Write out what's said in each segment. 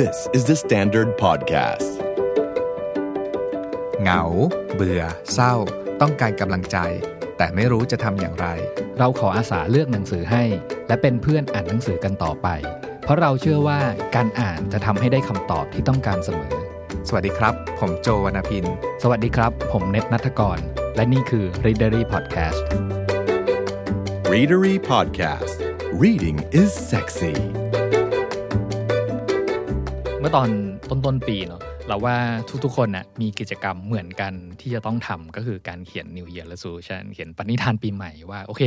This is the Standard Podcast. เหงา เบื่อ เศร้า ต้องการกำลังใจ แต่ไม่รู้จะทำอย่างไร เราขออาสาเลือกหนังสือให้ และเป็นเพื่อนอ่านหนังสือกันต่อไป เพราะเราเชื่อว่าการอ่านจะทำให้ได้คำตอบที่ต้องการเสมอ สวัสดีครับ ผมโจวรรณพิน สวัสดีครับ ผมเน็ตนัทกร และนี่คือ Readery Podcast Readery Podcast. Reading is sexy. เมื่อตอนต้นต้นๆปีเนาะเราว่าทุกๆคนน่ะมีกิจกรรมเหมือนกันที่จะต้องทำก็คือการเขียน New Year Resolution เขียนปณิธานปีใหม่ว่า โอเค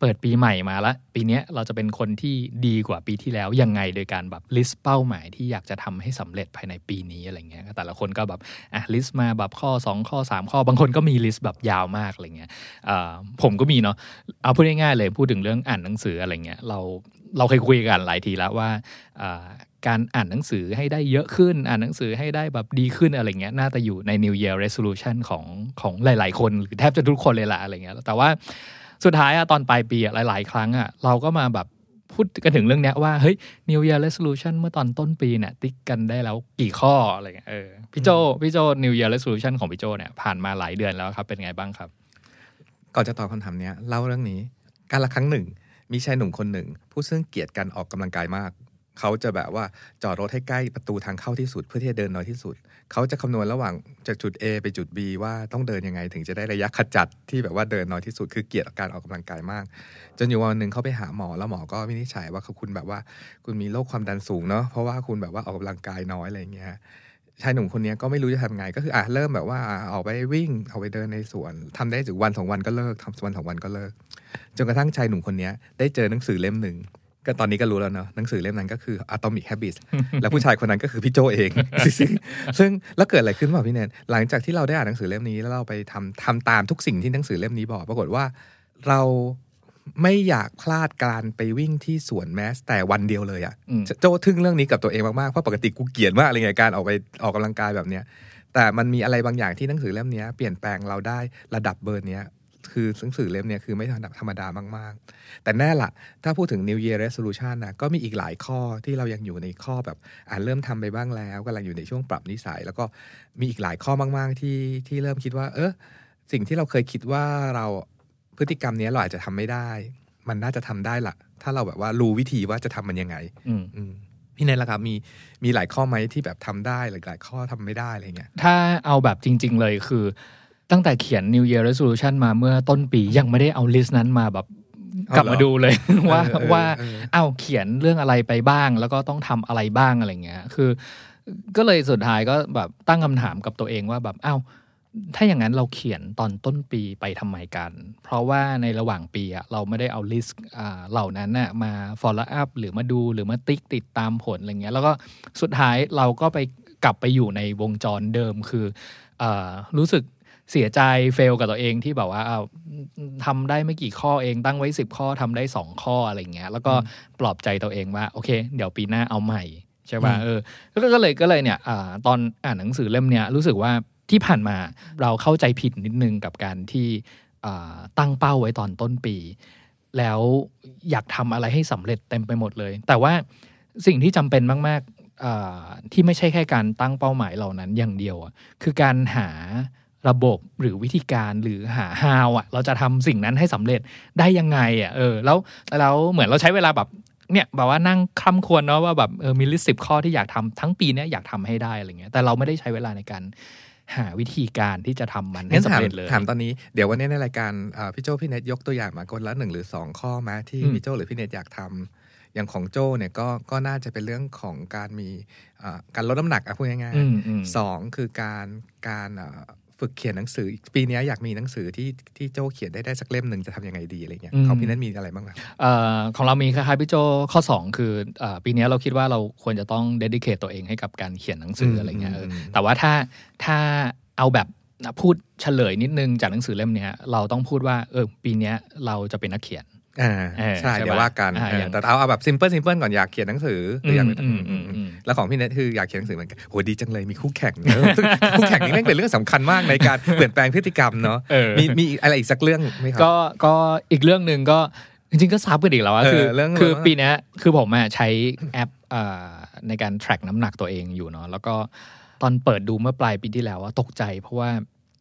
เปิดปีใหม่มาละปีนี้เราจะเป็นคนที่ดีกว่าปีที่แล้ว ยังไงโดยการแบบ list เป้าหมายที่อยากจะทำให้สำเร็จภายในปีนี้อะไรเงี้ยแต่ละคนก็แบบอะ list มาแบบข้อ 2 ข้อ 3 ข้อบางคนก็มี list แบบยาวมากอะไรเงี้ยผมก็มีเนาะเอาพูดง่ายๆเลยพูดถึงเรื่องอ่านหนังสืออะไรเงี้ยเราเราเคยคุยกันหลายทีแล้วว่า การอ่านหนังสือให้ได้เยอะขึ้น อ่านหนังสือให้ได้แบบดีขึ้นอะไรเงี้ยน่าจะอยู่ใน New Year Resolution ของของหลาย ๆ คน หรือแทบจะทุกคนเลยละอะไรเงี้ยแต่ว่าสุดท้ายอะตอนปลายปีอะหลาย ๆ ครั้งอะเราก็มาแบบพูดกันถึงเรื่องเนี้ยว่า เฮ้ย New Year Resolution เมื่อตอนต้นปีเนี่ยติ๊กกันได้แล้วกี่ข้ออะไรเงี้ยเออพี่โจพี่โจ New Year Resolution ของพี่โจเนี่ยผ่านมาหลายเดือนแล้วครับเป็นไงบ้างครับ ก่อนจะตอบคำถามเนี้ยเล่าเรื่องนี้การละครั้งหนึ่ง มีชายหนุ่มคนหนึ่ง ผู้ซึ่งเกลียดการออกกำลังกายมาก เขาจะแบบว่าจอดรถให้ใกล้ประตูทางเข้าที่สุด เพื่อที่จะเดินน้อยที่สุด เขาจะคำนวณระหว่างจากจุด A ไปจุด B ว่าต้องเดินยังไงถึงจะได้ระยะขจัดที่แบบว่าเดินน้อยที่สุด คือเกลียดการออกกำลังกายมาก จนอยู่วันหนึ่งเขาไปหาหมอแล้วหมอก็วินิจฉัยว่าคุณแบบว่า คุณมีโรคความดันสูงเนาะเพราะว่าคุณแบบว่าออกกำลังกายน้อยอะไรอย่างเงี้ยชายหนุ่มคนนี้ก็ไม่รู้จะทำไง ก็คืออะเริ่มแบบว่าออกไปวิ่งออกไปเดินในสวนทำได้ถึงวันสองวันก็เลิกทำวันสองวันก็เลิก จนกระทั่งชายหนุ่มคนนี้ได้เจอหนังสือเล่มหนึ่ง ก็ตอนนี้ก็รู้แล้วเนาะหนังสือเล่มนั้นก็คือ Atomic Habits แล้วผู้ชายคนนั้นก็คือพี่โจเอง ซึ่งซึ่งแล้วเกิดอะไรขึ้นเปล่าพี่แนนหลังจากที่เราได้อ่านหนังสือเล่มนี้แล้วเราไปทำทำตามทุกสิ่งที่หนังสือเล่มนี้บอก ปรากฏว่าเราไม่อยากพลาดการไปวิ่งที่สวนแมสแต่วันเดียวเลยอะอืมโจทึ่งเรื่องนี้กับตัวเองมากๆเพราะปกติกูเกลียดมากเลยไงการออกไปออกกำลังกายแบบเนี้ยแต่มันมีอะไรบางอย่างที่หนังสือเล่มเนี้ยเปลี่ยนแปลงเราได้ระดับเบอร์เนี้ย คือหนังสือเล่มเนี้ยคือไม่ธรรมดามาก ๆ แต่แน่ละ ถ้าพูดถึง New Year Resolution นะก็มีอีกหลายข้อที่เรายังอยู่ในข้อแบบอ่านเริ่มทำไปบ้างแล้วกำลังอยู่ในช่วงปรับนิสัย แล้วก็มีอีกหลายข้อมาก ๆ ที่ที่เริ่มคิดว่า เออสิ่งที่เราเคยคิดว่าเราพฤติกรรมเนี้ยเราอาจจะทำไม่ได้ มันน่าจะทำได้ละถ้าเราแบบว่ารู้วิธีว่าจะทำมันยังไง อืมอืมพี่เนทล่ะครับมีมีหลายข้อไหมที่แบบทำได้หรือหลายข้อทำไม่ได้อะไรเงี้ยถ้าเอาแบบจริง ๆ เลยคือ ตั้งแต่เขียน New Year Resolution มาเมื่อต้นปียังไม่ได้เอา list นั้นมาแบบกลับมาดูเลยว่าเออเออว่าเออเอาเขียนเรื่องอะไรไปบ้าง แล้วก็ต้องทำอะไรบ้างอะไรเงี้ย คือ ก็เลยสุดท้ายก็แบบตั้งคำถามกับตัวเองว่าแบบเอ้าถ้าอย่างนั้นเราเขียนตอนต้นปีไปทำไมกัน เพราะว่าในระหว่างปีอะเราไม่ได้เอา list อ่าเหล่านั้นน่ะมา follow up หรือมาดูหรือมาติ๊กติดตามผลอะไรเงี้ย แล้วก็สุดท้ายเราก็ไปกลับไปอยู่ในวงจรเดิมคืออารู้สึก เสียใจเฟลกับตัวเองที่แบบว่าอ้าวทำได้ไม่กี่ข้อเองตั้งไว้สิบข้อทำได้สองข้ออะไรเงี้ยแล้วก็ปลอบใจตัวเองว่าโอเค เดี๋ยวปีหน้าเอาใหม่ใช่ป่ะเออก็ก็เลยก็เลยเนี่ยอาตอนอ่านหนังสือเล่มเนี้ยรู้สึกว่าที่ผ่านมาเราเข้าใจผิดนิดนึงกับการที่อ่าตั้งเป้าไว้ตอนต้นปี แล้วอยากทำอะไรให้สำเร็จเต็มไปหมดเลย แต่ว่าสิ่งที่จำเป็นมากๆอ่าที่ไม่ใช่แค่การตั้งเป้าหมายเหล่านั้นอย่างเดียวอะคือการหา ระบบหรือวิธีการหรือหา how อะ เราจะทำสิ่งนั้นให้สำเร็จได้ยังไงอะเออแล้วแล้วเหมือนเราใช้เวลาแบบเนี่ยแบบว่านั่งคร่ำควรเนาะว่าแบบเออมีลิสต์สิบข้อที่อยากทำทั้งปีเนี้ยอยากทำให้ได้อะไรเงี้ยแต่เราไม่ได้ใช้เวลาในการหาวิธีการที่จะทำมันให้งั้นสำถามเร็จเลยถามตอนนี้เดี๋ยววันนี้ในรายการอ่าพี่โจพี่เนทยกตัวอย่างมาคนละหนึ่งหรือสองข้อมาที่อืมพี่โจหรือพี่เนทอยากทำอย่างของโจเนี่ยก็ก็น่าจะเป็นเรื่องของการมีอ่าการลดน้ำหนักอะพูดง่ายอืมอืมๆสองคือการการอ่า ฝึกเขียนหนังสือปีนี้อยากมีหนังสือที่ที่โจเขียนได้ได้สักเล่มหนึ่งจะทำยังไงดีอะไรเงี้ยอืมของพี่เนทมีอะไรบ้างล่ะเอ่อของเรามีคล้ายๆพี่โจข้อ 2 คือเอ่อปีนี้เราคิดว่าเราควรจะต้องเดดิเคทตัวเองให้กับการเขียนหนังสือมอะไรเงี้ยเอออืมแต่ว่าถ้าถ้าเอาแบบพูดเฉลยนิดนึงจากหนังสือเล่มเนี้ยเราต้องพูดว่าเออปีเนี้ยเราจะเป็นนักเขียน อ่าเออใช่ใช่เดี๋ยวปะว่ากันอ่าเอออย่างแต่เอาเอาแบบซิมเพิลซิมเพิลก่อนอยากเขียนหนังสือหรืออยากเป็นอืมอืมอืมแล้วของพี่เนทคืออยากเขียนหนังสือเหมือนกันโหดีจังเลยมีคู่แข่งเนอะซึ่งคู่แข่งนี่แม่งเป็นเรื่องสำคัญมากในการเปลี่ยนแปลงพฤติกรรมเนาะเออมีมีอะไรอีกสักเรื่องไหมครัก็ก็อีกเรื่องหนึ่งก็จริงๆก็ซับกันอีกแล้วอะเออคือเรื่องคือเรื่องปีเนี้ยคือผมอะใช้แอปเอ่อในการ track น้ำหนักตัวเองอยู่เนาะแล้วก็ตอนเปิดดูเมื่อปลายปีที่แล้วอะตกใจเพราะว่า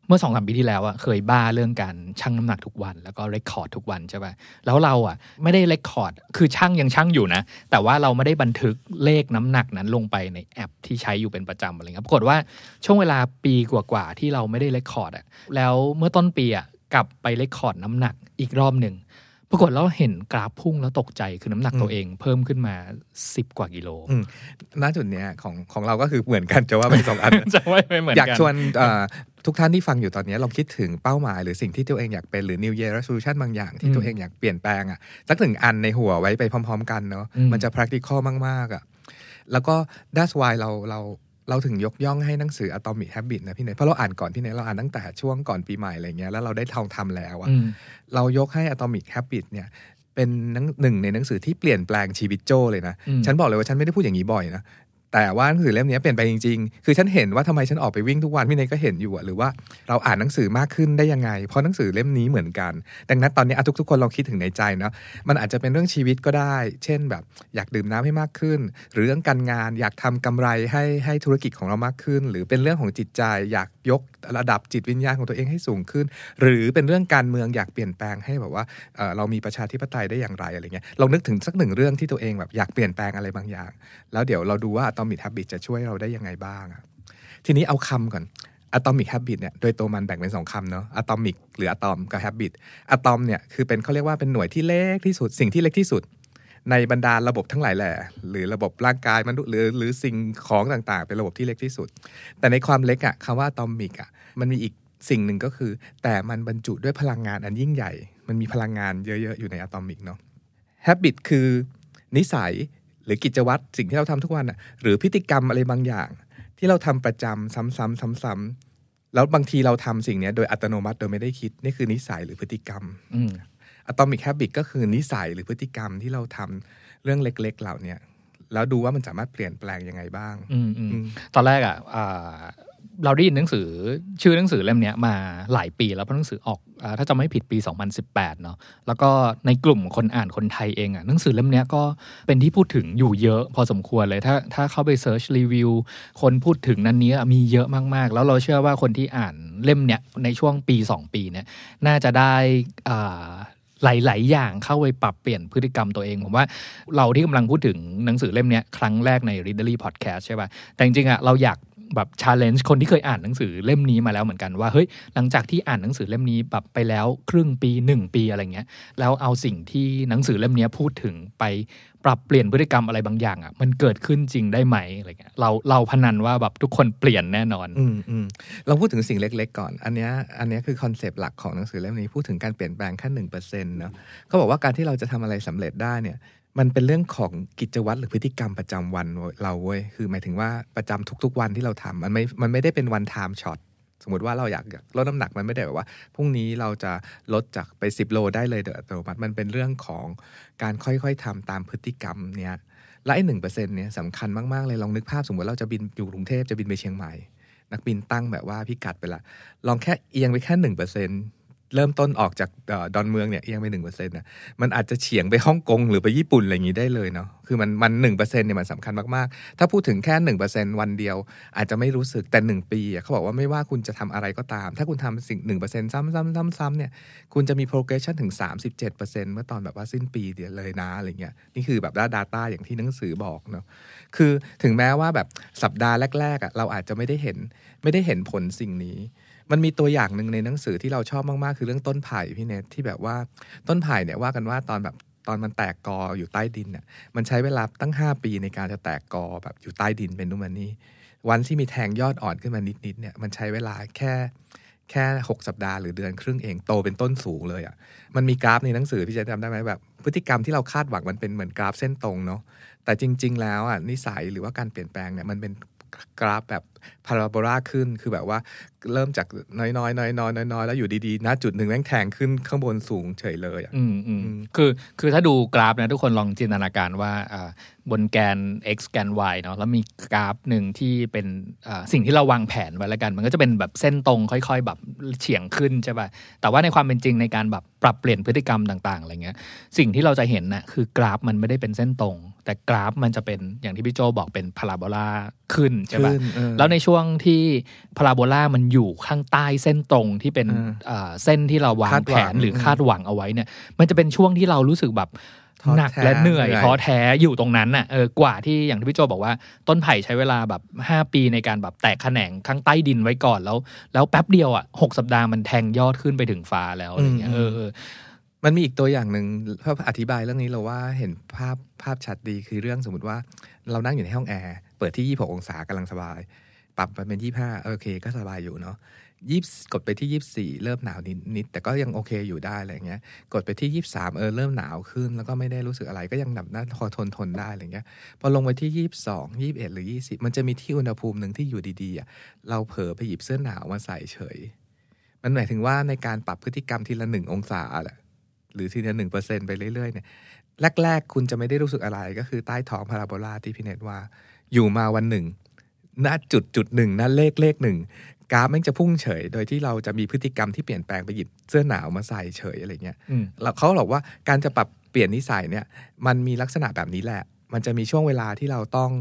เมื่อสองสามปีที่แล้วอะเคยบ้าเรื่องการชั่งน้ำหนักทุกวัน แล้วก็ record ทุกวันใช่ป่ะแล้วเราอะไม่ได้ record คือชั่งยังชั่งอยู่นะ แต่ว่าเราไม่ได้บันทึกเลขน้ำหนักนั้นลงไปในแอปที่ใช้อยู่เป็นประจำอะไรเงี้ยปรากฏว่าช่วงเวลาปีกว่าๆที่เราไม่ได้ record อะแล้วเมื่อต้นปีอะกลับไป record น้ำหนักอีกรอบหนึ่ง ปรากฏเราเห็นกราฟพุ่งแล้วตกใจคือน้ำหนักตัวเองเพิ่มขึ้นมา 10 กว่ากิโลอืมณจุดเนี้ยของของเราก็คือเหมือนกันจะว่าเป็นสองอันจะไม่ไม่เหมือนอยากกันชวนเอ่อทุกท่านที่ฟังอยู่ตอนนี้ลองคิดถึงเป้าหมาย หรือสิ่งที่ตัวเองอยากเป็นหรือ New Year Resolution บางอย่างที่ตัวเองอยากเปลี่ยนแปลงอะสักหนึ่งอันในหัวไว้ไปพร้อม ๆ กันเนาะอืมมันจะ practical มากๆอะแล้วก็ that's why เราเรา เราถึงยกย่องให้หนังสือ Atomic Habit นะพี่เนยเพราะเราอ่านก่อนพี่เนยเราอ่านตั้งแต่ช่วงก่อนปีใหม่อะไรเงี้ยแล้วเราได้ทองทำแล้วอะอืมเรายกให้ Atomic Habit เนี่ยเป็นหนังหนึ่งในหนังสือที่เปลี่ยนแปลงชีวิตโจเลยนะอืมฉันบอกเลยว่าฉันไม่ได้พูดอย่างนี้บ่อยนะ แต่ว่าหนังสือเล่มนี้เปลี่ยนไปจริงๆ คือฉันเห็นว่าทำไมฉันออกไปวิ่งทุกวันพี่เนยก็เห็นอยู่อะหรือว่าเราอ่านหนังสือมากขึ้นได้ยังไง เพราะหนังสือเล่มนี้เหมือนกัน ดังนั้นตอนนี้อะทุกๆคนลองคิดถึงในใจเนาะ มันอาจจะเป็นเรื่องชีวิตก็ได้ เช่นแบบอยากดื่มน้ำให้มากขึ้น หรือเรื่องการงานอยากทำกำไรให้ให้ธุรกิจของเรามากขึ้น หรือเป็นเรื่องของจิตใจ อยากยกระดับจิตวิญญาณของตัวเองให้สูงขึ้น หรือเป็นเรื่องการเมืองอยากเปลี่ยนแปลงให้แบบว่าเเรามีประชาธิปไตยได้อย่างไรอะไรเงี้ย ลองนึกถึงสักหนึ่งเรื่องที่ตัวเองแบบอยากเปลี่ยนแปลงอะไรบางอย่าง แล้วเดี๋ยวเราดูว่า Atomic Habit จะช่วยเราได้ยังไงบ้างอะทีนี้เอาคำก่อน Atomic Habit เนี่ยโดยตัวมันแบ่งเป็นสองคำเนาะ Atomic หรือ Atom กับ Habit Atom เนี่ยคือเป็นเขาเรียกว่าเป็นหน่วยที่เล็กที่สุด สิ่งที่เล็กที่สุด ในบรรดาระบบทั้งหลายแหล่หรือระบบร่างกายมนุษย์หรือหรือสิ่งของต่างๆ เป็นระบบที่เล็กที่สุด แต่ในความเล็กอะคำว่า Atomic อะมันมีอีกสิ่งหนึ่งก็คือ แต่มันบรรจุด้วยพลังงานอันยิ่งใหญ่ มันมีพลังงานเยอะๆอยู่ใน Atomic เนาะ Habit คือนิสัย รือกิจวัตรสิ่งที่เราทำทุกวันอะหรือพฤติกรรมอะไรบางอย่าง ที่เราทำประจำซ้ำๆซ้ำๆแล้วบางทีเราทำสิ่งเนี้ยโดยอัตโนมัติโดยไม่ได้คิดนี่คือนิสัยหรือพฤติกรรมอืม Atomic Habit ก็คือนิสัยหรือพฤติกรรมที่เราทำเรื่องเล็ก ๆ เหล่าเนี้ยแล้วดูว่ามันสามารถเปลี่ยนแปลงยังไงบ้างอืมอืมอืมตอนแรกอะอ่า เราได้ยินหนังสือชื่อหนังสือเล่มนี้มาหลายปีแล้วเพราะหนังสือออกอถ้าจำไม่ผิดปี 2018เนาะแล้วก็ในกลุ่มคนอ่านคนไทยเองอะหนังสือเล่มนี้ก็เป็นที่พูดถึงอยู่เยอะพอสมควรเลยถ้าถ้าเข้าไปเซิร์ชรีวิวคนพูดถึงนั้นนี้มีเยอะมากๆ แล้วเราเชื่อว่าคนที่อ่านเล่มเนี้ยในช่วงปี 2 ปีเนี่ยน่าจะได้อ่าหลาย ๆ อย่างเข้าไปปรับเปลี่ยนพฤติกรรมตัวเอง ผมว่าเราที่กำลังพูดถึงหนังสือเล่มเนี้ยครั้งแรกใน r e a d e r y Podcast ใช่ป่ะแต่จริงๆอะเราอยาก แบบ challenge คนที่เคยอ่านหนังสือเล่มนี้มาแล้วเหมือนกันว่าเฮ้ยหลังจากที่อ่านหนังสือเล่มนี้แบบไปแล้วครึ่งปีหนึ่งปีอะไรเงี้ยแล้วเอาสิ่งที่หนังสือเล่มนี้พูดถึงไปปรับเปลี่ยนพฤติกรรมอะไรบางอย่างอะมันเกิดขึ้นจริงได้ไหมอะไรเงี้ยเราเราพนันว่าแบบทุกคนเปลี่ยนแน่นอนอืมอืมเราพูดถึงสิ่งเล็ก ๆ ก่อน อันเนี้ยอันเนี้ยคือ concept หลักของหนังสือเล่มนี้พูดถึงการเปลี่ยนแปลงแค่หนึ่งเปอร์เซ็นต์เนาะเขาบอกว่าการที่เราจะทำอะไรสำเร็จได้เนี่ย มันเป็นเรื่องของกิจวัตรหรือพฤติกรรมประจำวันเราเว้ยคือหมายถึงว่าประจำทุกๆวันที่เราทำมันไม่มันไม่ได้เป็น one time shot สมมติว่าเราอยากลดน้ำหนักมันไม่ได้แบบว่าพรุ่งนี้เราจะลดจากไป 10 โลได้เลยโดยอัตโนมัติมันเป็นเรื่องของการค่อยๆทำตามพฤติกรรมเนี้ยและไอ้หนึ่งเปอร์เซ็นต์เนี้ยสำคัญมากๆเลยลองนึกภาพสมมติเราจะบินอยู่กรุงเทพจะบินไปเชียงใหม่ นักบินตั้งแบบว่าพิกัดไปละ ลองแค่เอียงไปแค่หนึ่งเปอร์เซ็นต์ เริ่มต้นออกจากดอนเมืองเนี่ยเอียงไปหนึ่งเปอร์เซ็นต์นะมันอาจจะเฉียงไปฮ่องกงหรือไปญี่ปุ่นอะไรอย่างนี้ได้เลยเนาะคือมันมันหนึ่งเปอร์เซ็นต์เนี่ยมันสำคัญมากๆ ถ้าพูดถึงแค่หนึ่งเปอร์เซ็นต์วันเดียว อาจจะไม่รู้สึกแต่หนึ่งปีอะเขาบอกว่าไม่ว่าคุณจะทำอะไรก็ตาม ถ้าคุณทำสิ่งหนึ่งเปอร์เซ็นซ้ำซ้ำซ้ำซ้ำเนี่ยคุณจะมี progression ถึงสามสิบเจ็ดเปอร์เซ็นต์เมื่อตอนแบบว่าสิ้นปีเดียวเลยนะอะไรเงี้ยนี่คือแบบด้า data อย่างที่หนังสือบอกเนาะคือถึงแม้ว่าแบบสัปดาห์แรกๆอะเราอาจจะไม่ได้เห็นไม่ได้เห็นผลสิ่งนี้ มันมีตัวอย่างหนึ่งในหนังสือที่เราชอบมาก ๆ คือเรื่องต้นไผ่พี่เนทที่แบบว่าต้นไผ่เนี่ยว่ากันว่าตอนแบบตอนมันแตกกออยู่ใต้ดินเนี่ยมันใช้เวลาตั้ง 5 ปีในการจะแตกกอแบบอยู่ใต้ดินเป็นนู่นมานี่วันที่มีแทงยอดอ่อนขึ้นมานิด ๆ เนี่ยมันใช้เวลาแค่แค่ 6 สัปดาห์หรือเดือนครึ่งเองโตเป็นต้นสูงเลยอะ่ะมันมีกราฟในหนังสือพี่จะจำได้ไหมแบบ พฤติกรรมที่เราคาดหวังมันเป็นเหมือนกราฟเส้นตรงเนาะแต่จริง ๆ แล้วอะนิสัยหรือว่าการเปลี่ยนแปลงเนี่ยมันเป็น กราฟแบบพาราโบลาขึ้นคือแบบว่าเริ่มจากน้อยๆน้อยๆน้อยๆน้อยๆแล้วอยู่ดีๆณจุดหนึ่งแม่งแทงขึ้นข้างบนสูงเฉยเลยอะอืมอืมคือคือถ้าดูกราฟนะทุกคนลองจินตนาการว่าอ่าบนแกน x แกน y เนาะแล้วมีกราฟหนึ่งที่เป็นอ่าสิ่งที่เราวางแผนไว้แล้วกัน มันก็จะเป็นแบบเส้นตรงค่อย ๆ แบบเฉียงขึ้นใช่ป่ะแต่ว่าในความเป็นจริงในการแบบปรับเปลี่ยนพฤติกรรมต่างๆอะไรเงี้ยสิ่งที่เราจะเห็นน่ะคือกราฟมันไม่ได้เป็นเส้นตรง แต่กราฟมันจะเป็นอย่างที่พี่โจบอกเป็นพาราโบลาขึ้นใช่ป่ะขึ้นเออแล้วในช่วงที่พาราโบลามันอยู่ข้างใต้เส้นตรงที่เป็นอืมเอ่อเส้นที่เราวางคาดแผหวังนหรืออมคาดหวังเอาไว้เนี่ย มันจะเป็นช่วงที่เรารู้สึกแบบท้อหนักแท้และเหนื่อยเหนื่อยท้อแท้อยู่ตรงนั้นน่ะเออกว่าที่อย่างที่พี่โจบอกว่าต้นไผ่ใช้เวลาแบบห้าปีในการแบบแตกแขนงข้างใต้ดินไว้ก่อนแล้ว แล้วแป๊บเดียวอะหกสัปดาห์มันแทงยอดขึ้นไปถึงฟ้าแล้วอะไรเงี้ยเออเออ มันมีอีกตัวอย่างหนึ่งเพื่ออธิบายเรื่องนี้เราว่าเห็นภาพภาพชัดดีคือเรื่องสมมติว่าเรานั่งอยู่ในห้องแอร์เปิดที่ 26 องศากำลังสบาย ปรับมาเป็น 25 โอเค ก็สบายอยู่เนาะยี่กดไปที่ 24 เริ่มหนาวนิดนิดแต่ก็ยังโอเคอยู่ได้อะไรเงี้ย กดไปที่ 23 เออเริ่มหนาวขึ้น แล้วก็ไม่ได้รู้สึกอะไรก็ยังแบบน่าพอทนทนได้อะไรเงี้ยพอลงไปที่ 22 21 หรือ 20 มันจะมีที่อุณหภูมิหนึ่งที่อยู่ดีๆอะเราเผลอไปหยิบเสื้อหนาวมาใส่เฉย มันหมายถึงว่าในการปรับพฤติกรรมทีละหนึ่งองศาแหละ หรือทีละหนึ่งเปอร์เซ็นไปเรื่อยๆเนี่ยแรก ๆ คุณจะไม่ได้รู้สึกอะไรก็คือใต้ท้องพาราโบลาที่พี่เนตว่า อยู่มาวันหนึ่งณจุดจุดหนึ่งณเลขเลขหนึ่งกราฟมันจะพุ่งเฉย โดยที่เราจะมีพฤติกรรมที่เปลี่ยนแปลงไปหยิบเสื้อหนาวมาใส่เฉยอะไรเงี้ยอืมแล้วเขาบอกว่าการจะปรับเปลี่ยนนิสัยเนี่ย มันมีลักษณะแบบนี้แหละ มันจะมีช่วงเวลาที่เราต้อง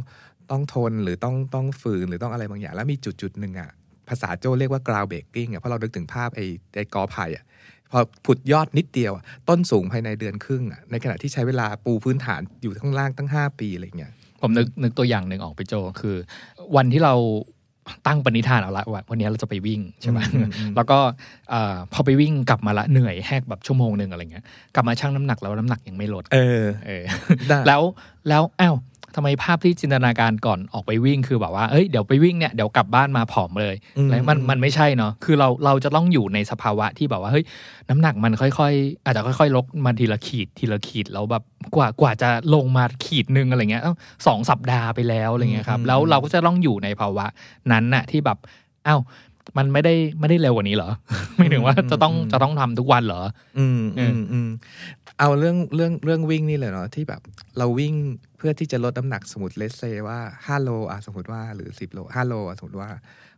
ต้องทนหรือต้องต้องฝืนหรือต้องอะไรบางอย่าง แล้วมีจุดจุดหนึ่งอะภาษาโจเรียกว่า ground breaking อะเพราะเรานึกถึงภาพไอ้ไอ้กอไผ่อะ พอผุดยอดนิดเดียวอะต้นสูงภายในเดือนครึ่งอะในขณะที่ใช้เวลาปูพื้นฐานอยู่ข้างล่างตั้ง 5 ปีอะไรเงี้ยผมนึกนึกตัวอย่างหนึ่งออกไปโจคือ วันที่เราตั้งปณิธานเอาละว่าวันนี้เราจะไปวิ่งใช่ไหมอืมอืมแล้วก็เอ่อพอไปวิ่งกลับมาละเหนื่อยแหกแบบชั่วโมงหนึ่งอะไรเงี้ยกลับมาชั่งน้ำหนักแล้วน้ำหนักยังไม่ลดเออเออได้แล้วแล้วอ้าว ทำไมภาพที่จินตนาการก่อนออกไปวิ่งคือแบบว่าเอ้ยเดี๋ยวไปวิ่งเนี่ยเดี๋ยวกลับบ้านมาผอมเลยอืมแล้วมันมันไม่ใช่เนาะคือเราเราจะต้องอยู่ในสภาวะที่แบบว่าเฮ้ยน้ำหนักมันค่อยๆ อาจจะค่อยๆ ลดมาทีละขีดทีละขีดแล้วแบบกว่ากว่าจะลงมาขีดหนึ่งอะไรเงี้ยเอ้าสองสัปดาห์ไปแล้วอะไรเงี้ยครับแล้วเราก็จะต้องอยู่ในภาวะนั้นน่ะที่แบบอ้าวมันไม่ได้ไม่ได้เร็วกว่านี้เหรอไม่ถึงว่าจะต้องจะต้องทำทุกวันเหรอ อืมเออือมอืมเอาเรื่องเรื่องเรื่องวิ่งนี่เลยเนาะที่แบบ เราวิ่ง เพื่อที่จะลดน้ำหนักสมมติเลสเซว่าห้าโลอะสมมติว่าหรือสิบโลห้าโลอะสมมติว่า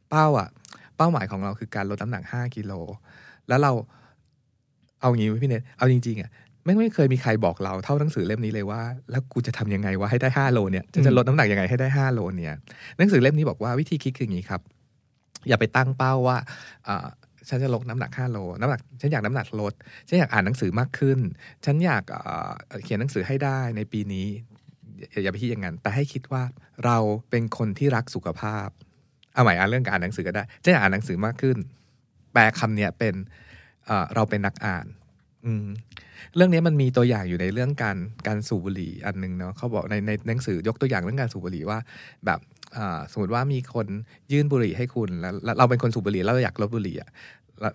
เป้าอะ เป้าหมายของเราคือการลดน้ำหนักห้ากิโลแล้วเราเอางี้ไว้พี่เนทเอาจริงๆอะไม่ไม่เคยมีใครบอกเราเท่าหนังสือเล่มนี้เลยว่า แล้วกูจะทำยังไงว่าให้ได้ห้าโลเนี่ยจะจะลดน้ำหนักยังไงให้ได้ห้าโลเนี่ยหนังสือเล่มนี้บอกว่าวิธีคิดคืออย่างนี้ครับ อย่าไปตั้งเป้าว่าอ่าฉันจะลดน้ำหนัก 5 โล น้ำหนัก ฉันอยากน้ำหนักลด ฉันอยากอ่านหนังสือมากขึ้น ฉันอยากเอ่อเขียนหนังสือให้ได้ในปีนี้ อย่าไปคิดอย่างนั้น แต่ให้คิดว่าเราเป็นคนที่รักสุขภาพ เอาใหม่อ่านเรื่องการอ่านหนังสือก็ได้ฉันอยากอ่านหนังสือมากขึ้น แปลคำเนี้ยเป็นเอเราเป็นนักอ่าน อืมเรื่องนี้มันมีตัวอย่างอยู่ในเรื่องการการสูบบุหรี่อันหนึงเนาะเขาบอกในในหนังสือยกตัวอย่างเรื่องการสูบบุหรี่ว่า แบบสมมติว่ามีคนยื่นบุหรี่ให้คุณ แล้วเราเป็นคนสูบบุหรี่แล้วเราอยากลดบุหรี่อะ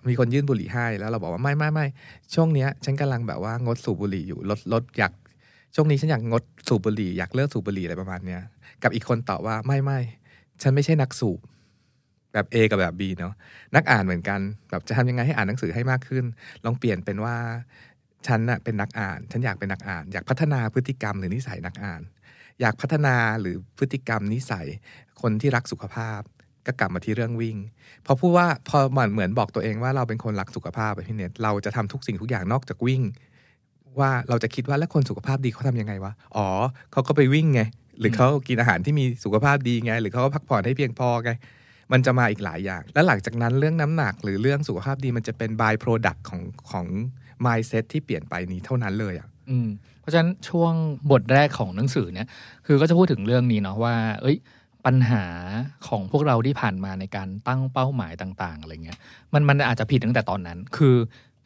มีคนยื่นบุหรี่ให้แล้วเราบอกว่าไม่ไม่ไม่ช่วงเนี้ย ฉันกำลังแบบว่างดสูบบุหรี่อยู่ลดลดอยาก ช่วงนี้ฉันอยากงดสูบบุหรี่อยากเลิกสูบบุหรี่อะไรประมาณเนี้ยกับอีกคนตอบว่าไม่ไม่ฉันไม่ใช่นักสูบแบบ A กับแบบ B เนาะนักอ่านเหมือนกัน แบบจะทำยังไงให้อ่านหนังสือให้มากขึ้น ลองเปลี่ยนเป็นว่า ฉันน่ะเป็นนักอ่าน ฉันอยากเป็นนักอ่าน อยากพัฒนาพฤติกรรมหรือนิสัยนักอ่าน อยากพัฒนาหรือพฤติกรรมนิสัย คนที่รักสุขภาพ ก็กลับมาที่เรื่องวิ่ง พอพูดว่าพอเหมือนเหมือนบอกตัวเองว่าเราเป็นคนรักสุขภาพไปพี่เน็ตเราจะทำทุกสิ่งทุกอย่างนอกจากวิ่ง ว่าเราจะคิดว่าแล้วคนสุขภาพดีเขาทำยังไงวะ อ๋อเขาก็ไปวิ่งไง หรือเขากินอาหารที่มีสุขภาพดีไง หรือเขาก็พักผ่อนให้เพียงพอไง มันจะมาอีกหลายอย่าง แล้วหลังจากนั้นเรื่องน้ำหนักหรือเรื่องสุขภาพดีมันจะเป็น by product ของของ mindset ที่เปลี่ยนไปนี้เท่านั้นเลยอะอืมเพราะฉะนั้นช่วงบทแรกของหนังสือเนี่ย คือก็จะพูดถึงเรื่องนี้เนาะว่า เอ้ย ปัญหาของพวกเราที่ผ่านมาในการตั้งเป้าหมายต่าง ๆ อะไรเงี้ย มันมันอาจจะผิดตั้งแต่ตอนนั้น คือ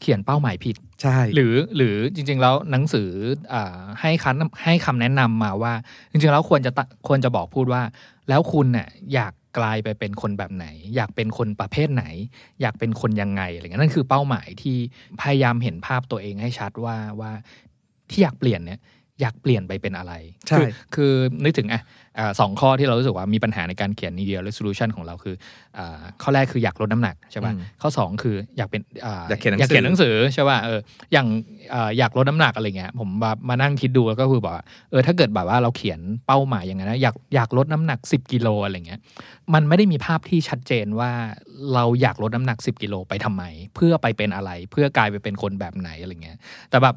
เขียนเป้าหมายผิด ใช่ หรือหรือจริง ๆ แล้วหนังสืออาให้คันให้คำแนะนำมาว่า จริง ๆ แล้วควรจะตะควรจะบอกพูดว่า แล้วคุณเนี่ยอยากกลายไปเป็นคนแบบไหน อยากเป็นคนประเภทไหน อยากเป็นคนยังไงอะไรเงี้ยนั่นคือเป้าหมายที่พยายามเห็นภาพตัวเองให้ชัดว่าว่าที่อยากเปลี่ยนเนี่ยอยากเปลี่ยนไปเป็นอะไร ใช่ คือคือนึกถึงอะอา สองข้อที่เรารู้สึกว่ามีปัญหาในการเขียน New Year Resolution ของเราคืออาข้อแรกคืออยากลดน้ำหนักใช่ป่ะอืมข้อสองคืออยากเป็นอาอยากเขียนหนังสืออยากเขียนหนังสือใช่ป่ะเอออย่างอ่าอยากลดน้ำหนักอะไรเงี้ยผมแบบมานั่งคิดดูแล้วก็คือบอกว่าเออถ้าเกิดแบบว่าเราเขียนเป้าหมายอย่างนั้นนะอยากอยากลดน้ำหนัก 10กิโลอะไรเงี้ยมันไม่ได้มีภาพที่ชัดเจนว่าเราอยากลดน้ำหนัก 10กิโลไปทำไม เพื่อไปเป็นอะไร เพื่อกลายไปเป็นคนแบบไหนอะไรเงี้ยแต่แบบ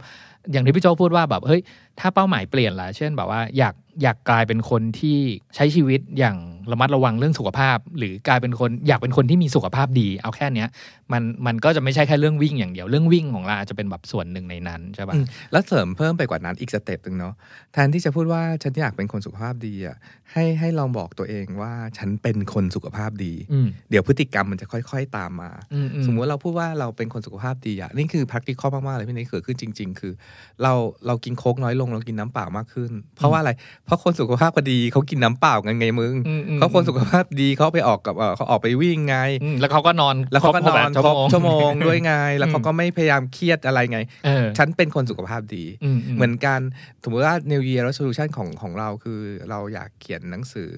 อย่างที่พี่โจพูดว่าแบบเฮ้ยถ้าเป้าหมายเปลี่ยนละเช่นแบบว่าอยาก อยากกลายเป็นคนที่ใช้ชีวิตอย่างระมัดระวังเรื่องสุขภาพ หรือกลายเป็นคนอยากเป็นคนที่มีสุขภาพดี เอาแค่เนี้ย มันมันก็จะไม่ใช่แค่เรื่องวิ่งอย่างเดียวเรื่องวิ่งของเราอาจจะเป็นแบบส่วนหนึ่งในนั้นใช่ปะอืมแล้วเสริมเพิ่มไปกว่านั้นอีก step หนึ่งเนาะแทนที่จะพูดว่าฉันอยากเป็นคนสุขภาพดีอะให้ให้ลองบอกตัวเองว่าฉันเป็นคนสุขภาพดีอืมเดี๋ยวพฤติกรรมมันจะค่อย ๆ ตามมาอืมอืมสมมุติเราพูดว่าเราเป็นคนสุขภาพดีอะนี่คือ practical มากๆเลยพี่นี่เกิดขึ้นจริง ๆ คือ เราเรากินโค้กน้อยลงเรากินน้ำเปล่ามากขึ้น เพราะว่าอะไร เพราะคนสุขภาพดีเขากินน้ำเปล่ากันไงมึงอืมอืมเขาคนสุขภาพดีเขาไปออกกับเอ่อเขาออกไปวิ่งไงอืมแล้วเขาก็นอนแล้วเขาก็นอนครบครบชั่ชั่ววโมโมงงด้วยไง แล้วเขาอืมก็ไม่พยายามเครียดอะไรไงเออฉันเป็นคนสุขภาพดีอืมเหมือนกันสมมติว่า New Year Resolution ของของเราคือเราอยากเขียนหนังสือ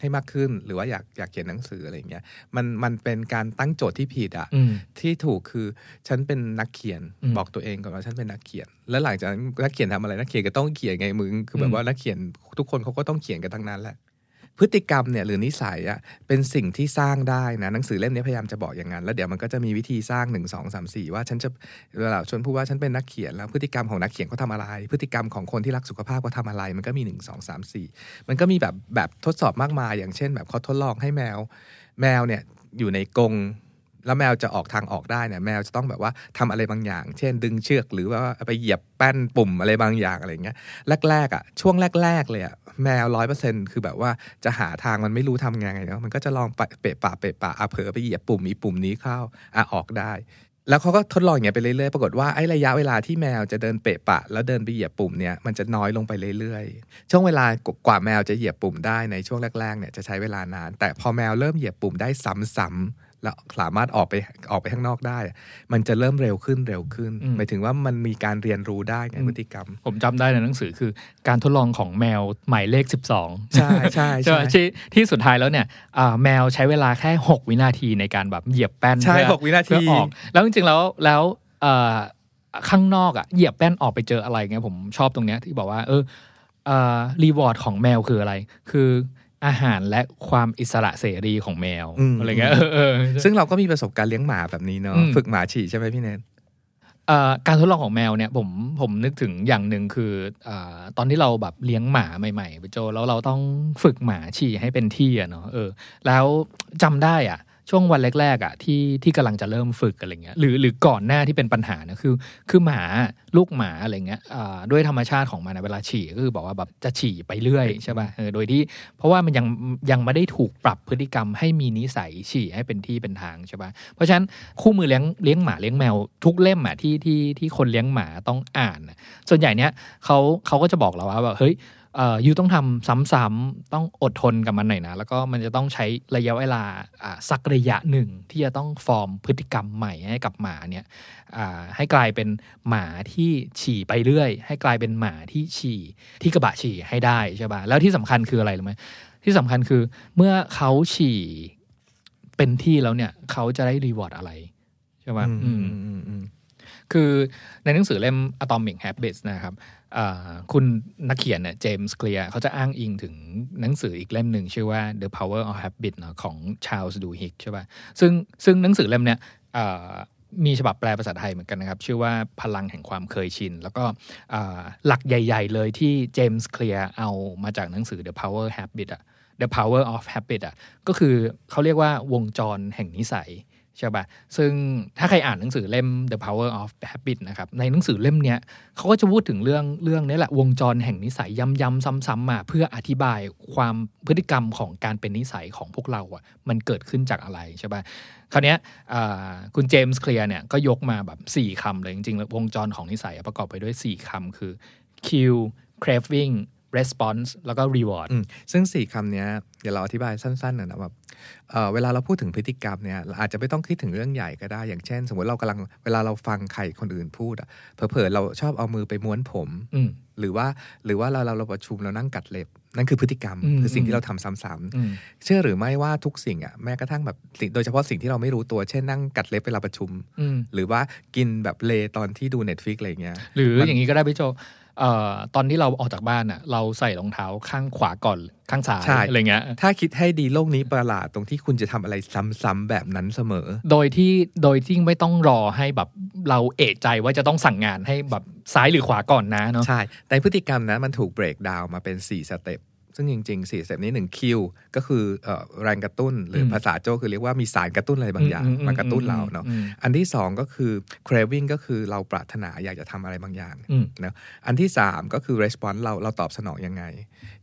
ให้มากขึ้นหรือว่าอยากอยากเขียนหนังสืออะไรอย่างเงี้ยมันมันเป็นการตั้งโจทย์ที่ผิดอะอืมที่ถูกคือฉันเป็นนักเขียนอืมบอกตัวเองก่อนว่าฉันเป็นนักเขียน แล้วหลังจากนั้นนักเขียนทำอะไรนักเขียนก็ต้องเขียนไงมึงคือแบอืบมว่านักเขียนทุกคนเขาก็ต้องเขียนกันทั้งนั้นแหละ พฤติกรรมเนี่ยหรือนิสัยอะเป็นสิ่งที่สร้างได้นะหนังสือเล่มนี้พยายามจะบอกอย่างนั้น แล้วเดี๋ยวมันก็จะมีวิธีสร้าง 1 2 3 4 ว่าฉันจะเวลาชวนพูดว่าฉันเป็นนักเขียนแล้วพฤติกรรมของนักเขียนเขาทำอะไร พฤติกรรมของคนที่รักสุขภาพเขาทำอะไร มันก็มี 1 2 3 4 มันก็มีแบบแบบทดสอบมากมาย อย่างเช่น แบบเขาทดลองให้แมว แมวเนี่ยอยู่ในกรงแล้วแมวจะออกทางออกได้เนี่ยแมวจะต้องแบบว่าทำอะไรบางอย่าง เช่น ดึงเชือกหรือว่าไปเหยียบแป้นปุ่มอะไรบางอย่างอะไรเงี้ยแรกๆอะช่วงแรก ๆ เลยอะ แมวร้อยเปอร์เซ็นคือแบบว่าจะหาทางมันไม่รู้ทำไงเนาะมันก็จะลองเปะปะเปะปะอะเผลอไปเหยียบปุ่มนี้ปุ่มนี้เข้าอะออกได้ แล้วเขาก็ทดลองอย่างเงี้ยไปเรื่อยๆปรากฏว่าไอ้ระยะเวลาที่แมวจะเดินเปะปะ แล้วเดินไปเหยียบปุ่มเนี่ยมันจะน้อยลงไปเรื่อยๆ ช่วงเวลากว่าแมวจะเหยียบปุ่มได้ในช่วงแรกๆเนี่ยจะใช้เวลานาน แต่พอแมวเริ่มเหยียบปุ่มได้ซ้ำๆ แล้วสามารถออกไปออกไปข้างนอกได้ มันจะเริ่มเร็วขึ้นเร็วขึ้นอืมหมายถึงว่ามันมีการเรียนรู้ได้ไงอืมพฤติกรรม ผมจำได้ในหนังสือคือ การทดลองของแมวหมายเลข 12 ใช่ใช่ใช่ไหมใช่ที่ที่สุดท้ายแล้วเนี่ยอ่าแมวใช้เวลาแค่ 6 วินาทีในการแบบเหยียบแป้นใช่เพื่อหกวินาทีเพื่อออก แล้วจริงๆแล้วแล้วเอ่อข้างนอกอะเหยียบแป้นออกไปเจออะไรเงี้ยผมชอบตรงเนี้ยที่บอกว่าเออเอ่อรีวอร์ดของแมวคืออะไร คือ อาหารและความอิสระเสรีของแมวอืมอะไรเงี้ยเออเออซึ่งเราก็มีประสบการณ์เลี้ยงหมาแบบนี้เนาะอืมฝึกหมาฉี่ใช่ไหมพี่เนนเอ่อการทดลองของแมวเนี่ยผมผมนึกถึงอย่างหนึ่งคืออาตอนที่เราแบบเลี้ยงหมาใหม่ๆไปโจแล้วเราต้องฝึกหมาฉี่ให้เป็นที่อะเนาะเออ แล้วจำได้อะ ช่วงวันแรกๆอะที่ที่กำลังจะเริ่มฝึกอะไรเงี้ยหรือหรือก่อนหน้าที่เป็นปัญหาเนี่ยคือ คือหมาลูกหมาอะไรเงี้ยอ่าด้วยธรรมชาติของมันอะเวลาฉี่ก็คือบอกว่าแบบจะฉี่ไปเรื่อยใช่ป่ะเออโดยที่เพราะว่ามันยังยังไม่ได้ถูกปรับพฤติกรรมให้มีนิสัยฉี่ให้เป็นที่เป็นทางใช่ป่ะเพราะฉะนั้นคู่มือเลี้ยงเลี้ยงหมาเลี้ยงแมวทุกเล่มอะที่ที่ที่คนเลี้ยงหมาต้องอ่านอะส่วนใหญ่เนี้ยเขาเขาก็จะบอกเราว่าแบบเฮ้ย เอ่อยูต้องทำซ้ำๆต้องอดทนกับมันหน่อยนะ แล้วก็มันจะต้องใช้ระยะเวลาอ่าสักระยะหนึ่งที่จะต้องฟอร์มพฤติกรรมใหม่ให้กับหมาเนี่ยอ่าให้กลายเป็นหมาที่ฉี่ไปเรื่อย ให้กลายเป็นหมาที่ฉี่ที่กระบะฉี่ให้ได้ใช่ป่ะแล้วที่สำคัญคืออะไรรู้ไหมที่สำคัญคือเมื่อเขาฉี่เป็นที่แล้วเนี่ยเขาจะได้รีวอร์ดอะไรใช่ป่ะอืมอืมอืม คือในหนังสือเล่ม Atomic Habits นะครับคุณนักเขียนเนี่ยเจมส์เคลียร์เขาจะอ้างอิงถึงหนังสืออีกเล่มหนึ่งชื่อว่า The Power of Habit เนอะของชา l ส์ดูฮิกใช่ป่ะซึ่งซึ่งหนังสือเล่มเนี้ยมีฉบับแปลภาษาไทยเหมือนกันนะครับ ชื่อว่าพลังแห่งความเคยชิน แล้วก็หลักใหญ่ ๆ เลยที่เจมส์เคลียร์เอามาจากหนังสือ The Power Habit อะ The Power of Habit อะก็คือเขาเรียกว่าวงจรแห่งนิสัย ใช่ปะซึ่งถ้าใครอ่านหนังสือเล่ม The Power of Habit นะครับในหนังสือเล่มเนี้ยเขาก็จะพูดถึงเรื่องเรื่องนี้แหละวงจรแห่งนิสัยย้ำๆซ้ำๆมาเพื่ออธิบายความพฤติกรรมของการเป็นนิสัยของพวกเราอะมันเกิดขึ้นจากอะไรใช่ปะคราวเนี้ยคุณเจมส์เคลียร์เนี่ยก็ยกมาแบบ 4คำเลยจริงๆแล้วงจรของนิสัยประกอบไปด้วย 4คำคือ cue craving response แล้วก็ reward อืมซึ่งสี่คำเนี้ยเดี๋ยวเราอธิบายสั้นๆหน่อยนะแบบเอ่อเวลาเราพูดถึงพฤติกรรมเนี่ยเราอาจจะไม่ต้องคิดถึงเรื่องใหญ่ก็ได้ อย่างเช่น สมมติเรากำลังเวลาเราฟังใครคนอื่นพูดอะเผลอๆเราชอบเอามือไปม้วนผมอืมหรือว่าหรือว่าเราเราเราประชุมเรานั่งกัดเล็บ นั่นคือพฤติกรรมอืมคือสิ่งที่เราทำซ้ำอืมๆเชื่อหรือไม่ว่าทุกสิ่งอะแม้กระทั่งแบบสิ่งโดยเฉพาะสิ่งที่เราไม่รู้ตัวเช่นนั่งกัดเล็บเวลาประชุมอืมหรือว่ากินแบบเลตอนที่ดู Netflix อะไรอย่างเงี้ยหรือมันอย่างนี้ก็ได้พี่โจเอ่อ ตอนที่เราออกจากบ้านอะ เราใส่รองเท้าข้างขวาก่อนข้างซ้ายใช่อะไรเงี้ย ถ้าคิดให้ดีโลกนี้ประหลาดตรงที่คุณจะทำอะไรซ้ำๆแบบนั้นเสมอ โดยที่โดยที่ไม่ต้องรอให้แบบเราเอะใจว่าจะต้องสั่งงานให้แบบซ้ายหรือขวาก่อนนะเนาะใช่ แต่พฤติกรรมนั้นมันถูก break down มาเป็น 4 step ซึ่งจริงๆ4สเต็ปนี้1คิวก็คือเอ่อแรงกระตุ้นหรืออมภาษาโจ้คือเรียกว่ามีสารกระตุ้นอะไรบางอย่างอืมอืมมากระตุ้นเราเนาะอืมอันที่ 2 ก็คือ craving ก็คือเราปรารถนาอยากจะทำอะไรบางอย่างอืมเนาะอันที่ 3 ก็คือ response เราเราตอบสนองยังไง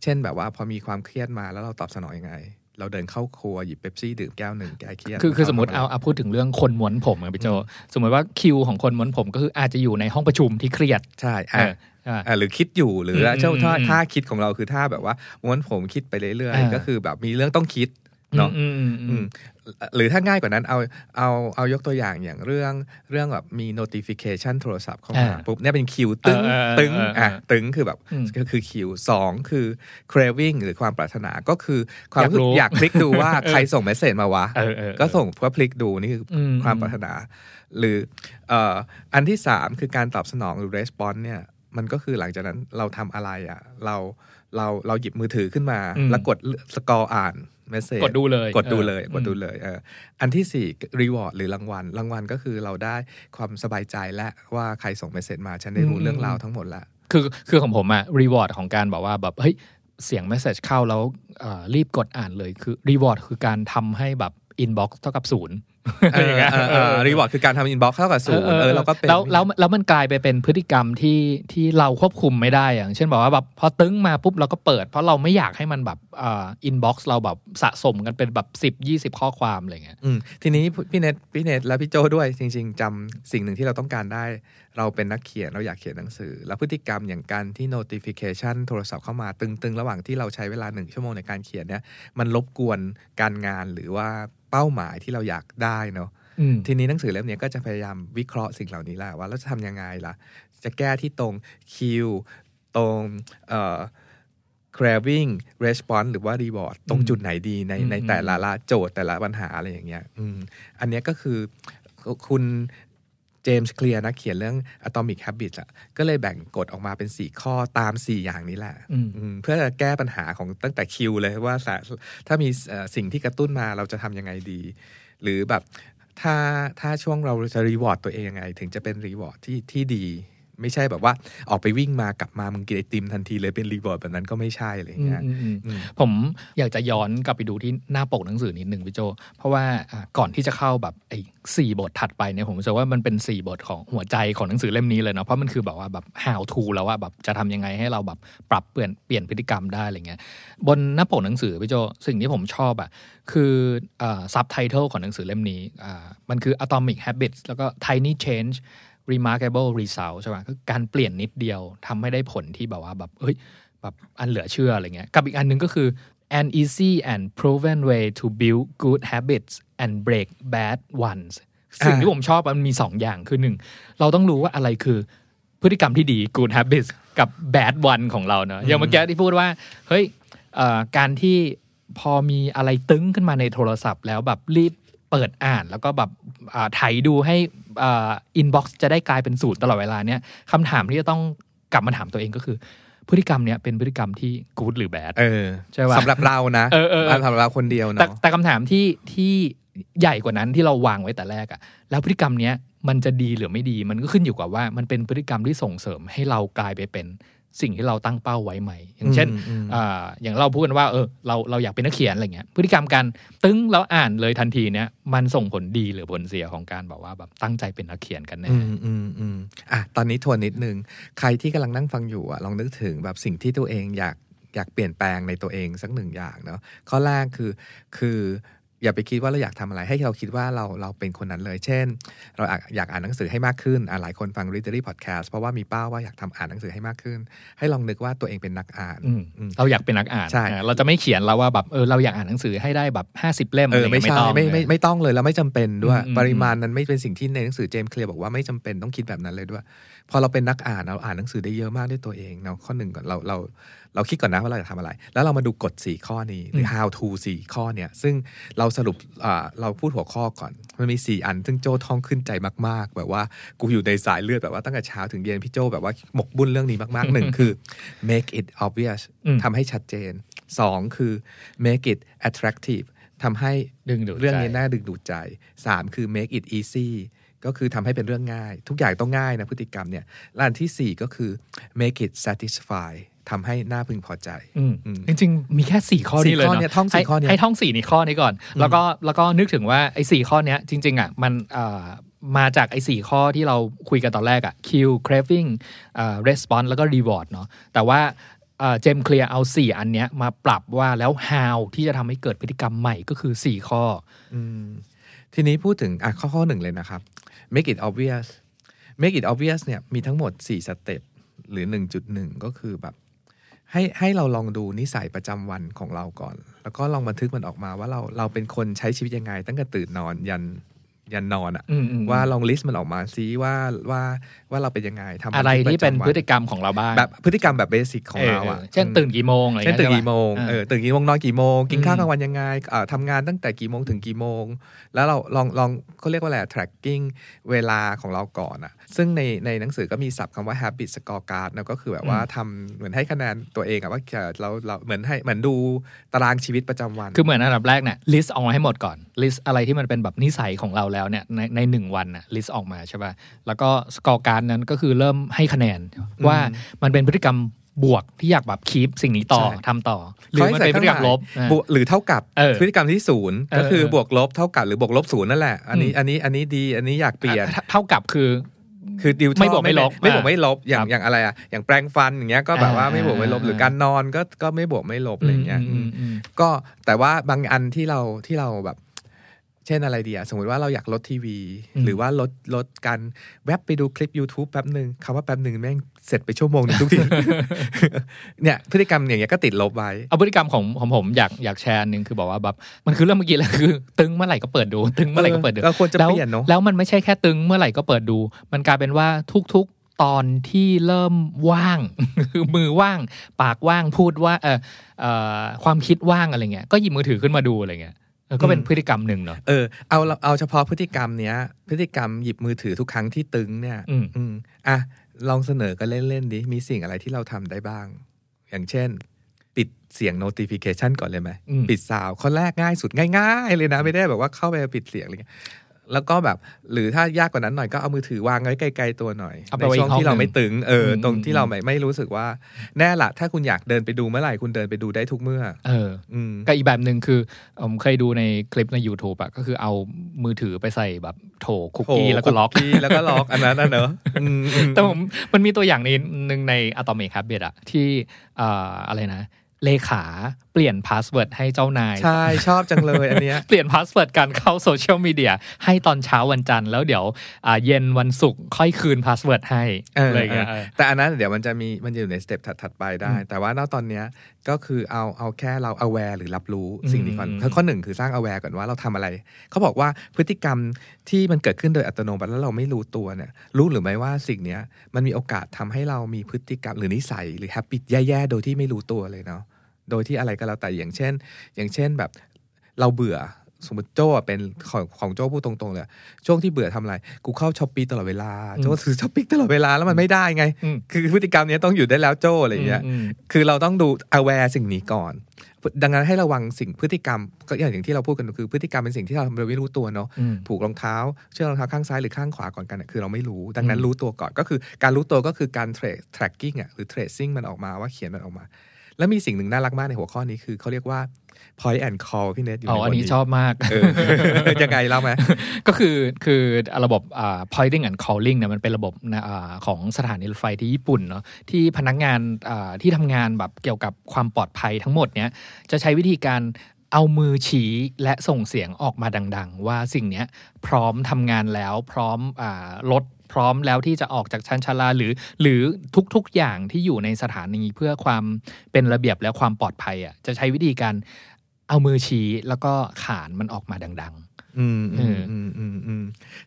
เช่นแบบว่าพอมีความเครียดมาแล้วเราตอบสนองยังไง เราเดินเข้าครัวหยิบเป๊ปซี่ดื่มแก้วหนึ่งแก้เครียดคือคือสมมติเอาเอาพูดถึงเรื่องคนม้วนผมอะพี่โจสมมติว่าคิวของคนม้วนผมก็คืออาจจะอยู่ในห้องประชุมที่เครียดใช่เออะออ่าอะหรือคิดอยู่หรืออมเจ้าท่าอืมท่าคิดของเราคือท่าแบบว่าม้วนผมคิดไปเรื่อยอ่าๆก็คือแบบมีเรื่องต้องคิด เนาะอืมอืมอืมอืมหรือถ้าง่ายกว่านั้นเอาเอาเอายกตัวอย่างอย่างเรื่องเรื่องแบบมี notification โทรศัพท์เข้ามาอ่าปุ๊บเนี่ยเป็นคิวตึงเออเออตึงเออเอออะตึงคือแบบอืมก็คือคิวสองคือ craving หรือความปรารถนาก็คือความอยากรู้อยากคลิกดูว่าใครส่งเมสเซจมาวะเออเออเออก็ส่งเพื่อพลิกดูนี่คืออมความปรารถนา หรือเอ่ออันที่สามคือการตอบสนองหรือ response เนี่ยมันก็คือหลังจากนั้นเราทำอะไรอะเราเราเราหยิบมือถือขึ้นมาอืมแล้วกดscroll อ่าน message กดดูเลยกดดูเลยเออกดดูเลยเอออันที่สี่ reward หรือรางวัลรางวัลก็คือเราได้ความสบายใจและว่าใครส่ง message มาฉันได้รู้อืมเรื่องราวทั้งหมดแล้วคือคือของผมอะ reward ของการบอกว่าแบบเฮ้ยเสียง message เข้าแล้วเอ่อรีบกดอ่านเลยคือ reward คือการทำให้แบบ inbox เท่ากับศูนย์เออเออเออ reward คือการทำ inbox เท่ากับศูนย์เออเราก็เป็นแล้วแล้วแล้วมันกลายไปเป็นพฤติกรรมที่ที่เราควบคุมไม่ได้อย่าง เช่นบอกว่าแบบพอตึ้งมาปุ๊บเราก็เปิด เพราะเราไม่อยากให้มันแบบอ่า inbox เราแบบสะสมกันเป็นแบบสิบยี่สิบข้อความอะไรเงี้ยอืมทีนี้พี่เนทพี่เนทและพี่โจด้วยจริง ๆจำสิ่งหนึ่งที่เราต้องการได้ เราเป็นนักเขียนเราอยากเขียนหนังสือ แล้วพฤติกรรมอย่างการที่ notification โทรศัพท์เข้ามาตึงๆ ระหว่างที่เราใช้เวลาหนึ่งชั่วโมงในการเขียนเนี่ยมันรบกวนการงานหรือว่าเป้าหมายที่เราอยากได้เนาะอืมทีนี้หนังสือเล่มนี้ก็จะพยายามวิเคราะห์สิ่งเหล่านี้แหละว่าเราจะทำยังไงล่ะ จะแก้ที่ตรงคิวตรงเอ่อ craving response หรือว่า reward ตรงจุดไหนดีในอืมในแต่ละละโจทย์แต่ละปัญหาอะไรอย่างเงี้ยอืมอันเนี้ยก็คือคุณเจมส์เคลียร์นะเขียนเรื่อง Atomic Habits อะก็เลยแบ่งกฎออกมาเป็น 4 ข้อตาม 4 อย่างนี้แหละอืมอืมเพื่อจะแก้ปัญหาของตั้งแต่คิวเลยว่าสะถ้ามีเอ่อสิ่งที่กระตุ้นมาเราจะทำยังไงดี หรือแบบถ้าถ้าช่วงเราจะรีวอร์ดตัวเองยังไง ถึงจะเป็นรีวอร์ดที่ที่ดี ไม่ใช่แบบว่าออกไปวิ่งมากลับมามึงกินไอติมทันทีเลยเป็นรีวอร์ดแบบนั้นก็ไม่ใช่อะไรอย่างเงี้ยอืมอืมอืมผมอยากจะย้อนกลับไปดูที่หน้าปกหนังสือนิดหนึ่งพี่โจ เพราะว่าอ่าก่อนที่จะเข้าแบบไอ้สี่บทถัดไปเนี่ยผมรู้สึกว่ามันเป็นสี่บทของหัวใจของหนังสือเล่มนี้เลยเนาะเพราะมันคือแบบว่าแบบ how to แล้วว่าแบบจะทำยังไงให้เราแบบปรับเปลี่ยนเปลี่ยนพฤติกรรมได้อะไรเงี้ยบนหน้าปกหนังสือพี่โจสิ่งที่ผมชอบอะคือซับไตเติลของหนังสือเล่มนี้อ่ามันคือ atomic habits แล้วก็ tiny change remarkable result ใช่ไหมคือการเปลี่ยนนิดเดียวทำให้ได้ผลที่แบบว่าแบบเฮ้ยแบบอันเหลือเชื่ออะไรเงี้ยกับอีกอันหนึงก็คือ an easy and proven way to build good habits and break bad ones สิ่งที่ผมชอบมันมีสองอย่างคือหนึ่งเราต้องรู้ว่าอะไรคือพฤติกรรมที่ดี good habits กับ bad one ของเราเนอะอย่างเมื่อกี้ที่พูดว่า เฮ้ยเอ่อการที่พอมีอะไรตึงขึ้นมาในโทรศัพท์แล้วแบบรีบเปิดอ่านแล้วก็แบบอ่าไถดูให้ inbox จะได้กลายเป็นศูนย์ตลอดเวลาเนี่ยคำถามที่จะต้องกลับมาถามตัวเองก็คือ พฤติกรรมเนี้ยเป็นพฤติกรรมที่ good หรือ bad เออใช่ปะสำหรับเรานะเออเออเออสำหรับเราคนเดียวแต่เนาะแต่คำถามที่ที่ใหญ่กว่านั้นที่เราวางไว้แต่แรกอะแล้วพฤติกรรมเนี้ยมันจะดีหรือไม่ดี มันก็ขึ้นอยู่กับว่ามันเป็นพฤติกรรมที่ส่งเสริมให้เรากลายไปเป็น สิ่งที่เราตั้งเป้าไว้ไหม อย่างเช่นอืมอืมอ่าอย่างเราพูดกันว่าเออเราเราอยากเป็นนักเขียนอะไรเงี้ยพฤติกรรมการตึ้งแล้วอ่านเลยทันทีเนี้ยมันส่งผลดีหรือผลเสียของการแบบว่าแบบตั้งใจเป็นนักเขียนกันแน่อืมอืมอืมอะตอนนี้ทวนนิดนึง ใครที่กำลังนั่งฟังอยู่อะลองนึกถึงแบบสิ่งที่ตัวเองอยากอยากเปลี่ยนแปลงในตัวเองสักหนึ่งอย่างเนาะข้อแรกคือคือ อย่าไปคิดว่าเราอยากทำอะไรให้เราคิดว่าเราเราเป็นคนนั้นเลย เช่น เราอยากอยากอ่านหนังสือให้มากขึ้นอะหลายคนฟัง Readery Podcast เพราะว่ามีเป้าว่าอยากทำอ่านหนังสือให้มากขึ้น ให้ลองนึกว่าตัวเองเป็นนักอ่านอืมอืมเราอยากเป็นนักอ่านใช่อ่าเราจะไม่เขียนแล้วว่าแบบเออเราอยากอ่านหนังสือให้ได้แบบห้าสิบเล่มเออไม่ะรใช่ย่างงี้ไม่ต้องไม่ไม่ไม่ต้องเลยแล้วไม่จำเป็นด้วยอืมอืมปริมาณนั้นไม่เป็นสิ่งที่ในหนังสือเจมส์เคลียร์บอกว่าไม่จำเป็นต้องคิดแบบนั้นเลยด้วย พอเราเป็นนักอ่านเราอ่านหนังสือได้เยอะมากด้วยตัวเองเนาะข้อหนึ่งก่อนเราเรา เราคิดก่อนนะว่าเราจะทำอะไร แล้วเรามาดูกฎ 4 ข้อนี้หรือ how to 4 ข้อเนี่ย ซึ่งเราสรุปอ่าเราพูดหัวข้อก่อน มันมี 4 อัน ซึ่งโจท่องขึ้นใจมาก ๆ แบบว่ากูอยู่ในสายเลือดแบบว่าตั้งแต่เช้าถึงเย็นพี่โจแบบว่าหมกบุญเรื่องนี้มากๆหนึ่งคือ make it obvious อืมทำให้ชัดเจนสองคือ make it attractive ทำให้ดึงดูดเรื่องนี้ใจน่าดึงดูดใจสามคือ make it easy ก็คือทำให้เป็นเรื่องง่าย ทุกอย่างต้องง่ายนะพฤติกรรมเนี่ยและอันที่สี่ก็คือ make it satisfy ทำให้น่าพึงพอใจอืมอืมจริงๆ มีแค่สี่ข้อสี่นี้เลยข้อเนาะเนี่ยท่องสี่ให้ข้อเนี่ยให้ท่องสี่นี่ข้อนี้ก่อน แล้วก็แล้วก็นึกถึงว่าไอ้สี่ข้อเนี้ยจริง ๆอะมันเอ่อมาจากไอ้สี่ข้อที่เราคุยกันตอนแรกอะ cue craving เอ่อ response แล้วก็ reward เนาะแต่ว่าเจมเคลียร์เอา 4 อันเนี้ยมาปรับว่าแล้ว how ที่จะทำให้เกิดพฤติกรรมใหม่ก็คือ 4 ข้ออืมทีนี้พูดถึงอะข้อข้อหนึ่งเลยนะครับ make it obvious make it obvious เนี่ยมีทั้งหมด 4 สเต็ปหรือ 1.1 ก็คือแบบ ให้ให้เราลองดูนิสัยประจำวันของเราก่อน แล้วก็ลองบันทึกมันออกมาว่าเราเราเป็นคนใช้ชีวิตยังไง ตั้งแต่ตื่นนอนยันยันนอนอะอืมอืมว่าลอง list มันออกมาซิว่าว่าว่าเราเป็นยังไงทำอะไรที่เป็นบัพฤทึติกกรรมของเราบ้างแบบพฤติกรรมแบบ basic ของเราอะเเช่นตื่นกี่โมงอะไรเช่นงี้ยตื่นใช่ปะกี่โมงอ่าเออตื่นกี่โมงนอนกี่โมงกินข้าวอืมกลางวันยังไงอ่าทำงานตั้งแต่กี่โมงถึงกี่โมง แล้วเราลองลองเขาเรียกว่าอะไร tracking เวลาของเราก่อนอะ ซึ่งในในหนังสือก็มีศัพท์คำว่า habit scorecard นะก็คือแบบว่าทำเหมือนให้คะแนนตัวเองอะว่าเราเราเหมือนให้เหมือนดูตารางชีวิตประจำวัน คือเหมือนอันดับแรกเนี่ย list ออกมาให้หมดก่อน list อะไรที่มันเป็นแบบนิสัยของเราแล้วเนี่ยในในหนึ่งวันน่ะ list ออกมาใช่ป่ะแล้วก็สกอร์การนั้นก็คือเริ่มให้คะแนนว่ามันเป็นพฤติกรรมบวกที่อยากแบบคีปสิ่งนี้ต่อใช่ทำต่อ หรือมันเป็นพฤติกรรมลบเขาให้ใส่ข้างหลังบวกหรือเท่ากับเออพฤติกรรมที่ศูนย์ก็คือเออเออบวกลบเท่ากับหรือบวกลบศูนย์นั่นแหละ อันนี้อืมอันนี้อันนี้ดีอันนี้อยากเปลี่ยนอะเท่ากับคือ คือดิวไม่บวกไม่ลบไม่บวกอ่าไม่ลบอย่างครับอย่างอะไรอะอย่างแปรงฟันอย่างเงี้ยก็แบบว่าอ่าไม่บวกไม่ลบอ่าหรือการนอนก็ก็ไม่บวกไม่ลบอะไรอย่างเงี้ยอืมอืมก็แต่ว่าบางอันที่เราที่เราแบบ เช่นอะไรดีอะสมมติว่าเราอยากลดทีวีอืมหรือว่าลดลดการแวบไปดูคลิป YouTube แป๊บหนึ่งคำว่าแป๊บหนึ่งแม่ง เสร็จไปชั่วโมงหนึงทุกทีเนี่ยพฤติกรรมอย่างเงี้ยก็ติดลบไว้เอาพฤติกรรมของของผมอยากอยากแชร์อันหนึ่งคือบอกว่าแบบมันคือเรื่องเมื่อกี้แหละคือ ตึงเมื่อไหร่ก็เปิดดู ตึงเมื่อไหร่ก็เปิดดูเออเราควรจะแล้วเปลี่ยนเนอะแล้วมันไม่ใช่แค่ตึงเมื่อไหร่ก็เปิดดู มันกลายเป็นว่าทุกๆตอนที่เริ่มว่างคือมือว่าง ปากว่างพูดว่าเออเอ่อความคิดว่างอะไรเงี้ยก็หยิบมือถือขึ้นมาดูอะไรเงี้ยเออก็เป็นพฤติกรรมหนึ่งเนาะเออเอาเอาเฉพาะพฤติกรรมเนี้ยพฤติกรรมหยิบมือถือทุกครั้งที่ตึงเนี่ย อืมอืมอะ ลองเสนอกันเล่นๆดิมีสิ่งอะไรที่เราทำได้บ้าง อย่างเช่น ปิดเสียง notification ก่อนเลยไหม อืม ปิดซาวข้อแรกง่ายสุดง่าย ๆ เลยนะ ไม่ได้แบบว่าเข้าไปปิดเสียงอะไรเงี้ย แล้วก็แบบหรือถ้ายากกว่านั้นหน่อยก็เอามือถือวางไว้ไกลๆตัวหน่อยเอาไปในไว้ช่วงอีกห้องที่เราไม่ตึงเอออมตรงที่เราอืมไม่ไม่รู้สึกว่า แน่ละถ้าคุณอยากเดินไปดูเมื่อไหร่คุณเดินไปดูได้ทุกเมื่อ เอออืมก็อีกแบบหนึ่งคือผมเคยดูในคลิปใน YouTube อะก็คือเอามือถือไปใส่แบบโถคุกกี้โถแล้วก็ล็อกคุกกี้แล้วก็ล็อกอันนั้นนะเนอะอืมอืมแต่ผมมันมีตัวอย่างในหนึ่งใน Atomic Habit อะที่เอ่ออะไรนะ เลขาเปลี่ยน password ให้เจ้านาย ใช่ ชอบจังเลยอันเนี้ย เปลี่ยน password การเข้าโซเชียลมีเดียให้ตอนเช้าวันจันทร์แล้วเดี๋ยวอ่าเย็นวันศุกร์ค่อยคืน password ให้เอออะไรเงี้ยเออเออแต่อันนั้นเดี๋ยวมันจะมีมันจะอยู่ในสเต็ปถัดๆไปได้ แต่ว่าณตอนเนี้ยก็คือเอาเอาแค่เรา aware หรือรับรู้สิ่งนี้ก่อนอืมข้อข้อหนึ่งคือสร้าง aware ก่อนว่าเราทำอะไร เขาบอกว่าพฤติกรรมที่มันเกิดขึ้นโดยอัตโนมัติแล้วเราไม่รู้ตัวเนี่ยรู้หรือไม่ว่าสิ่งเนี้ยมันมีโอกาสทำให้เรามีพฤติกรรมหรือนิสัยหรือ habit แย่ๆโดยที่ไม่รู้ตัวเลยเนาะ โดยที่อะไรก็แล้วแต่อย่างเช่น อย่างเช่นแบบเราเบื่อสมมติโจ้อะเป็นของของโจ้พูดตรงๆเลยช่วงที่เบื่อทำอะไร กูเข้า Shopee ตลอดเวลาโจ้ซื้อช้อปปิ้งตลอดเวลาแล้วมันไม่ได้ไงอืมคือพฤติกรรมเนี้ยต้องหยุดได้แล้วโจ้อะไรอย่างเงี้ยอืมคือเราต้องดู aware สิ่งนี้ก่อน ดังนั้นให้ระวังสิ่งพฤติกรรมก็อย่างที่เราพูดกันคือพฤติกรรมเป็นสิ่งที่เราเราไม่รู้ตัวเนาะอืมผูกรองเท้า เชือกรองเท้าข้างซ้ายหรือข้างขวาก่อนกันอะคือเราไม่รู้ ดังนั้นอืมรู้ตัวก่อนก็คือการรู้ตัวก็คือการ trace tracking อะหรือ tracing มันออกมาว่าเขียนมันออกมา แล้วมีสิ่งหนึ่งน่ารักมากในหัวข้อนี้คือเขาเรียกว่า point and call พี่เนทอยู่อ๋อในบอันทนี้ชอบมากเออยังไงเล่าไหมก็คือคือระบบอ่า pointing and calling เนี่ยมันเป็นระบบนะอ่าของสถานีรถไฟที่ญี่ปุ่นเนาะที่พนักงานอ่าที่ทำงานแบบเกี่ยวกับความปลอดภัยทั้งหมดเนี่ยจะใช้วิธีการเอามือชี้และส่งเสียงออกมาดัง ๆ ว่าสิ่งเนี้ยพร้อมทำงานแล้วพร้อมอ่ารถ พร้อมแล้วที่จะออกจากชั้นชาลาหรือ หรือทุกๆอย่างที่อยู่ในสถานีเพื่อความเป็นระเบียบและความปลอดภัยอะจะใช้วิธีการเอามือชี้แล้วก็ขานมันออกมาดัง ๆ อืมอืมอืมอืมอืม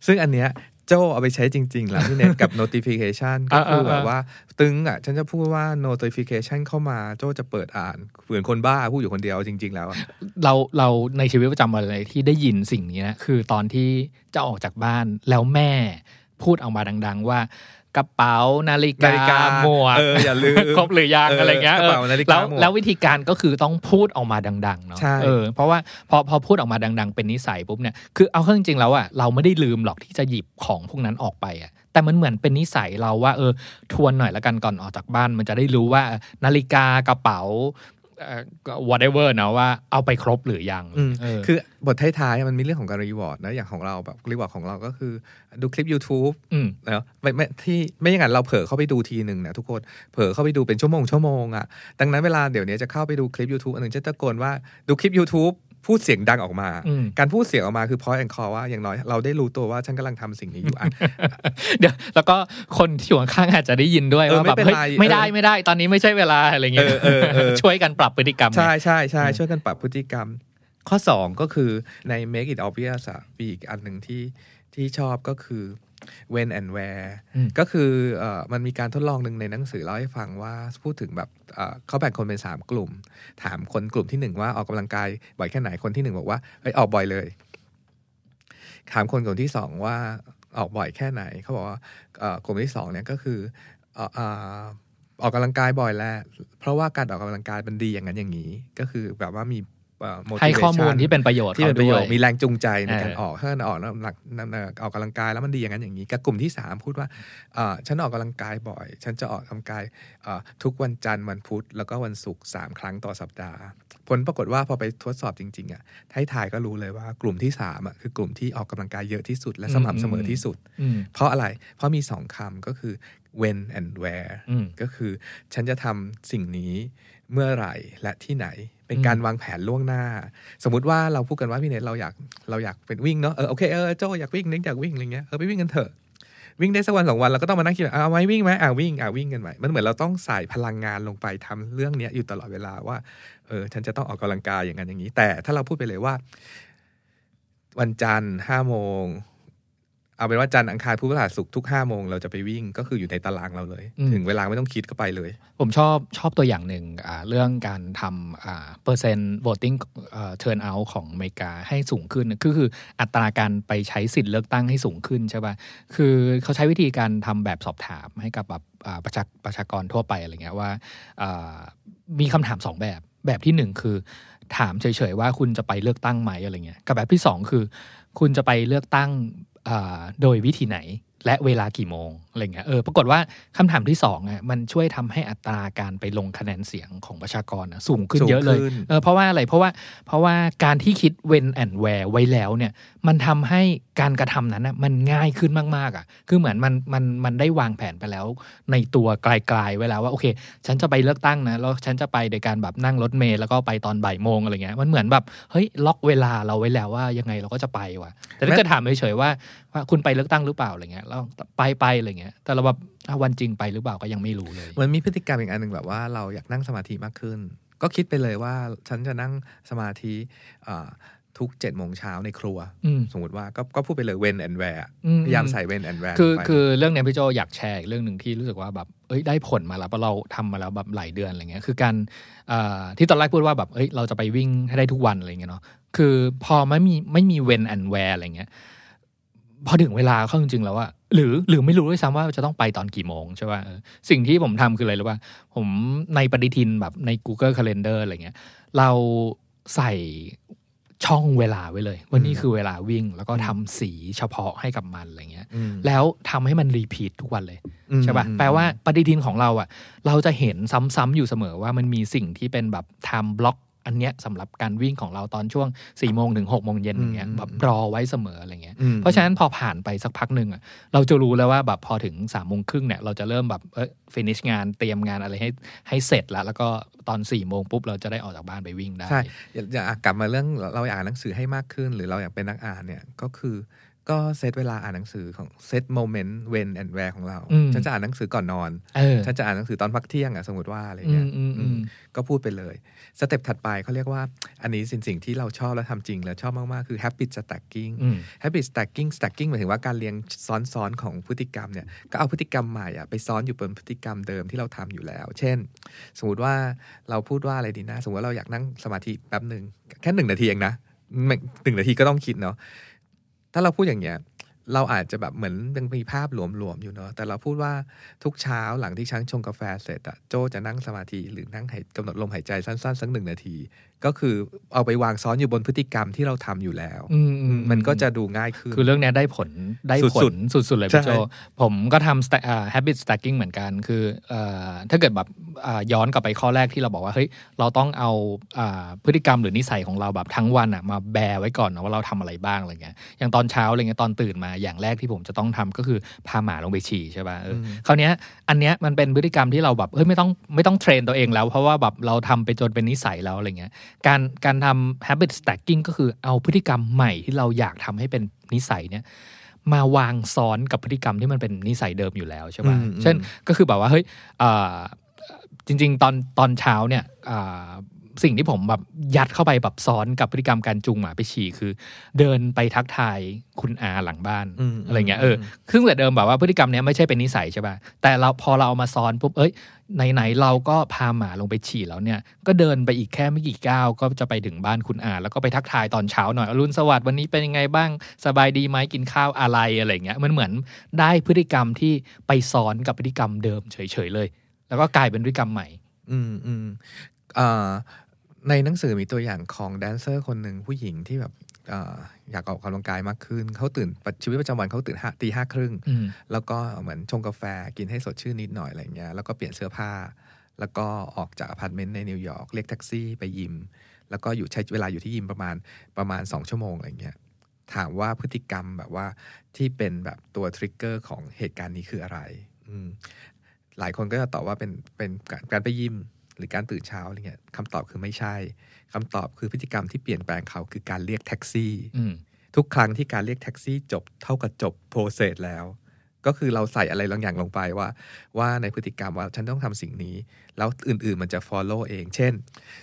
ซึ่งอันเนี้ยโจเอาไปใช้จริง ๆ แล้วพี่เน็ตกับ notification ก็คือแบบว่า ตึงอะ ฉันจะพูดว่า notification เข้ามาโจจะเปิดอ่านเหมือนคนบ้าพูดอยู่คนเดียวจริง ๆ แล้วอะเราเราในชีวิตประจำวันเลยที่ได้ยินสิ่งนี้นะคือตอนที่จะออกจากบ้านแล้วแม่ พูดออกมาดัง ๆ ว่ากระเป๋านาฬินาฬิกาหมวกเอออย่าลืมครบหรือยังเออออะไรเงี้ยกระเป๋าออนาฬิกาแล้วหมวกแล้ววิธีการก็คือต้องพูดออกมาดังๆเนาะใช่เออเพราะว่าพอพอพูดออกมาดัง ๆ เป็นนิสัยปุ๊บเนี่ยคือเอาเข้าจริงๆแล้วอะเราไม่ได้ลืมหรอกที่จะหยิบของพวกนั้นออกไปอะแต่มันเหมือนเป็นนิสัยเราว่าเออทวนหน่อยละกันก่อนออกจากบ้าน มันจะได้รู้ว่านาฬิกากระเป๋าเอ่อ whatever นะว่าเอาไปครบหรือยังอืมเออคือบทท้ายๆมันมีเรื่องของการ reward นะอย่างของเราแบบ reward ของเราก็คือดูคลิป YouTube อืมนะไม่ไม่ที่ไม่อย่างนั้นเราเผลอเข้าไปดูทีหนึ่งนะทุกคนเผลอเข้าไปดูเป็นชั่วโมงชั่วโมงอะดังนั้นเวลาเดี๋ยวนี้จะเข้าไปดูคลิป YouTube อันหนึ่งจะตะโกนว่าดูคลิป YouTube พูดเสียงดังออกมาอืมการพูดเสียงออกมาคือ point and call ว่าอย่างน้อยเราได้รู้ตัวว่าฉันกำลังทำสิ่งนี้อยู่อะเดี๋ยวแล้วก็คนที่อยู่ข้างๆอาจจะได้ยินด้วยเออว่าแบบไม่เป็นเฮ้ยไรไม่ได้เออไม่ได้ ตอนนี้ไม่ใช่เวลาอะไรเงี้ยเออเออเออช่วยกันปรับพฤติกรรมใช่ไงใช่ใช่อืมช่วยกันปรับพฤติกรรม ข้อ 2 ก็คือใน make it obvious อะมีอีกอันหนึ่งที่ที่ชอบก็คือ when and where อืมก็คือเอ่อมันมีการทดลองหนึ่งในหนังสือเล่าให้ฟังว่าพูดถึงแบบเอ่อเขาแบ่งคนเป็น 3 กลุ่ม ถามคนกลุ่มที่ 1 ว่าออกกำลังกายบ่อยแค่ไหนคนที่ 1 บอกว่าเอ้ยออกบ่อยเลย ถามคนกลุ่มที่ 2 ว่าออกบ่อยแค่ไหนเขาบอกว่าเอ่อกลุ่มที่2เนี่ยก็คือเอ่อเอ่อออกกำลังกายบ่อยแล้ว เพราะว่าการออกกำลังกายมันดีอย่างนั้นอย่างนี้ ก็คือแบบว่ามีเอ่อ ให้ข้อมูล motivation ที่เป็นประโยชน์ที่เป็นประโยชน์ขาด้วมีแรงจูงใจในเออการออกถ้าออกแล้วหนักออกกำลังกายแล้วมันดีอย่างนั้นอย่างนี้กับกลุ่มที่ 3 พูดว่าเอ่อฉันออกกำลังกายบ่อย ฉันจะออกกำลังกายเอ่อทุกวันจันทร์วันพุธแล้วก็วันศุกร์สามครั้งต่อสัปดาห์ ผลปรากฏว่าพอไปทดสอบจริงๆอะท้ายทายก็รู้เลยว่ากลุ่มที่3อะคือกลุ่มที่ออกกำลังกายเยอะที่สุดและสม่ำเสมอที่สุดอืมเพราะอะไร เพราะมีสองคำก็คือ when and where อืมก็คือฉันจะทำสิ่งนี้เมื่อไหร่และที่ไหน เป็นการวางแผนล่วงหน้า สมมุติว่าเราพูดกันว่าพี่เนทเราอยากเราอยากเป็นวิ่งเนาะเออโอเคเออโจอยากวิ่งเน็กอยากวิ่งอะไรเงี้ยเออไปวิ่งกันเถอะวิ่งได้สักวันสองวันเราก็ต้องมานั่งคิดว่าเอาไหมวิ่งไหมอ่าวิ่งอ่าวิ่งกันไหมมันเหมือนเราต้องใส่พลังงานลงไปทำเรื่องเนี้ยอยู่ตลอดเวลาว่าเออฉันจะต้องออกกำลังกายอย่างนั้นอย่างนี้ แต่ถ้าเราพูดไปเลยว่า วันจันทร์ห้าโมง เอาเป็นว่าจันทร์อังคารพุธพฤหัสศุกร์ทุกห้าโมงเราจะไปวิ่งก็คืออยู่ในตารางเราเลยอืมถึงเวลาไม่ต้องคิดก็ไปเลย ผมชอบชอบตัวอย่างหนึ่งอ่าเรื่องการทำอ่าเปอร์เซ็นต์ voting เอ่อ turn out ของอเมริกาให้สูงขึ้นก็คืออัตราการไปใช้สิทธิ์เลือกตั้งให้สูงขึ้นใช่ป่ะคือเขาใช้วิธีการทำแบบสอบถามให้กับแบบอ่าประชาประชากรทั่วไปอะไรเงี้ยว่าอ่ามีคำถามสองแบบแบบที่หนึ่งคือ ถามเฉยๆว่าคุณจะไปเลือกตั้งไหมอะไรเงี้ยกับแบบที่สองคือ คุณจะไปเลือกตั้งอ่า โดยวิธีไหน และเวลากี่โมงอะไรเงี้ยเออปรากฏว่าคำถามที่สองอะมันช่วยทำให้อัตราการไปลงคะแนนเสียงของประชากรอะสูงขึ้นสูงเยอะเลยขึ้นเออเพราะว่าอะไรเพราะว่าเพราะว่าการที่คิด when and where ไว้แล้วเนี่ยมันทำให้การกระทำนั้นนะมันง่ายขึ้นมากๆอะคือเหมือนมันมันมันได้วางแผนไปแล้ว ในตัวไกลๆไว้แล้วว่าโอเค ฉันจะไปเลือกตั้งนะแล้วฉันจะไปโดยการแบบนั่งรถเมล์แล้วก็ไปตอนบ่ายโมงอะไรเงี้ยมันเหมือนแบบเฮ้ยล็อกเวลาเราไว้แล้วว่ายังไงเราก็จะไปว่ะแต่ถ้าเกิดถามเฉยๆว่าว่าคุณไปเลือกตั้งหรือเปล่าอะไรเงี้ยแล้วไปไปอะไรเงี้ย แต่เราแบบอะวันจริงไปหรือเปล่าก็ยังไม่รู้เลยมันมีพฤติกรรมอีกอันหนึ่งแบบว่าเราอยากนั่งสมาธิมากขึ้น ก็คิดไปเลยว่าฉันจะนั่งสมาธิอ่าทุกเจ็ดโมงเช้าในครัวอืมสมมติว่าก็ก็พูดไปเลย when and where อืมพยายามใส่ when and where คือลงไปคือเรื่องเนี้ยพี่โจอยากแชร์อีกเรื่องหนึ่งที่รู้สึกว่าแบบเอ้ยได้ผลมาแล้วเพราะเราทำมาแล้วแบบหลายเดือนอะไรเงี้ยคือการเอ่อที่ตอนแรกพูดว่าแบบเอ้ยเราจะไปวิ่งให้ได้ทุกวันอะไรเงี้ยเนาะคือพอไม่มีไม่มี when and where อะไรเงี้ยพอถึงเวลาเข้าจริงๆแล้วอะ หรือหรือไม่รู้ด้วยซ้ำว่าจะต้องไปตอนกี่โมงใช่ป่ะเออสิ่งที่ผมทำคืออะไรรู้ป่ะผมในปฏิทินแบบใน Google Calendar อะไรเงี้ย เราใส่ช่องเวลาไว้เลย ว่านี่คือเวลาวิ่ง แล้วก็ทำสีเฉพาะให้กับมันอะไรเงี้ยอืมแล้วทำให้มันรีพีททุกวันเลยอืมใช่ป่ะอืมแปลว่าปฏิทินของเราอะ เราจะเห็นซ้ำๆอยู่เสมอว่ามันมีสิ่งที่เป็นแบบ time block อันเนี้ยสำหรับการวิ่งของเราตอนช่วง4ี่โมงถึง6กโมงเย็นอย่างเงี้ยแบบรอไว้เสมออะไรเงี้ยอืมเพราะฉะนั้นพอผ่านไปสักพักหนึ่งอะเราจะรู้แล้วว่าแบบพอถึงสามโมงครึ่งเนี่ยเราจะเริ่มแบบเออ finish งานเตรียมงานอะไรให้ให้เสร็จแล้ว แล้วก็ตอน4ี่โมงปุ๊บเราจะได้ออกจากบ้านไปวิ่งได้ใช่อยากอยากกลับมาเรื่องเราอยากอ่านหนังสือให้มากขึ้น หรือเราอยากเป็นนักอ่านเนี่ยก็คือ ก็เซตเวลาอ่านหนังสือของ set moment when and where ของเราอืมฉันจะอ่านหนังสือก่อนนอนเออฉันจะอ่านหนังสือตอนพักเที่ยงอะสมมติว่าอะไรอืเงี้มยอืมอืมก็พูดไปเลย step ถัดไปเขาเรียกว่า อันนี้สิ่งสิ่งที่เราชอบและทำจริง แล้วชอบมาก ๆ คือ habit stacking อืม habit stacking stacking หมายถึงว่าการเรียงซ้อนๆของพฤติกรรมเนี่ยก็เอาพฤติกรรมใหม่อะไปซ้อนอยู่บนพฤติกรรมเดิมที่เราทำอยู่แล้ว เช่น สมมติว่าเราพูดว่าอะไรดีนะ สมมติว่าเราอยากนั่งสมาธิแป๊บหนึ่งแค่หนึ่งนาทีเองนะไม่หนึ่งนาทีก็ต้องคิดเนาะ ถ้าเราพูดอย่างเงี้ยเราอาจจะแบบเหมือนยังมีภาพหลวมๆอยู่เนาะแต่เราพูดว่าทุกเช้าหลังที่ช้างชงกาแฟเสร็จอะโจจะนั่งสมาธิหรือนั่งหายกำหนดลมหายใจสั้นๆสักหนึ่งนาทีก็คือเอาไปวางซ้อนอยู่บนพฤติกรรมที่เราทำอยู่แล้วอืมอืมันก็จะดูง่ายขึ้น คือเรื่องเนี้ยได้ผลได้ผสุลดสุดๆเลยใช่พี่โจ ผมก็ทำ sta- อ่า habit stacking เหมือนกัน คือเอ่อถ้าเกิดแบบอ่าย้อนกลับไปข้อแรกที่เราบอกว่าเฮ้ยเราต้องเอาอ่าพฤติกรรมหรือนิสัยของเราแบบทั้งวันอะมาแบร์ไว้ก่อนนะว่าเราทำอะไรบ้างอะไรเงี้ยอย่างตอนเช้าอะไรเงี้ยตอนตื่นมาอย่างแรกที่ผมจะต้องทำก็คือพาหมาลงไปฉี่ใช่ป่ะเอออมคราวเนี้ยอันเนี้ยมันเป็นพฤติกรรมที่เราแบบเฮ้ยไม่ต้องไม่ต้องเทรนตัวเองแล้ว เพราะว่าแบบเราทำไปจนเป็นนิสัยแล้วอะไรเงี้ยการการทำ habit stacking ก็คือเอาพฤติกรรมใหม่ที่เราอยากทำให้เป็นนิสัยเนี่ยมาวางซ้อนกับพฤติกรรมที่มันเป็นนิสัยเดิมอยู่แล้วใช่ป่ะอืมอืมเช่นก็คือแบบว่าเฮ้ยอ่าจริง ๆ ตอนตอนเช้าเนี่ยอ่า สิ่งที่ผมแบบยัดเข้าไปแบบซ้อนกับพฤติกรรมการจูงหมาไปฉี่คือ เดินไปทักทายคุณอาหลังบ้านอืมอะไรเงี้ยเออซึ่งแต่เดิมแบบว่าพฤติกรรมเนี้ยไม่ใช่เป็นนิสัยใช่ป่ะแต่เราพอเราเอามาซ้อนปุ๊บเอ้ยไหนๆเราก็พาหมาลงไปฉี่แล้วเนี่ย ก็เดินไปอีกแค่ไม่กี่ก้าวก็จะไปถึงบ้านคุณอา แล้วก็ไปทักทายตอนเช้าหน่อยอรุณสวัสดิ์วันนี้เป็นยังไงบ้างสบายดีไหมกินข้าวอะไรอะไรเงี้ยมันเหมือนได้พฤติกรรมที่ไปซ้อนกับพฤติกรรมเดิมเฉยๆเลย แล้วก็กลายเป็นพฤติกรรมใหม่ อืมอืมอ่า ในหนังสือมีตัวอย่างของแดนเซอร์คนหนึ่งผู้หญิงที่แบบอ่าอยากออกกำลังกายมากขึ้น เขาตื่นชีวิตประจำวันเขาตื่นห้าตีห้าครึ่งอืมแล้วก็เหมือนชงกาแฟกินให้สดชื่นนิดหน่อยอะไรเงี้ย แล้วก็เปลี่ยนเสื้อผ้า แล้วก็ออกจากอพาร์ตเมนต์ในนิวยอร์กเรียกแท็กซี่ไปยิม แล้วก็อยู่ใช้เวลาอยู่ที่ยิมประมาณประมาณสองชั่วโมงอะไรเงี้ย ถามว่าพฤติกรรมแบบว่าที่เป็นแบบตัว trigger ของเหตุการณ์นี้คืออะไรอืมหลายคนก็จะตอบว่าเป็นเป็นการการไปยิม หรือการตื่นเช้าอะไรเงี้ยคำตอบคือไม่ใช่คำตอบคือพฤติกรรมที่เปลี่ยนแปลงเขาคือการเรียกแท็กซี่อืมทุกครั้งที่การเรียกแท็กซี่จบเท่ากับจบ process แล้ว ก็คือเราใส่อะไรบางอย่างลงไปว่า ว่าในพฤติกรรมว่าฉันต้องทำสิ่งนี้ แล้วอื่นๆมันจะ follow เอง เช่น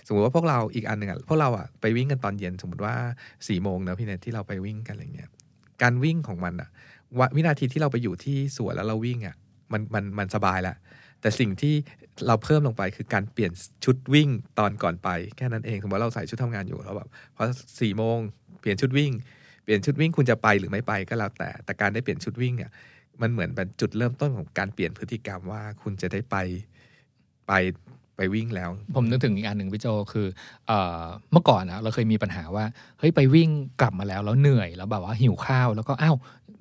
สมมติว่าพวกเราอีกอันหนึ่งอะพวกเราอะไปวิ่งกันตอนเย็นสมมติว่าสี่โมงเนอะพี่เนทที่เราไปวิ่งกันอะไรเงี้ยการวิ่งของมันอะวะวินาทีที่เราไปอยู่ที่สวนแล้วเราวิ่งอะมันมันมันสบายแล้ว แต่สิ่งที่เราเพิ่มลงไปคือการเปลี่ยนชุดวิ่งตอนก่อนไปแค่นั้นเองสมมติเราใส่ชุดทำงานอยู่แล้วแบบพอสี่โมงเปลี่ยนชุดวิ่ง เปลี่ยนชุดวิ่งคุณจะไปหรือไม่ไปก็แล้วแต่ แต่การได้เปลี่ยนชุดวิ่งเนี่ยมันเหมือนเป็นจุดเริ่มต้นของการเปลี่ยนพฤติกรรมว่าคุณจะได้ไปไปไปวิ่งแล้ว ผมนึกถึงอีกอันหนึ่งพี่โจคือเอ่อเมื่อก่อนนะเราเคยมีปัญหาว่าเฮ้ยไปวิ่งกลับมาแล้วแล้วเหนื่อยแล้วแบบว่าหิวข้าวแล้วก็อ้าว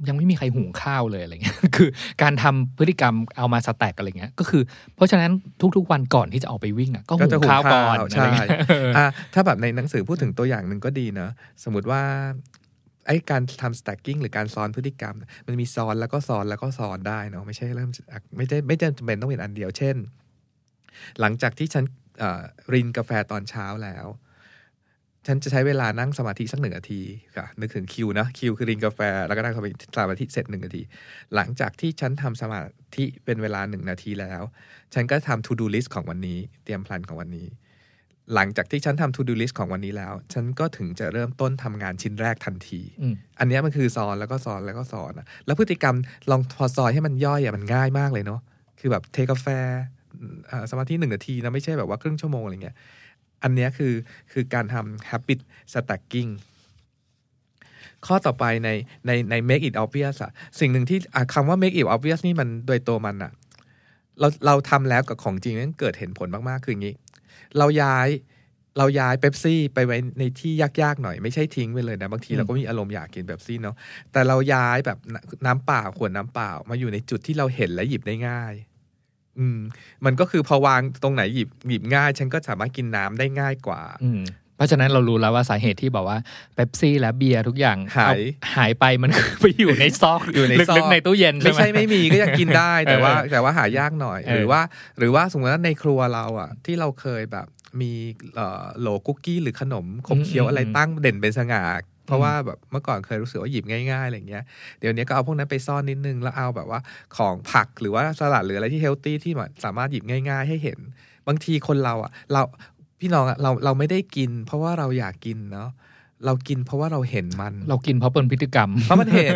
ยังไม่มีใครหุงข้าวเลยอะไรเงี้ยคือการทำพฤติกรรมเอามาสแต็กอะไรเงี้ยก็คือ เพราะฉะนั้นทุกๆวันก่อนที่จะออกไปวิ่งอะก็ก็หุจะงหุงข้าวก่อนข้าวอะไรใช่เงี้ยอะถ้าแบบในหนังสือพูดถึงตัวอย่างหนึ่งก็ดีเนอะสมมติว่าไอ้การทำ stacking หรือการซ้อนพฤติกรรม มันมีซ้อนแล้วก็ซ้อนแล้วก็ซ้อนได้เนาะไม่ใช่เริ่มจากไม่ได้ไม่จำเป็นต้องเป็นอันเดียว เช่น หลังจากที่ฉันเอ่อรินกาแฟตอนเช้าแล้ว ฉันจะใช้เวลานั่งสมาธิสักหนึ่งนาทีค่ะนึกถึงคิวนะคิวคือรินกาแฟ แล้วก็นั่งสมาธิสมาธิเสร็จหนึ่งนาที หลังจากที่ฉันทำสมาธิเป็นเวลาหนึ่งนาทีแล้ว ฉันก็ทำ to do list ของวันนี้ เตรียมแพลนของวันนี้ หลังจากที่ฉันทำ to do list ของวันนี้แล้ว ฉันก็ถึงจะเริ่มต้นทำงานชิ้นแรกทันทีอืมอันเนี้ยมันคือซ้อนแล้วก็ซ้อนแล้วก็ซ้อนอะแล้วพฤติกรรมลองพอซอยให้มันย่อยอะมันง่ายมากเลยเนาะคือแบบเทกาแฟเอ่อสมาธิหนึ่งนาทีนะไม่ใช่แบบว่าครึ่งชั่วโมงอะไรเงี้ย อันเนี้ยคือคือการทำ habit stacking ข้อต่อไปในในใน make it obvious อะสิ่งหนึ่งที่อะคำว่า make it obvious นี่มันโดยตัวมันอะเราเราทำแล้วกับของจริงนั้นเกิดเห็นผลมาก ๆ คืออย่างนี้ เราย้ายเราย้ายเ e ปซี่ไปไว้ในที่ยากๆหน่อยไม่ใช่ทิ้งไปเลยนะ บางทีอืมเราก็มีอารมณ์อยากกินเ e ปซี่เนาะแต่เราย้ายแบบนน้ำเปล่าขวดน้ำเปล่ามาอยู่ในจุดที่เราเห็นและหยิบได้ง่าย อืมมันก็คือพอวางตรงไหนหยิบหยิบง่าย ฉันก็สามารถกินน้ำได้ง่ายกว่า อืมเพราะฉะนั้นเรารู้แล้วว่าสาเหตุที่บอกว่าเป๊ปซี่และเบียร์ทุกอย่างหายเอหายไปมันคือไปอยู่ในซอกอยู่ในซอกลึกๆในตู้เย็นใช่ไม่ไหมใช่ไม่มีก็ยังกินได้ แต่ว่าเออแต่ว่าหายากหน่อยเออหรือว่า หรือว่าสมมติว่าในครัวเราอะ ที่เราเคยแบบมีเอ่อโหลคุกกี้หรือขนมขบเคี้ยวอะไรตั้งเด่นเป็นสง่า เพราะว่าแบบเมื่อก่อนเคยรู้สึกว่าหยิบง่ายๆอะไรเงี้ยเดี๋ยวนี้ก็เอาพวกนั้นไปซ่อนนิดนึง แล้วเอาแบบว่าของผักหรือว่าสลัดหรืออะไรที่เฮลตี้ที่มันสามารถหยิบง่าย ๆ ให้เห็น บางทีคนเราอะ เราพี่น้องอะเราเราไม่ได้กิน เพราะว่าเราอยากกินเนาะเรากินเพราะว่าเราเห็นมัน เรากินเพราะเป็นพฤติกรรม เพราะมันเห็น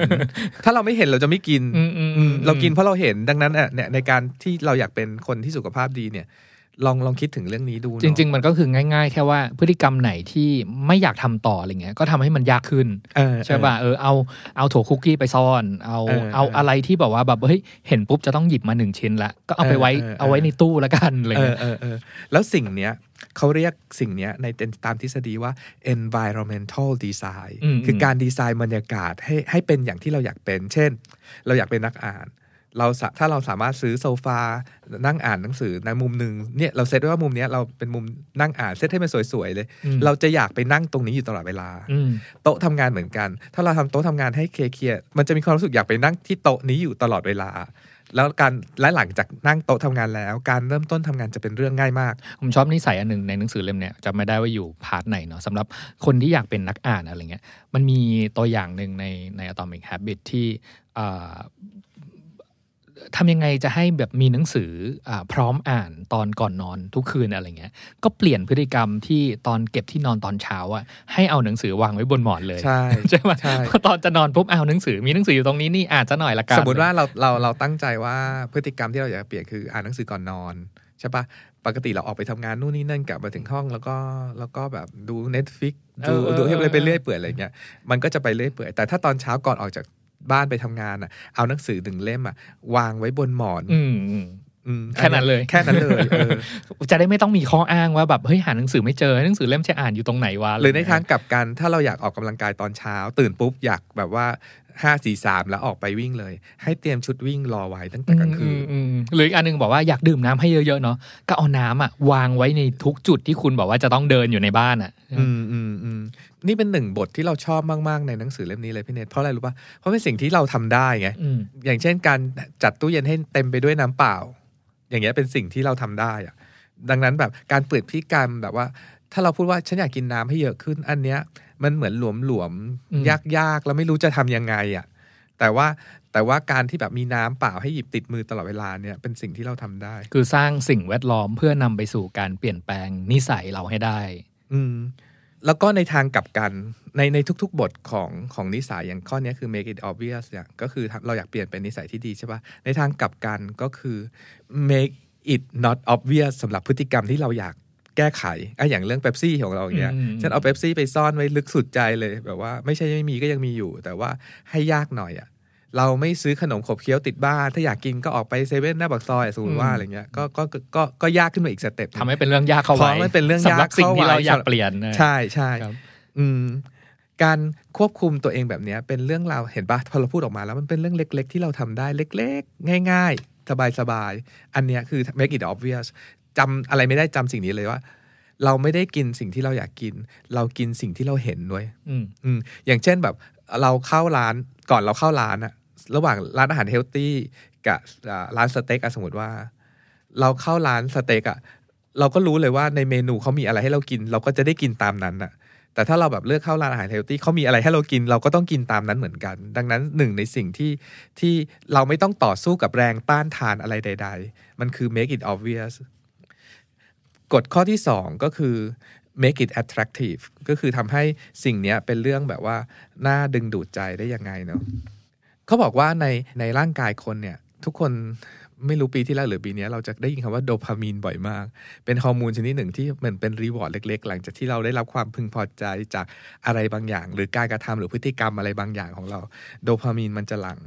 ถ้าเราไม่เห็นเราจะไม่กินอืมอืมอืมเรากินเพราะเราเห็นดังนั้นอะเนี่ยในการที่เราอยากเป็นคนที่สุขภาพดีเนี่ย ลองลองคิดถึงเรื่องนี้ดูเนอะจริง ๆ มันก็คือง่าย ๆ แค่ว่าพฤติกรรมไหนที่ไม่อยากทำต่ออะไรเงี้ยก็ทำให้มันยากขึ้นเออใช่ป่ะเออเอาเอาถั่วคุกกี้ไปซ่อน เอาเออเอาเออออะไรที่แบบว่าแบบเฮ้ยเห็นปุ๊บจะต้องหยิบมาหนึ่งชิ้นละก็เอาไปไว้เออเออเออเอาไว้ในตู้แล้วกันอะไรเออเงี้ยเออเออแล้วสิ่งเนี้ยเขาเรียกสิ่งเนี้ยในตามทฤษฎีว่า environmental design อืมคือการดีไซน์บรรยากาศให้ให้เป็นอย่างที่เราอยากเป็น เช่น เราอยากเป็นนักอ่าน เราสะถ้าเราสามารถซื้อโซฟา นั่งอ่านหนังสือในมุมหนึ่งเนี่ยเราเซตไว้ว่ามุมเนี้ยเราเป็นมุมนั่งอ่านเซตให้มันสวยๆเลยอืมเราจะอยากไปนั่งตรงนี้อยู่ตลอดเวลาอืมโต๊ะทำงานเหมือนกัน ถ้าเราทำโต๊ะทำงานให้เคลียร์ๆมันจะมีความรู้สึกอยากไปนั่งที่โต๊ะนี้อยู่ตลอดเวลา แล้วการและหลังจากนั่งโต๊ะทำงานแล้ว การเริ่มต้นทำงานจะเป็นเรื่องง่ายมาก ผมชอบนิสัยอันหนึ่งในหนังสือเล่มเนี้ยจำไม่ได้ว่าอยู่พาร์ทไหนเนาะสำหรับคนที่อยากเป็นนักอ่านอะไรเงี้ยมันมีตัวอย่างหนึ่งในใน Atomic Habit ที่อ่า ทำยังไงจะให้แบบมีหนังสืออาพร้อมอ่านตอนก่อนนอนทุกคืนอะไรเงี้ย ก็เปลี่ยนพฤติกรรมที่ตอนเก็บที่นอนตอนเช้าอะให้เอาหนังสือวางไว้บนหมอนเลย ใช่ใช่ไหมใช่พอตอนจะนอนปุ๊บเอาหนังสือมีหนังสืออยู่ตรงนี้นี่อ่านซะหน่อยละกันสมมติว่าเราเราเราตั้งใจว่าพฤติกรรมที่เราอยากเปลี่ยนคืออ่านหนังสือก่อนนอนใช่ปะปกติเราออกไปทำงานนู่นนี่นั่นกลับมาถึงห้องแล้วก็แล้วก็แบบดู Netflix ดูเออเออดูให้เออไปเรื่อยเปื่อยอะไรเงี้ยมันก็จะไปเรื่อยเปื่อยแต่ถ้าตอนเช้าก่อนออกจาก บ้านไปทำงานอะ เอาหนังสือหนึ่งเล่มอะ วางไว้บนหมอน อืมอืมอืมแค่นั้นเลย แค่นั้นเลยเออจะได้ไม่ต้องมีข้ออ้างว่าแบบเฮ้ยหาหนังสือไม่เจอหนังสือเล่มจะอ่านอยู่ตรงไหนวะหรือในทางกลับกันถ้าเราอยากออกกำลังกายตอนเช้า ตื่นปุ๊บอยากแบบว่า ห้าสี่สามแล้วออกไปวิ่งเลย ให้เตรียมชุดวิ่งรอไว้ตั้งแต่กลางคืนอืมอืมอืมหรืออีกอันหนึงบอกว่าอยากดื่มน้ำให้เยอะๆเนาะก็เอาน้ำอะวางไว้ในทุกจุดที่คุณบอกว่าจะต้องเดินอยู่ในบ้านอะ อืมอืมอืมนี่เป็นหนึ่งบทที่เราชอบมากๆในหนังสือเล่มนี้เลยพี่เนทเพราะอะไรรู้ป่ะเพราะเป็นสิ่งที่เราทำได้ไงอืมอย่างเช่นการจัดตู้เย็นให้เต็มไปด้วยน้ำเปล่า อย่างเงี้ยเป็นสิ่งที่เราทำได้อะดังนั้นแบบการเปิดพฤติกรรมแบบว่า ถ้าเราพูดว่าฉันอยากกินน้ำให้เยอะขึ้น อันเนี้ย มันเหมือนหลวมหลวมๆยากๆแล้วไม่รู้จะทำยังไงอะ แต่ว่าแต่ว่าการที่แบบมีน้ำเปล่าให้หยิบติดมือตลอดเวลาเนี่ยเป็นสิ่งที่เราทำได้ คือสร้างสิ่งแวดล้อมเพื่อนำไปสู่การเปลี่ยนแปลงนิสัยเราให้ได้ อืมแล้วก็ในทางกลับกันในในทุกๆ บทของของนิสัยอย่างข้อเนี้ยคือ make it obvious เนี่ยก็คือเราอยากเปลี่ยนเป็นนิสัยที่ดีใช่ปะในทางกลับกันก็คือ make it not obvious สำหรับพฤติกรรมที่เราอยาก แก้ไขอะอย่างเรื่องเบปซี่ของเราอย่างเงี้ยอืมฉันเอาเบปซี่ไปซ่อนไว้ลึกสุดใจเลยแบบว่าไม่ใช่ไม่มีก็ยังมีอยู่ แต่ว่าให้ยากหน่อยอะเราไม่ซื้อขนมขบเคี้ยวติดบ้าน ถ้าอยากกินก็ออกไปเซเว่นหน้าปากซอยสมมติว่าอะไรเงี้ยก็ก็ก็ก็ก็ยากขึ้นมาอีก step หนึ่งทำให้เป็นเรื่องยากเข้าไว้ราะมันเป็นเรื่องยากสำหรับสิ่งที่เข้าไว้เราอยากเปลี่ยนนะใช่ใช่ครับอืมการควบคุมตัวเองแบบเนี้ยเป็นเรื่องราวเห็นปะพอเราพูดออกมาแล้วมันเป็นเรื่องเล็ก ๆ ที่เราทำได้เล็ก ๆ ง่าย ๆ สบายๆอันเนี้ยคือ make it obvious จำอะไรไม่ได้จำสิ่งนี้เลยว่า เราไม่ได้กินสิ่งที่เราอยากกิน เรากินสิ่งที่เราเห็นด้วยอืมอืมอย่างเช่นแบบเราเข้าร้านก่อนเราเข้าร้านอะระหว่างร้านอาหาร healthy กับอ่าร้านสเต็กอะสมมติว่า เราเข้าร้านสเต็กอะเราก็รู้เลยว่าในเมนูเขามีอะไรให้เรากิน เราก็จะได้กินตามนั้นอะแต่ถ้าเราแบบเลือกเข้าร้านอาหาร healthy เขามีอะไรให้เรากินเราก็ต้องกินตามนั้นเหมือนกัน ดังนั้นหนึ่งในสิ่งที่ที่เราไม่ต้องต่อสู้กับแรงต้านทานอะไรใด ๆ มันคือ make it obvious กฎข้อที่สองก็คือ make it attractive ก็คือทำให้สิ่งนี้เป็นเรื่องแบบว่า น่าดึงดูดใจได้ยังไงเนาะเขาบอกว่าในในร่างกายคนเนี่ย ทุกคนไม่รู้ปีที่แล้วหรือปีนี้เราจะได้ยินคำว่าโดพามีนบ่อยมาก เป็นฮอร์โมนชนิดหนึ่งที่เหมือนเป็นรีวอร์ดเล็กๆ หลังจากที่เราได้รับความพึงพอใจจากอะไรบางอย่าง หรือการกระทำหรือพฤติกรรมอะไรบางอย่างของเรา โดพามีนมันจะหลัง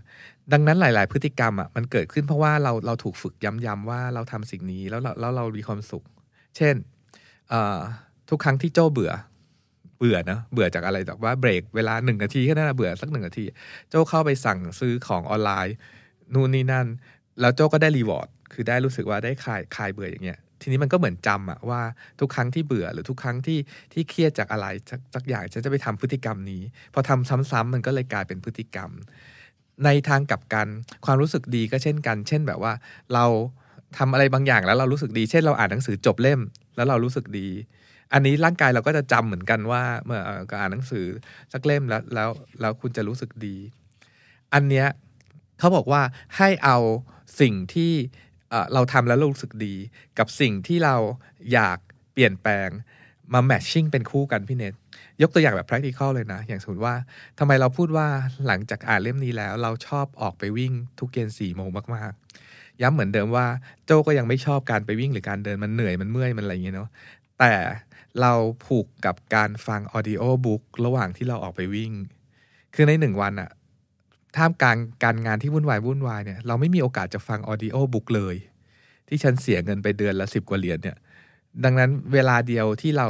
ดังนั้นหลาย ๆ พฤติกรรมอะมันเกิดขึ้นเพราะว่าเราเราถูกฝึกย้ำๆว่าเราทำสิ่งนี้แล้วแล้วเรามีความสุข เช่นทุกครั้งที่โจ้เบื่อ เบื่อนะเบื่อจากอะไรแบบว่าเบรกเวลาหนึ่งนาทีแค่นั้นนะเบื่อสักหนึ่งนาที โจ้เข้าไปสั่งซื้อของออนไลน์นู่นนี่นั่น แล้วโจ้ก็ได้รีวอร์ดคือได้รู้สึกว่าได้คลายคลายเบื่ออย่างเงี้ยทีนี้มันก็เหมือนจำอะว่าทุกครั้งที่เบื่อหรือทุกครั้งที่ที่เครียดจากอะไรสักสักอย่างฉันจะไปทำพฤติกรรมนี้ พอทำซ้ำๆมันก็เลยกลายเป็นพฤติกรรม ในทางกลับกันความรู้สึกดีก็เช่นกัน เช่นแบบว่า เรา ทำอะไรบางอย่างแล้วเรารู้สึกดี เช่นเราอ่านหนังสือจบเล่ม แล้วเรารู้สึกดี อันนี้ร่างกายเราก็จะจำเหมือนกันว่าเมื่ออ่อก็อ่านหนังสือสักเล่มแล้วแล้วแล้วคุณจะรู้สึกดี อันเนี้ยเขาบอกว่าให้เอาสิ่งที่เราทำแล้วรู้สึกดี กับสิ่งที่เราอยากเปลี่ยนแปลงมาแมทชิ่งเป็นคู่กันพี่เนทยกตัวอย่างแบบ practical เลยนะ อย่างสมมติว่าทำไมเราพูดว่าหลังจากอ่านเล่มนี้แล้ว เราชอบออกไปวิ่งทุกเย็นสี่โมงมากๆ ย้ำเหมือนเดิมว่าโจก็ยังไม่ชอบการไปวิ่งหรือการเดินมันเหนื่อยมันเมื่อยมันอะไรอย่างเงี้ยเนาะแต่เราผูกกับการฟัง audio book ระหว่างที่เราออกไปวิ่ง คือในหนึ่งวันอะท่ามกลางการงานที่วุ่นวายวุ่นวายเนี่ยเราไม่มีโอกาสจะฟัง audio book เลย ที่ฉันเสียเงินไปเดือนละสิบกว่าเหรียญเนี่ย ดังนั้นเวลาเดียวที่เรา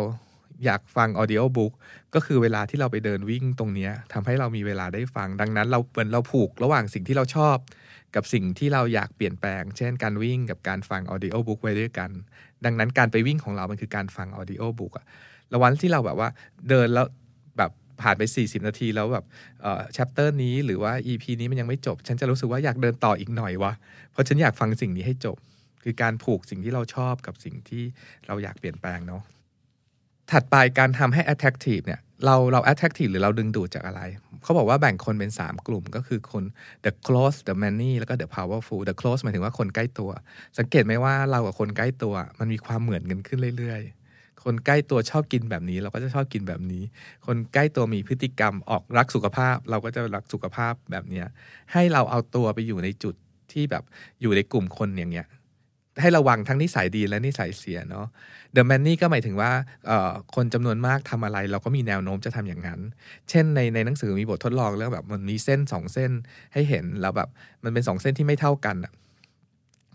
อยากฟัง audio book ก็คือเวลาที่เราไปเดินวิ่งตรงนี้ทำให้เรามีเวลาได้ฟัง ดังนั้นเราเหมือนเราผูกระหว่างสิ่งที่เราชอบ กับสิ่งที่เราอยากเปลี่ยนแปลง เช่นการวิ่งกับการฟัง audio book ไว้ด้วยกัน ดังนั้นการไปวิ่งของเรามันคือการฟัง audio book อะแล้ววันที่เราแบบว่าเดินแล้วแบบผ่านไป 40 นาทีแล้วแบบเอ่อ chapter นี้หรือว่า EP นี้มันยังไม่จบ ฉันจะรู้สึกว่าอยากเดินต่ออีกหน่อยวะเพราะฉันอยากฟังสิ่งนี้ให้จบ คือการผูกสิ่งที่เราชอบกับสิ่งที่เราอยากเปลี่ยนแปลงเนาะ ถัดไปการทำให้ attractive เนี่ยเราเรา attractive หรือเราดึงดูดจากอะไร เขาบอกว่าแบ่งคนเป็น 3 กลุ่มก็คือคน the close the many แล้วก็ the powerful the close หมายถึงว่าคนใกล้ตัว สังเกตไหมว่าเรากับคนใกล้ตัว มันมีความเหมือนกันขึ้นเรื่อยๆ คนใกล้ตัวชอบกินแบบนี้ เราก็จะชอบกินแบบนี้ คนใกล้ตัวมีพฤติกรรมออกรักสุขภาพ เราก็จะรักสุขภาพแบบเนี้ยให้เราเอาตัวไปอยู่ในจุดที่แบบอยู่ในกลุ่มคนอย่างเงี้ย ให้ระวังทั้งนิสัยดีและนิสัยเสียเนาะ The Man นี่ก็หมายถึงว่าคนจำนวนมากทำอะไร เราก็มีแนวโน้มจะทำอย่างนั้น เช่นในในหนังสือมีบททดลองเรื่องแบบมันมีเส้นสองเส้นให้เห็นแล้วแบบมันเป็นสองเส้นที่ไม่เท่ากัน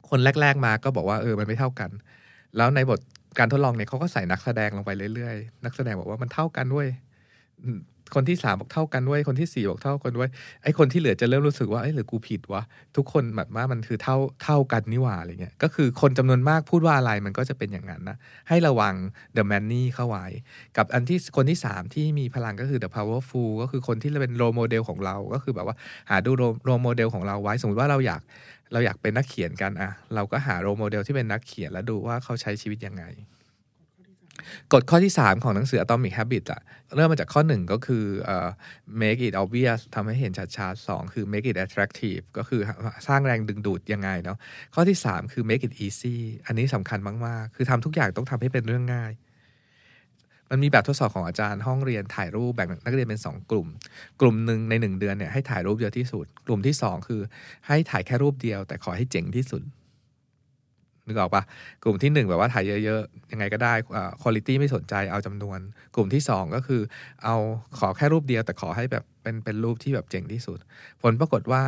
คนแรก ๆมาก็บอกว่าเออมันไม่เท่ากัน แล้วในบทการทดลองเนี่ยเขาก็ใส่นักแสดงลงไปเรื่อยๆ นักแสดงบอกว่ามันเท่ากันด้วย คนที่สามบอกเท่ากันด้วย คนที่สี่บอกเท่ากันด้วยไอ้คนที่เหลือจะเริ่มรู้สึกว่าเอ้หรือกูผิดวะทุกคนแบบว่ามันคือเท่าเท่ากันนี่หว่าอะไรเงี้ยก็คือคนจำนวนมากพูดว่าอะไรมันก็จะเป็นอย่างนั้นนะให้ระวัง the many เข้าไว้ กับอันที่คนที่สามที่มีพลังก็คือ the powerful ก็คือคนที่เป็น role model ของเราก็คือแบบว่าหาดู role model ของเราไว้สมมติว่าเราอยากเราอยากเป็นนักเขียนกันอะเราก็หา role model ที่เป็นนักเขียนแล้วดูว่าเขาใช้ชีวิตยังไง กฎข้อที่ 3 ของหนังสือ Atomic Habits อะเริ่มมาจากข้อ 1 ก็คือเอ่อ make it obvious ทำให้เห็นชัดๆสองคือ make it attractive ก็คือสร้างแรงดึงดูดยังไงเนาะข้อที่ 3 คือ make it easy อันนี้สำคัญมาก ๆ คือทำทุกอย่างต้องทำให้เป็นเรื่องง่าย มันมีแบบทดสอบของอาจารย์ห้องเรียนถ่ายรูปแบ่งนักเรียนเป็น 2 กลุ่ม กลุ่มหนึ่งใน 1 เดือนเนี่ยให้ถ่ายรูปเยอะที่สุด กลุ่มที่ 2 คือให้ถ่ายแค่รูปเดียว แต่ขอให้เจ๋งที่สุด นึกออกปะกลุ่มที่หนึ่งแบบว่าถ่ายเยอะๆ ยังไงก็ได้คุณภาพไม่สนใจเอาจำนวน กลุ่มที่สองก็คือ เอาขอแค่รูปเดียวแต่ขอให้แบบเป็นเป็นรูปที่แบบเจ๋งที่สุด ผลปรากฏว่า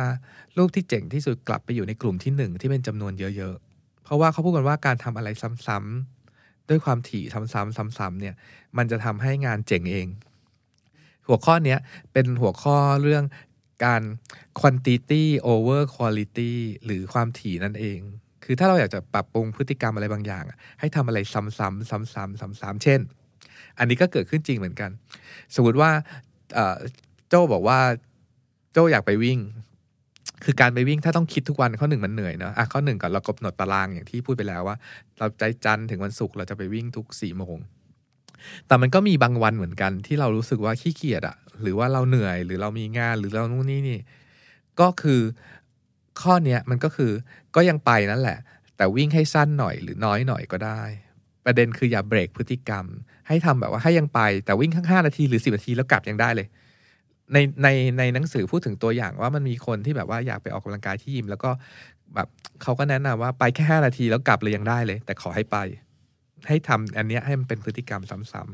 รูปที่เจ๋งที่สุดกลับไปอยู่ในกลุ่มที่หนึ่งที่เป็นจำนวนเยอะๆ เพราะว่าเขาพูดกันว่าการทำอะไรซ้ำๆด้วยความถี่ซ้ำๆซ้ำๆเนี่ยมันจะทำให้งานเจ๋งเอง หัวข้อเนี้ยเป็นหัวข้อเรื่องการ quantity over quality หรือความถี่นั่นเอง คือถ้าเราอยากจะปรับปรุงพฤติกรรมอะไรบางอย่าง ให้ทำอะไรซ้ำๆซ้ำๆซ้ำๆเช่น อันนี้ก็เกิดขึ้นจริงเหมือนกัน สมมติว่าโจ้บอกว่าโจ้อยากไปวิ่ง คือการไปวิ่งถ้าต้องคิดทุกวันข้อหนึ่งมันเหนื่อยเนอะอะข้อหนึ่งก่อนเรากำหนดตารางอย่างที่พูดไปแล้วว่า เราใจจันทร์ถึงวันศุกร์เราจะไปวิ่งทุกสี่โมงแต่มันก็มีบางวันเหมือนกันที่เรารู้สึกว่าขี้เกียจอะหรือว่าเราเหนื่อยหรือเรามีงานหรือเรานู่นนี่นี่ก็คือ ข้อเนี้ยมันก็คือก็ยังไปนั่นแหละ แต่วิ่งให้สั้นหน่อยหรือน้อยหน่อยก็ได้ ประเด็นคืออย่าเบรกพฤติกรรม ให้ทำแบบว่าให้ยังไปแต่วิ่งข้างห้านาทีหรือสิบนาทีแล้วกลับยังได้เลย ในในในหนังสือพูดถึงตัวอย่างว่ามันมีคนที่แบบว่าอยากไปออกกำลังกายที่ยิม แล้วก็แบบเขาก็แนะนำว่าไปแค่ห้านาทีแล้วกลับเลยยังได้เลย แต่ขอให้ไป ให้ทำอันเนี้ยให้มันเป็นพฤติกรรมซ้ำ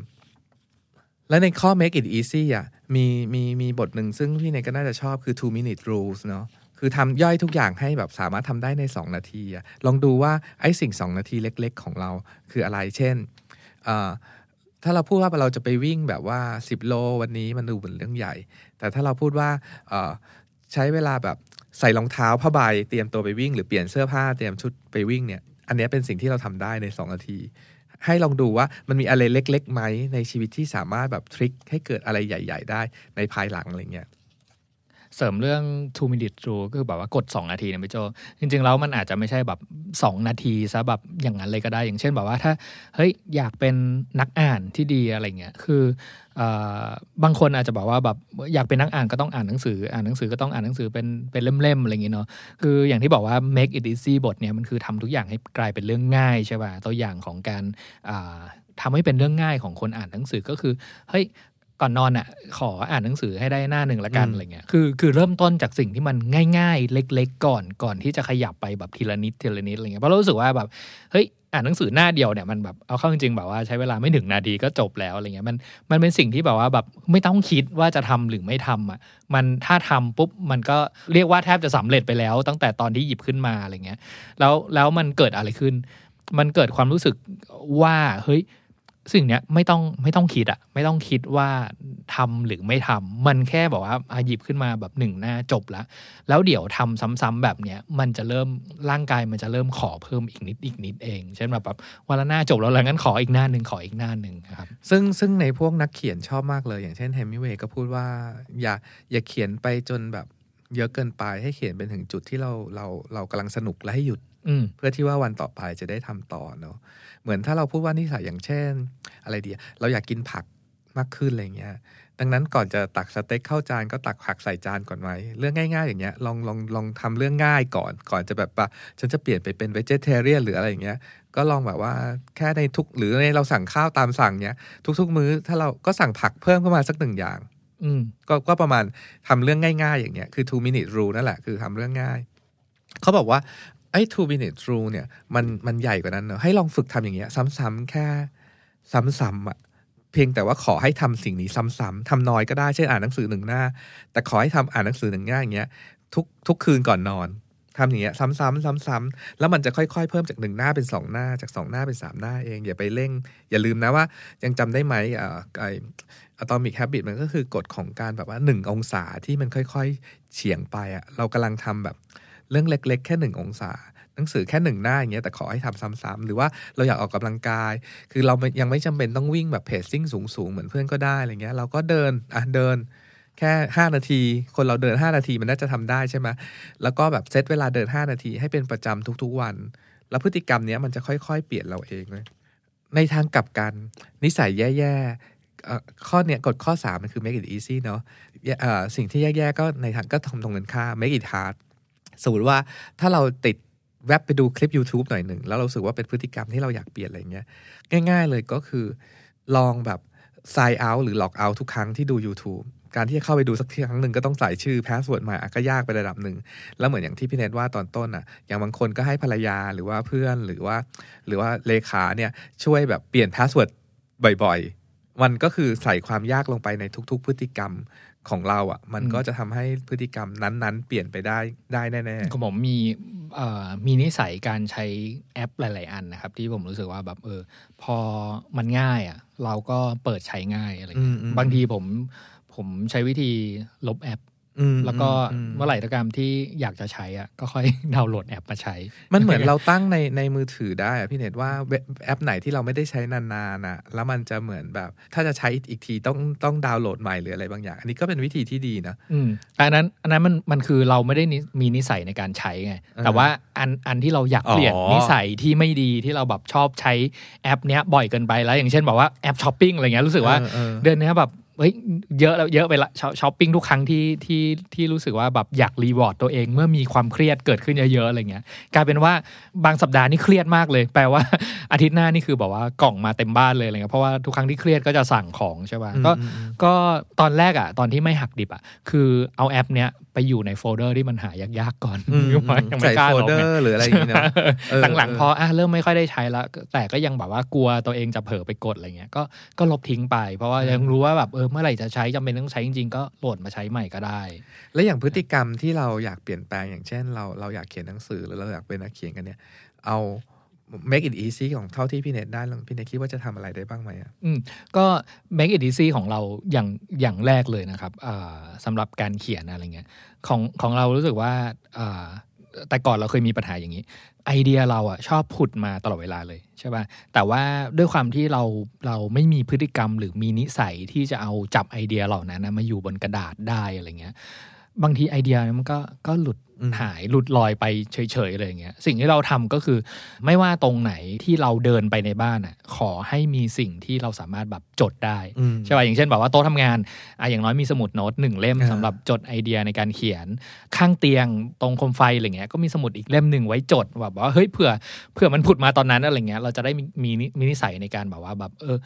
ๆและในข้อ make it easy อะมีมีมีบทหนึ่งซึ่งพี่เนก็น่าจะชอบคือ two minute rules เนาะ คือทำย่อยทุกอย่างให้แบบสามารถทำได้ใน 2 นาที ลองดูว่าไอ้สิ่ง 2 นาทีเล็ก ๆ ของเราคืออะไร เช่น ถ้าเราพูดว่าเราจะไปวิ่งแบบว่า 10 โลวันนี้มันดูเหมือนเรื่องใหญ่ แต่ถ้าเราพูดว่าใช้เวลาแบบใส่รองเท้าผ้าใบเตรียมตัวไปวิ่ง หรือเปลี่ยนเสื้อผ้าเตรียมชุดไปวิ่งเนี่ย อันนี้เป็นสิ่งที่เราทำได้ใน 2 นาที ให้ลองดูว่ามันมีอะไรเล็กๆไหมในชีวิตที่สามารถแบบทริคให้เกิดอะไรใหญ่ ๆ ได้ในภายหลังอะไรเงี้ย เสริมเรื่อง two minute rule ก็คือแบบว่ากด 2 นาทีนะพี่โจจริง ๆ แล้วมันอาจจะไม่ใช่แบบ 2 นาทีซะแบบอย่างนั้นเลยก็ได้ อย่างเช่นแบบว่าถ้าเฮ้ยอยากเป็นนักอ่านที่ดีอะไรเงี้ยคือบางคนอาจจะบอกว่าแบบอยากเป็นนักอ่านก็ต้องอ่านหนังสือ อ่านหนังสือก็ต้องอ่านหนังสือเป็นเป็นเล่มๆอะไรอย่างเงี้ยเนาะคืออย่างที่บอกว่า make it easy บทเนี่ยมันคือทำทุกอย่างให้กลายเป็นเรื่องง่ายใช่ป่ะตัวอย่างของการอ่าทำให้เป็นเรื่องง่ายของคนอ่านหนังสือก็คือเฮ้ย ก่อนนอนอะ ขออ่านหนังสือให้ได้หน้าหนึ่งละกันอืมอะไรเงี้ยคือคือเริ่มต้นจากสิ่งที่มันง่ายๆ เล็ก ๆ ก่อนก่อนที่จะขยับไปแบบทีละนิดทีละนิดอะไรเงี้ยเพราะเรารู้สึกว่าแบบเฮ้ยอ่านหนังสือหน้าเดียวเนี่ยมันแบบเอาเข้าจริงๆแบบว่าใช้เวลาไม่ถึงนาทีก็จบแล้วอะไรเงี้ยมันมันเป็นสิ่งที่แบบว่าแบบไม่ต้องคิดว่าจะทำหรือไม่ทำอะมันถ้าทำปุ๊บมันก็เรียกว่าแทบจะสำเร็จไปแล้ว ตั้งแต่ตอนที่หยิบขึ้นมาอะไรเงี้ยแล้วแล้วมันเกิดอะไรขึ้น มันเกิดความรู้สึกว่าเฮ้ย สิ่งเนี้ยไม่ต้องไม่ต้องคิดอะไม่ต้องคิดว่าทำหรือไม่ทำมันแค่บอกว่าอะหยิบขึ้นมาแบบหนึ่งหน้าจบละแล้วเดี๋ยวทำซ้ำๆแบบเนี้ยมันจะเริ่มร่างกายมันจะเริ่มขอเพิ่มอีกนิดอีกนิดเอง เช่นแบบแบบวันละหน้าจบแล้วแล้วงั้นขออีกหน้าหนึ่งขออีกหน้าหนึ่งครับซึ่งซึ่งในพวกนักเขียนชอบมากเลย อย่างเช่นแฮมมิเวย์ก็พูดว่าอย่าอย่าเขียนไปจนแบบเยอะเกินไปให้เขียนเป็นถึงจุดที่เราเราเรากำลังสนุกและให้หยุด เพื่อที่ว่าวันต่อไปจะได้ทำต่อเนาะเหมือนถ้าเราพูดว่านิสัยอย่างเช่น อะไรดีอะเราอยากกินผักมากขึ้นอะไรเงี้ย ดังนั้นก่อนจะตักสเต็กเข้าจานก็ตักผักใส่จานก่อนไหมเรื่องง่ายๆ อย่างเงี้ยลองลองลองทำเรื่องง่ายก่อน ก่อนจะแบบว่าฉันจะเปลี่ยนไปเป็นเวจเทเรียนหรืออะไรอย่างเงี้ย ก็ลองแบบว่าแค่ในทุกหรือในเราสั่งข้าวตามสั่งเนี้ยทุก ๆ มื้อถ้าเราก็สั่งผักเพิ่มเข้ามาสักหนึ่งอย่าง อืมก็ก็ประมาณทำเรื่องง่าย ๆ อย่างเงี้ยคือ two minute rule นั่นแหละคือทำเรื่องง่ายเขาบอกว่า ไอ้ two minute rule เนี่ยมันมันใหญ่กว่านั้นเนอะให้ลองฝึกทำอย่างเงี้ย ซ้ำๆแค่ ซ้ำๆอะเพียงแต่ว่าขอให้ทำสิ่งนี้ซ้ำๆทำน้อยก็ได้เช่นอ่านหนังสือหนึ่งหน้า แต่ขอให้ทำอ่านหนังสือหนึ่งหน้าอย่างเงี้ยทุกทุกคืนก่อนนอนทำอย่างเงี้ยซ้ำๆซ้ำๆแล้วมันจะค่อยๆ เพิ่มจากหนึ่งหน้าเป็นสองหน้าจากสองหน้าเป็นสามหน้าเองอย่าไปเร่ง อย่าลืมนะว่า ยังจำได้ไหมอ่าไอ Atomic Habit มันก็คือกฎของการแบบว่าหนึ่งองศาที่มันค่อยๆเฉียงไปอะ่ะเรากำลังทำแบบ เรื่องเล็ก ๆ แค่หนึ่งองศา หนังสือแค่หนึ่งหน้าอย่างเงี้ยแต่ขอให้ทำซ้ำๆหรือว่าเราอยากออกกำลังกาย คือเรายังไม่จำเป็นต้องวิ่งแบบเพจซิ่งสูงๆ เหมือนเพื่อนก็ได้อะไรเงี้ยเราก็เดินอะเดินแค่ 5 นาที คนเราเดิน 5 นาทีมันน่าจะทำได้ใช่ไหมแล้วก็แบบเซตเวลาเดิน 5 นาทีให้เป็นประจำทุกๆวัน แล้วพฤติกรรมเนี้ยมันจะค่อยๆ เปลี่ยนเราเองเลยในทางกลับกัน นิสัยแย่ๆข้อเนี้ยกฎข้อ 3 มันคือ make it easy เนาะสิ่งที่แย่ๆก็ในทางก็ทำตรงกันข้าม make it hard สมมติว่าถ้าเราติดแวบไปดูคลิป YouTube หน่อยหนึ่ง แล้วเราสึกว่าเป็นพฤติกรรมที่เราอยากเปลี่ยนอะไรเงี้ยง่าย ๆ เลยก็คือลองแบบ sign out หรือ log out ทุกครั้งที่ดู YouTube การที่จะเข้าไปดูสักครั้งหนึ่งก็ต้องใส่ชื่อ password ใหม่ก็ยากไประดับหนึ่ง แล้วเหมือนอย่างที่พี่เนทว่าตอนต้นอะ อย่างบางคนก็ให้ภรรยาหรือว่าเพื่อนหรือว่า หรือว่าเลขาเนี่ยช่วยแบบเปลี่ยน password บ่อยๆ มันก็คือใส่ความยากลงไปในทุกๆ พฤติกรรม ของเราอะ มันก็จะทำให้พฤติกรรมนั้นๆ เปลี่ยนไปได้ได้แน่ๆของผมมีเอ่อมีนิสัยการใช้แอปหลาย ๆ อันนะครับ ที่ผมรู้สึกว่าแบบเออ พอมันง่ายอะ เราก็เปิดใช้ง่ายอะไรเงี้ยอืมอืมบางทีผมผมใช้วิธีลบแอปอืม แล้วก็อืมเมื่อไหร่ก็ตามที่อยากจะใช้อะก็ค่อยดาวน์โหลดแอปมาใช้ มันเหมือนเราตั้งในในมือถือได้อะพี่เนตว่าเว็บแอปไหนที่เราไม่ได้ใช้นานๆน่ะแล้วมันจะเหมือนแบบ ถ้าจะใช้อีกทีต้องต้องดาวน์โหลดใหม่หรืออะไรบางอย่าง อันนี้ก็เป็นวิธีที่ดีนะอืมอันนั้นอันนั้นมันมันคือเราไม่ได้นิมีนิสัยในการใช้ไงอ่าแต่ว่าอันอันที่เราอยากเปลี่ยนอ๋อนิสัยที่ไม่ดีที่เราแบบชอบใช้แอปเนี้ยบ่อยเกินไปแล้ว อย่างเช่นบอกว่าแอปช้อปปิ้งอะไรเงี้ยรู้สึกว่าเออเออเดือนเนี้ยแบบ เฮ้ยเยอะแล้วเยอะไปละช้อช้อปปิ้งทุกครั้งที่ที่ที่รู้สึกว่าแบบอยาก reward ตัวเอง เมื่อมีความเครียดเกิดขึ้นเยอะๆอะไรเงี้ยกลายเป็นว่าบางสัปดาห์นี่เครียดมากเลย แปลว่าอาทิตย์หน้านี่คือแบบว่ากล่องมาเต็มบ้านเลยอะไรเงี้ยเพราะว่าทุกครั้งที่เครียดก็จะสั่งของใช่ป่ะก็ก็ตอนแรกอะตอนที่ไม่หักดิบอะคือเอาแอปเนี้ย ไปอยู่ในโฟลเดอร์ที่มันหายากๆก่อนอืมยังไม่ยังไม่กล้าลบไงใส่โฟลเดอร์หรืออะไรอย่างเงี้ยเนอะเออหลังเออๆพออะเริ่มไม่ค่อยได้ใช้แล้วแต่ก็ยังแบบว่ากลัวตัวเองจะเผลอไปกดอะไรเงี้ยก็ก็ลบทิ้งไป เพราะว่ายังรู้ว่าแบบเออเมื่อไหร่จะใช้จำเป็นต้องใช้จริงๆก็โหลดมาใช้ใหม่ก็ได้ และอย่างพฤติกรรมที่เราอยากเปลี่ยนแปลงอย่างเช่น เราเราอยากเขียนหนังสือหรือเราอยากเป็นนักเขียนกันเนี่ย เอา make it easy ของเท่าที่พี่เนตได้แล้วพี่เนตคิดว่าจะทำอะไรได้บ้างไหมอะอืมก็ make it easy ของเราอย่างอย่างแรกเลยนะครับอ่าสำหรับการเขียนอะไรเงี้ยของของเรารู้สึกว่าอ่าแต่ก่อนเราเคยมีปัญหาอย่างนี้ ไอเดียเราอะชอบผุดมาตลอดเวลาเลยใช่ป่ะแต่ว่าด้วยความที่เราเราไม่มีพฤติกรรมหรือมีนิสัยที่จะเอาจับไอเดียเหล่านั้นนะมาอยู่บนกระดาษได้อะไรเงี้ยบางทีไอเดียมันก็ก็หลุด หายหลุดลอยไปเฉยๆเลยอย่างเงี้ยสิ่งที่เราทำก็คือ ไม่ว่าตรงไหนที่เราเดินไปในบ้านอะขอให้มีสิ่งที่เราสามารถแบบจดได้อืมใช่ป่ะอย่างเช่นแบบว่าโต๊ะทำงานอะอย่างน้อยมีสมุดโน้ตหนึ่งเล่มอ่าสำหรับจดไอเดียในการเขียนข้างเตียงตรงโคมไฟอะไรเงี้ยก็มีสมุดอีกเล่มหนึ่งไว้จดแบบว่าเฮ้ยเผื่อเผื่อมันผุดมาตอนนั้นอะไรเงี้ยเราจะได้มีมีนิมีนิสัยในการแบบว่าแบบเออ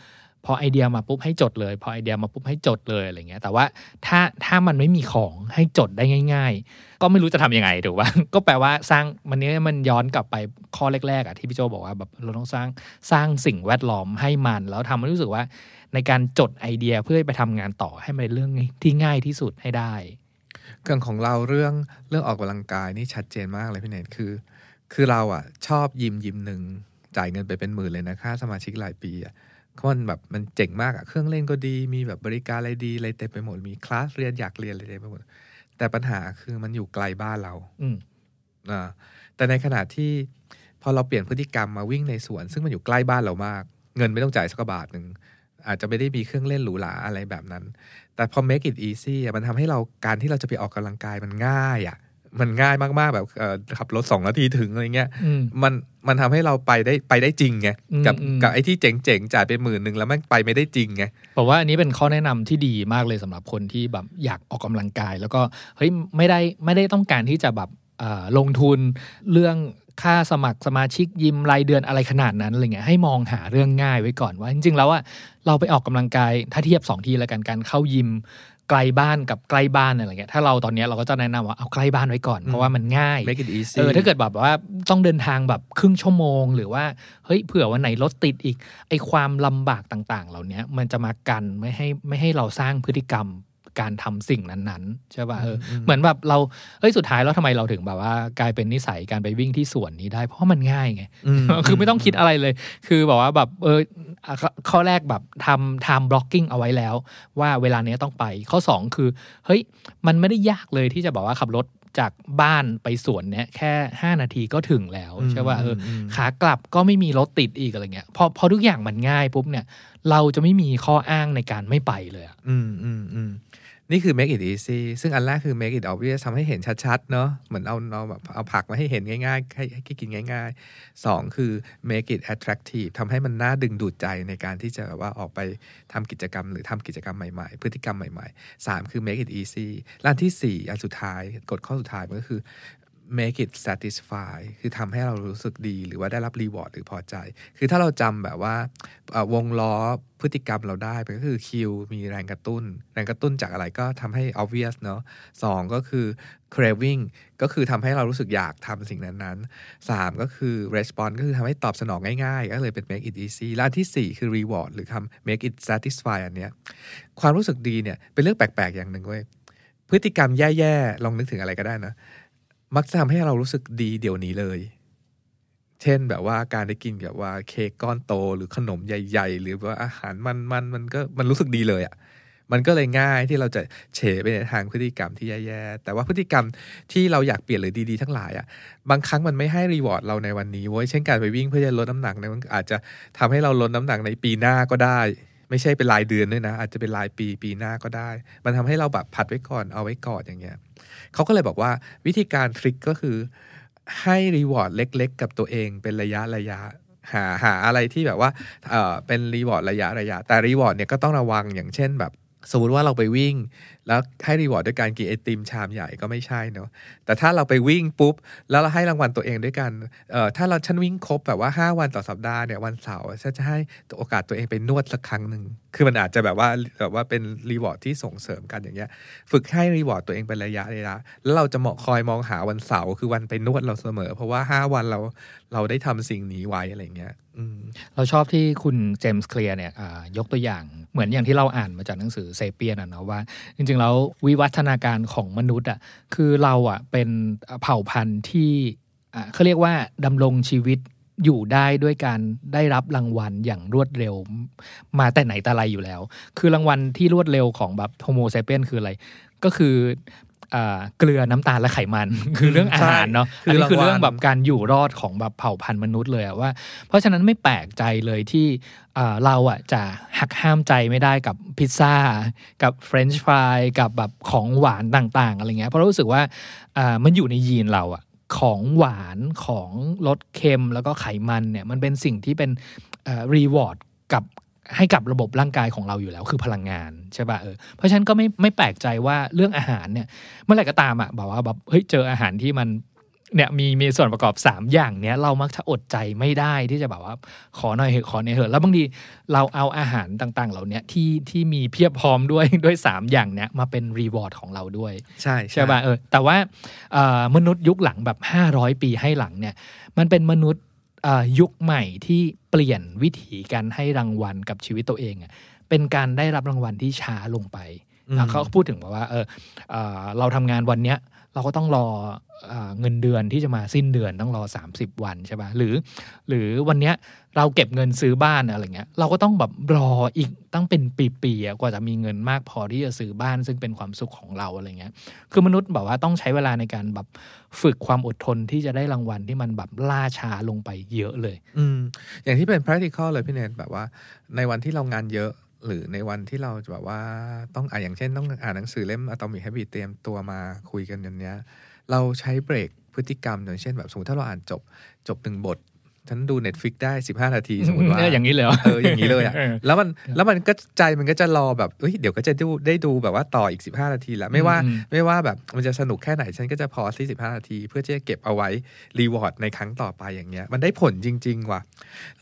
พอไอเดียมาปุ๊บให้จดเลย พอไอเดียมาปุ๊บให้จดเลยอะไรเงี้ย แต่ว่าถ้าถ้ามันไม่มีของให้จดได้ง่าย ๆ ก็ไม่รู้จะทำยังไงถูกป่ะก็แปลว่าสร้างมันนี้มันย้อนกลับไปข้อแรกๆอะที่พี่โจบอกว่าแบบเราต้องสร้างสร้างสิ่งแวดล้อมให้มัน แล้วทำให้รู้สึกว่า ในการจดไอเดียเพื่อไปทำงานต่อให้มันเป็นเรื่องที่ง่ายที่สุดให้ได้เรื่องของเราเรื่องเรื่องออกกำลังกายนี่ชัดเจนมากเลยพี่เนทคือ คือเราอะ ชอบยิมยิมหนึ่งจ่ายเงินไปเป็นหมื่นเลยนะค่าสมาชิกรายปีอะ มันแบบมันเจ๋งมากอะเครื่องเล่นก็ดี มีแบบบริการอะไรดีอะไรเต็มไปหมด มีคลาสเรียนอยากเรียนอะไรเต็มไปหมด แต่ปัญหาคือมันอยู่ไกลบ้านเรา อืมอ่าแต่ในขณะที่พอเราเปลี่ยนพฤติกรรมมาวิ่งในสวน ซึ่งมันอยู่ใกล้บ้านเรามาก เงินไม่ต้องจ่ายสักบาทหนึ่งอาจจะไม่ได้มีเครื่องเล่นหรูหราอะไรแบบนั้น แต่พอ make it easy อะมันทำให้เราการที่เราจะไปออกกำลังกายมันง่ายอะ มันง่ายมากๆแบบเอ่อขับรถสองนาทีถึงอะไรเงี้ยอืมมันมันทำให้เราไปได้ไปได้จริงไงอืมกับอืมกับไอ้ที่เจ๋งๆจ่ายไปหมื่นหนึ่งแล้วแม่งไปไม่ได้จริงไงผมว่าอันนี้เป็นข้อแนะนำที่ดีมากเลยสำหรับคนที่แบบอยากออกกำลังกาย แล้วก็เฮ้ยไม่ได้ไม่ได้ต้องการที่จะแบบเอ่อลงทุนเรื่องค่าสมัครสมาชิกยิมรายเดือนอะไรขนาดนั้นอะไรเงี้ยให้มองหาเรื่องง่ายไว้ก่อนว่าจริง ๆ แล้วอะเราไปออกกำลังกายถ้าเทียบสองทีแล้วกันการเข้ายิม ไกลบ้านกับใกล้บ้านอะไรเงี้ยถ้าเราตอนเนี้ยเราก็จะแนะนำว่าเอาใกล้บ้านไว้ก่อนเพราะว่ามันง่าย make it easy เออถ้าเกิดแบบว่าต้องเดินทางแบบครึ่งชั่วโมง หรือว่าเฮ้ยเผื่อวันไหนรถติดอีกไอความลำบากต่าง ๆ เหล่านี้มันจะมากันไม่ให้ไม่ให้เราสร้างพฤติกรรม การทำสิ่งนั้นๆใช่ป่ะเอออมเหมือนแบบเราเอ้ยสุดท้ายแล้วทำไมเราถึงแบบว่ากลายเป็นนิสัยการไปวิ่งที่สวนนี้ได้ เพราะมันง่ายไงคือไม่ต้องคิดอะไรเลย คือแบบว่าแบบเอออะข้อข้อแรกแบบทำ time blocking เอาไว้แล้ว ว่าเวลาเนี้ยต้องไป ข้อ 2 คือเฮ้ยมันไม่ได้ยากเลยที่จะบอกว่าขับรถจากบ้านไปสวนเนี้ยแค่ 5 นาทีก็ถึงแล้วอืมใช่ป่ะเออออืมขากลับก็ไม่มีรถติดอีกอะไรเงี้ยพอพอทุกอย่างมันง่ายปุ๊บเนี่ย เราจะไม่มีข้ออ้างในการไม่ไปเลยอะอืมอืมอืม นี่คือ make it easy ซึ่งอันแรกคือ make it obvious ทำให้เห็นชัดๆ เนอะเหมือนเอาเอาแบบเอาผักมาให้เห็นง่ายๆ ให้ให้กินง่ายๆสองคือ make it attractive ทำให้มันน่าดึงดูดใจในการที่จะแบบว่าออกไปทำกิจกรรม หรือทำกิจกรรมใหม่ๆ พฤติกรรมใหม่ๆสามคือ make it easy ล้านที่สี่อันสุดท้ายกฎข้อสุดท้ายมันก็คือ make it satisfy คือทำให้เรารู้สึกดีหรือว่าได้รับรีวอร์ดหรือพอใจ คือถ้าเราจำแบบว่าวงล้อพฤติกรรมเราได้ก็คือคิวมีแรงกระตุ้น แรงกระตุ้นจากอะไรก็ทำให้ obvious เนอะสองก็คือ craving ก็คือทำให้เรารู้สึกอยากทำสิ่งนั้นๆสามก็คือ response ก็คือทำให้ตอบสนองง่ายๆ ก็เลยเป็น make it easy และอันที่สี่คือ reward หรือคำ make it satisfy อันเนี้ยความรู้สึกดีเนี่ยเป็นเรื่องแปลกๆอย่างหนึ่งเว้ยพฤติกรรมแย่ๆ ลองนึกถึงอะไรก็ได้นะ มักจะทำให้เรารู้สึกดีเดี๋ยวนี้เลย เช่นแบบว่าการได้กินแบบว่าเค้กก้อนโตหรือขนมใหญ่ ๆ หรือว่าอาหารมันมันมันก็มันรู้สึกดีเลยอะ่ะมันก็เลยง่ายที่เราจะเฉไปในทางพฤติกรรมที่แย่ๆ แต่ว่าพฤติกรรมที่เราอยากเปลี่ยนหรือดีๆ ทั้งหลายอะ่ะ บางครั้งมันไม่ให้รีวอร์ดเราในวันนี้เว้ย เช่นการไปวิ่งเพื่อจะลดน้ำหนักเนี่ยมันอาจจะทำให้เราลดน้ำหนักในปีหน้าก็ได้ ไม่ใช่เป็นรายเดือนด้วยนะ อาจจะเป็นรายปีปีหน้าก็ได้ มันทำให้เราแบบผัดไว้ก่อนเอาไว้ก่อนอย่างเงี้ยเขาก็เลยบอกว่าวิธีการ trick ก็คือให้ reward เล็ก ๆ กับตัวเองเป็นระยะระยะหาหาอะไรที่แบบว่าเออเป็น reward ระยะระยะ แต่ reward เนี่ยก็ต้องระวังอย่างเช่นแบบ สมมติว่าเราไปวิ่ง แล้วให้ reward ด้วยการกินไอติมชามใหญ่ก็ไม่ใช่เนอะแต่ถ้าเราไปวิ่งปุ๊บ แล้วเราให้รางวัลตัวเองด้วยการเอ่อถ้าเราฉันวิ่งครบแบบว่า 5 วันต่อสัปดาห์เนี่ยวันเสาร์ฉันจะให้โอกาสตัวเองไปนวดสักครั้งหนึ่งคือมันอาจจะแบบว่าแบบว่าเป็น reward ที่ส่งเสริมกันอย่างเงี้ยฝึกให้ reward ตัวเองเป็นระยะระยะแล้วเราจะเหมือนคอยมองหาวันเสาร์คือวันไปนวดเราเสมอ เพราะว่าห้าวันเราเราได้ทำสิ่งนี้ไว้อะไรเงี้ยเราชอบที่คุณเจมส์เคลียร์เนี่ยยกตัวอย่างเหมือนอย่างที่เราอ่านมาจากหนังสือ Sapiens นะเนาะว่า จริงๆแล้ววิวัฒนาการของมนุษย์อะคือเราอะเป็นเผ่าพันธุ์ที่เขาเรียกว่าดำรงชีวิตอยู่ได้ด้วยการได้รับรางวัลอย่างรวดเร็ว มาแต่ไหนแต่ไรอยู่แล้ว คือรางวัลที่รวดเร็วของแบบ Homo sapiens คืออะไร ก็คือ เกลือน้ำตาลและไขมัน คือเรื่องอาหารเนาะใช่อันนี้คือคือรางวัลเรื่องแบบการอยู่รอดของแบบเผ่าพันธุ์มนุษย์เลยอะว่า เพราะฉะนั้นไม่แปลกใจเลยที่อ่าเราอะจะหักห้ามใจไม่ได้กับพิซซ่า กับเฟรนช์ฟรายกับแบบของหวานต่าง ๆ อะไรเงี้ยเพราะรู้สึกว่าอ่ามันอยู่ในยีนเราอะของหวานของรสเค็มแล้วก็ไขมันเนี่ยมันเป็นสิ่งที่เป็น reward กับ ให้กับระบบร่างกายของเราอยู่แล้วคือพลังงานใช่ป่ะเออเพราะฉะนั้นก็ไม่ไม่แปลกใจว่าเรื่องอาหารเนี่ยเมื่อไหร่ก็ตามอะบอกว่าแบบเฮ้ยเจออาหารที่มันเนี่ยมีมีส่วนประกอบ 3 อย่างเนี้ยเรามักจะอดใจไม่ได้ที่จะแบบว่า ขอหน่อยเหอะขอหน่อยเหอะแล้วบางทีเราเอาอาหารต่างๆ เหล่าเนี้ยที่ที่มีเพียบพร้อมด้วยด้วย 3 อย่างเนี้ยมาเป็น reward ของเราด้วย ใช่ใช่ป่ะเออแต่ว่าเอ่อมนุษย์ยุคหลังแบบ 500 ปีให้หลังเนี่ยมันเป็นมนุษย์เอ่อ ยุคใหม่ที่เปลี่ยนวิถีการให้รางวัลกับชีวิตตัวเองอะเป็นการได้รับรางวัลที่ช้าลงไปอืมแล้วเขาก็พูดถึงแบบว่าเออเอ่อเราทำงานวันเนี้ย เราก็ต้องรอเอ่อเงินเดือนที่จะมาสิ้นเดือนต้องรอ 30 วันใช่ป่ะหรือ หรือวันเนี้ยเราเก็บเงินซื้อบ้านอะไรเงี้ยเราก็ต้องแบบรออีกตั้งเป็นปีๆกว่าจะมีเงินมากพอที่จะซื้อบ้าน ซึ่งเป็นความสุขของเราอะไรเงี้ยคือมนุษย์แบบว่าต้องใช้เวลาในการแบบฝึกความอดทนที่จะได้รางวัลที่มันแบบล่าช้าลงไปเยอะเลย อืมอย่างที่เป็น practical เลยพี่เนทแบบว่า ในวันที่เรางานเยอะ หรือในวันที่เราแบบว่าต้องอ่านอย่างเช่น ต้องอ่านหนังสือเล่ม Atomic Habits เตรียมตัวมาคุยกันอย่างเนี้ย เราใช้เบรกพฤติกรรมอย่างเช่นแบบสมมติถ้าเราอ่านจบจบหนึ่งบทฉันดู Netflix ได้ 15 นาที สมมติว่าอย่างนี้เลยเหรอเอออย่างนี้เลยอะเออแล้วมันแล้วมันก็ใจมันก็จะรอแบบเอ้ยเดี๋ยวก็จะดูได้ดูแบบว่าต่ออีก 15 นาทีแหละไม่ว่าอืมไม่ว่าแบบมันจะสนุกแค่ไหน ฉันก็จะพอที่ 15 นาที เพื่อที่จะเก็บเอาไว้ reward ในครั้งต่อไปอย่างเงี้ย มันได้ผลจริง ๆ ว่ะ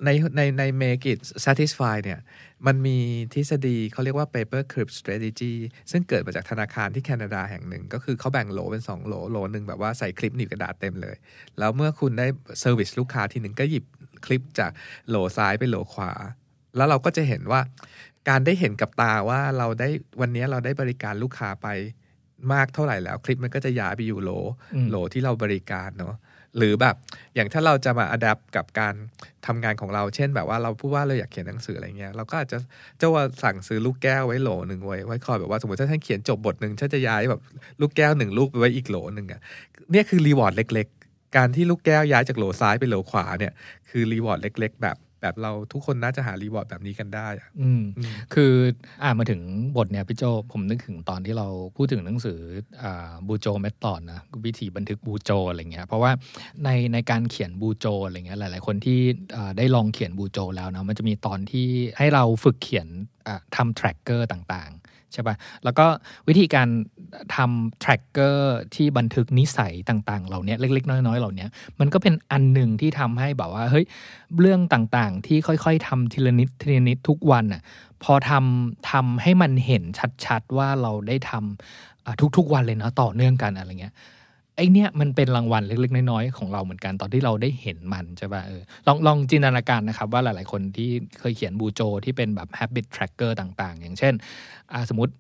ในในใน make it satisfy เนี่ยมันมีทฤษฎีเขาเรียกว่า paper clip strategy ซึ่งเกิดมาจากธนาคารที่แคนาดาแห่งหนึ่ง ก็คือเขาแบ่งโหลเป็น 2 โหลโหลหนึ่งแบบว่าใส่คลิปหนีบกระดาษเต็มเลย แล้วเมื่อคุณได้ service ลูกค้าทีหนึ่งก็หยิบคลิปจากโหลซ้ายไปโหลขวา แล้วเราก็จะเห็นว่า การได้เห็นกับตาว่าเราได้วันนี้เราได้บริการลูกค้าไปมากเท่าไหร่แล้ว คลิปมันก็จะย้ายไปอยู่โหลอืมโหลที่เราบริการเนาะ หรือแบบอย่างถ้าเราจะมาอัดแอปกับการทำงานของเรา เช่น แบบว่าเราพูดว่าเราอยากเขียนหนังสืออะไรเงี้ยเราก็อาจจะเจ้าว่าสั่งซื้อลูกแก้วไว้โหลหนึ่งไว้ไว้คอยแบบว่าสมมติถ้าท่านเขียนจบบทหนึ่งท่านจะย้ายแบบลูกแก้วหนึ่งลูกไปไว้อีกโหลหนึ่งอะเนี่ยคือ reward เล็ก ๆ การที่ลูกแก้วย้ายจากโหลซ้ายไปโหลขวาเนี่ยคือ reward เล็ก ๆ แบบ แบบเราทุกคนน่าจะหา reward แบบนี้กันได้อะอืมอืมคืออ่านมาถึงบทเนี่ยพี่โจผมนึกถึงตอนที่เราพูดถึงหนังสืออ่า Bujo method นะวิธีบันทึก Bujo อะไรเงี้ยเพราะว่าในในการเขียน Bujo อะไรเงี้ยหลาย ๆ คนที่อ่าได้ลองเขียน Bujo แล้วนะมันจะมีตอนที่ให้เราฝึกเขียนอ่าทำ tracker ต่างๆ ใช่ปะ่ะ แล้วก็วิธีการทำ tracker ที่บันทึกนิสัยต่าง ๆ เหล่านี้เล็ก ๆ น้อยๆเหล่านี้มันก็เป็นอันหนึ่งที่ทำให้แบบว่าเฮ้ยเรื่องต่างๆ ที่ค่อยๆทำทีละนิดทีละนิดทุกวันอะพอทำทำให้มันเห็นชัดๆ ว่าเราได้ทำทุกๆวันเลยเนาะต่อเนื่องกันอะไรเงี้ย ไอเนี้ยมันเป็นรางวัลเล็ก ๆ น้อยๆของเราเหมือนกันตอนที่เราได้เห็นมันใช่ป่ะเออลองลองจินตนาการนะครับ ว่าหลายๆคนที่เคยเขียนบูโจที่เป็นแบบ habit tracker ต่างๆ อย่างเช่นสมมติ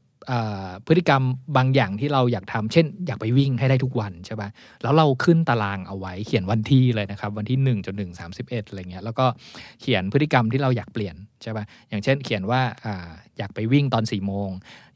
พฤติกรรมบางอย่างที่เราอยากทำเช่น อยากไปวิ่งให้ได้ทุกวันใช่ป่ะแล้วเราขึ้นตารางเอาไว้ เขียนวันที่เลยนะครับ วันที่1จนถึง31อะไรเงี้ยแล้วก็เขียนพฤติกรรมที่เราอยากเปลี่ยนใช่ป่ะอย่างเช่น เขียนว่า อ่าอยากไปวิ่งตอน4ี่โมง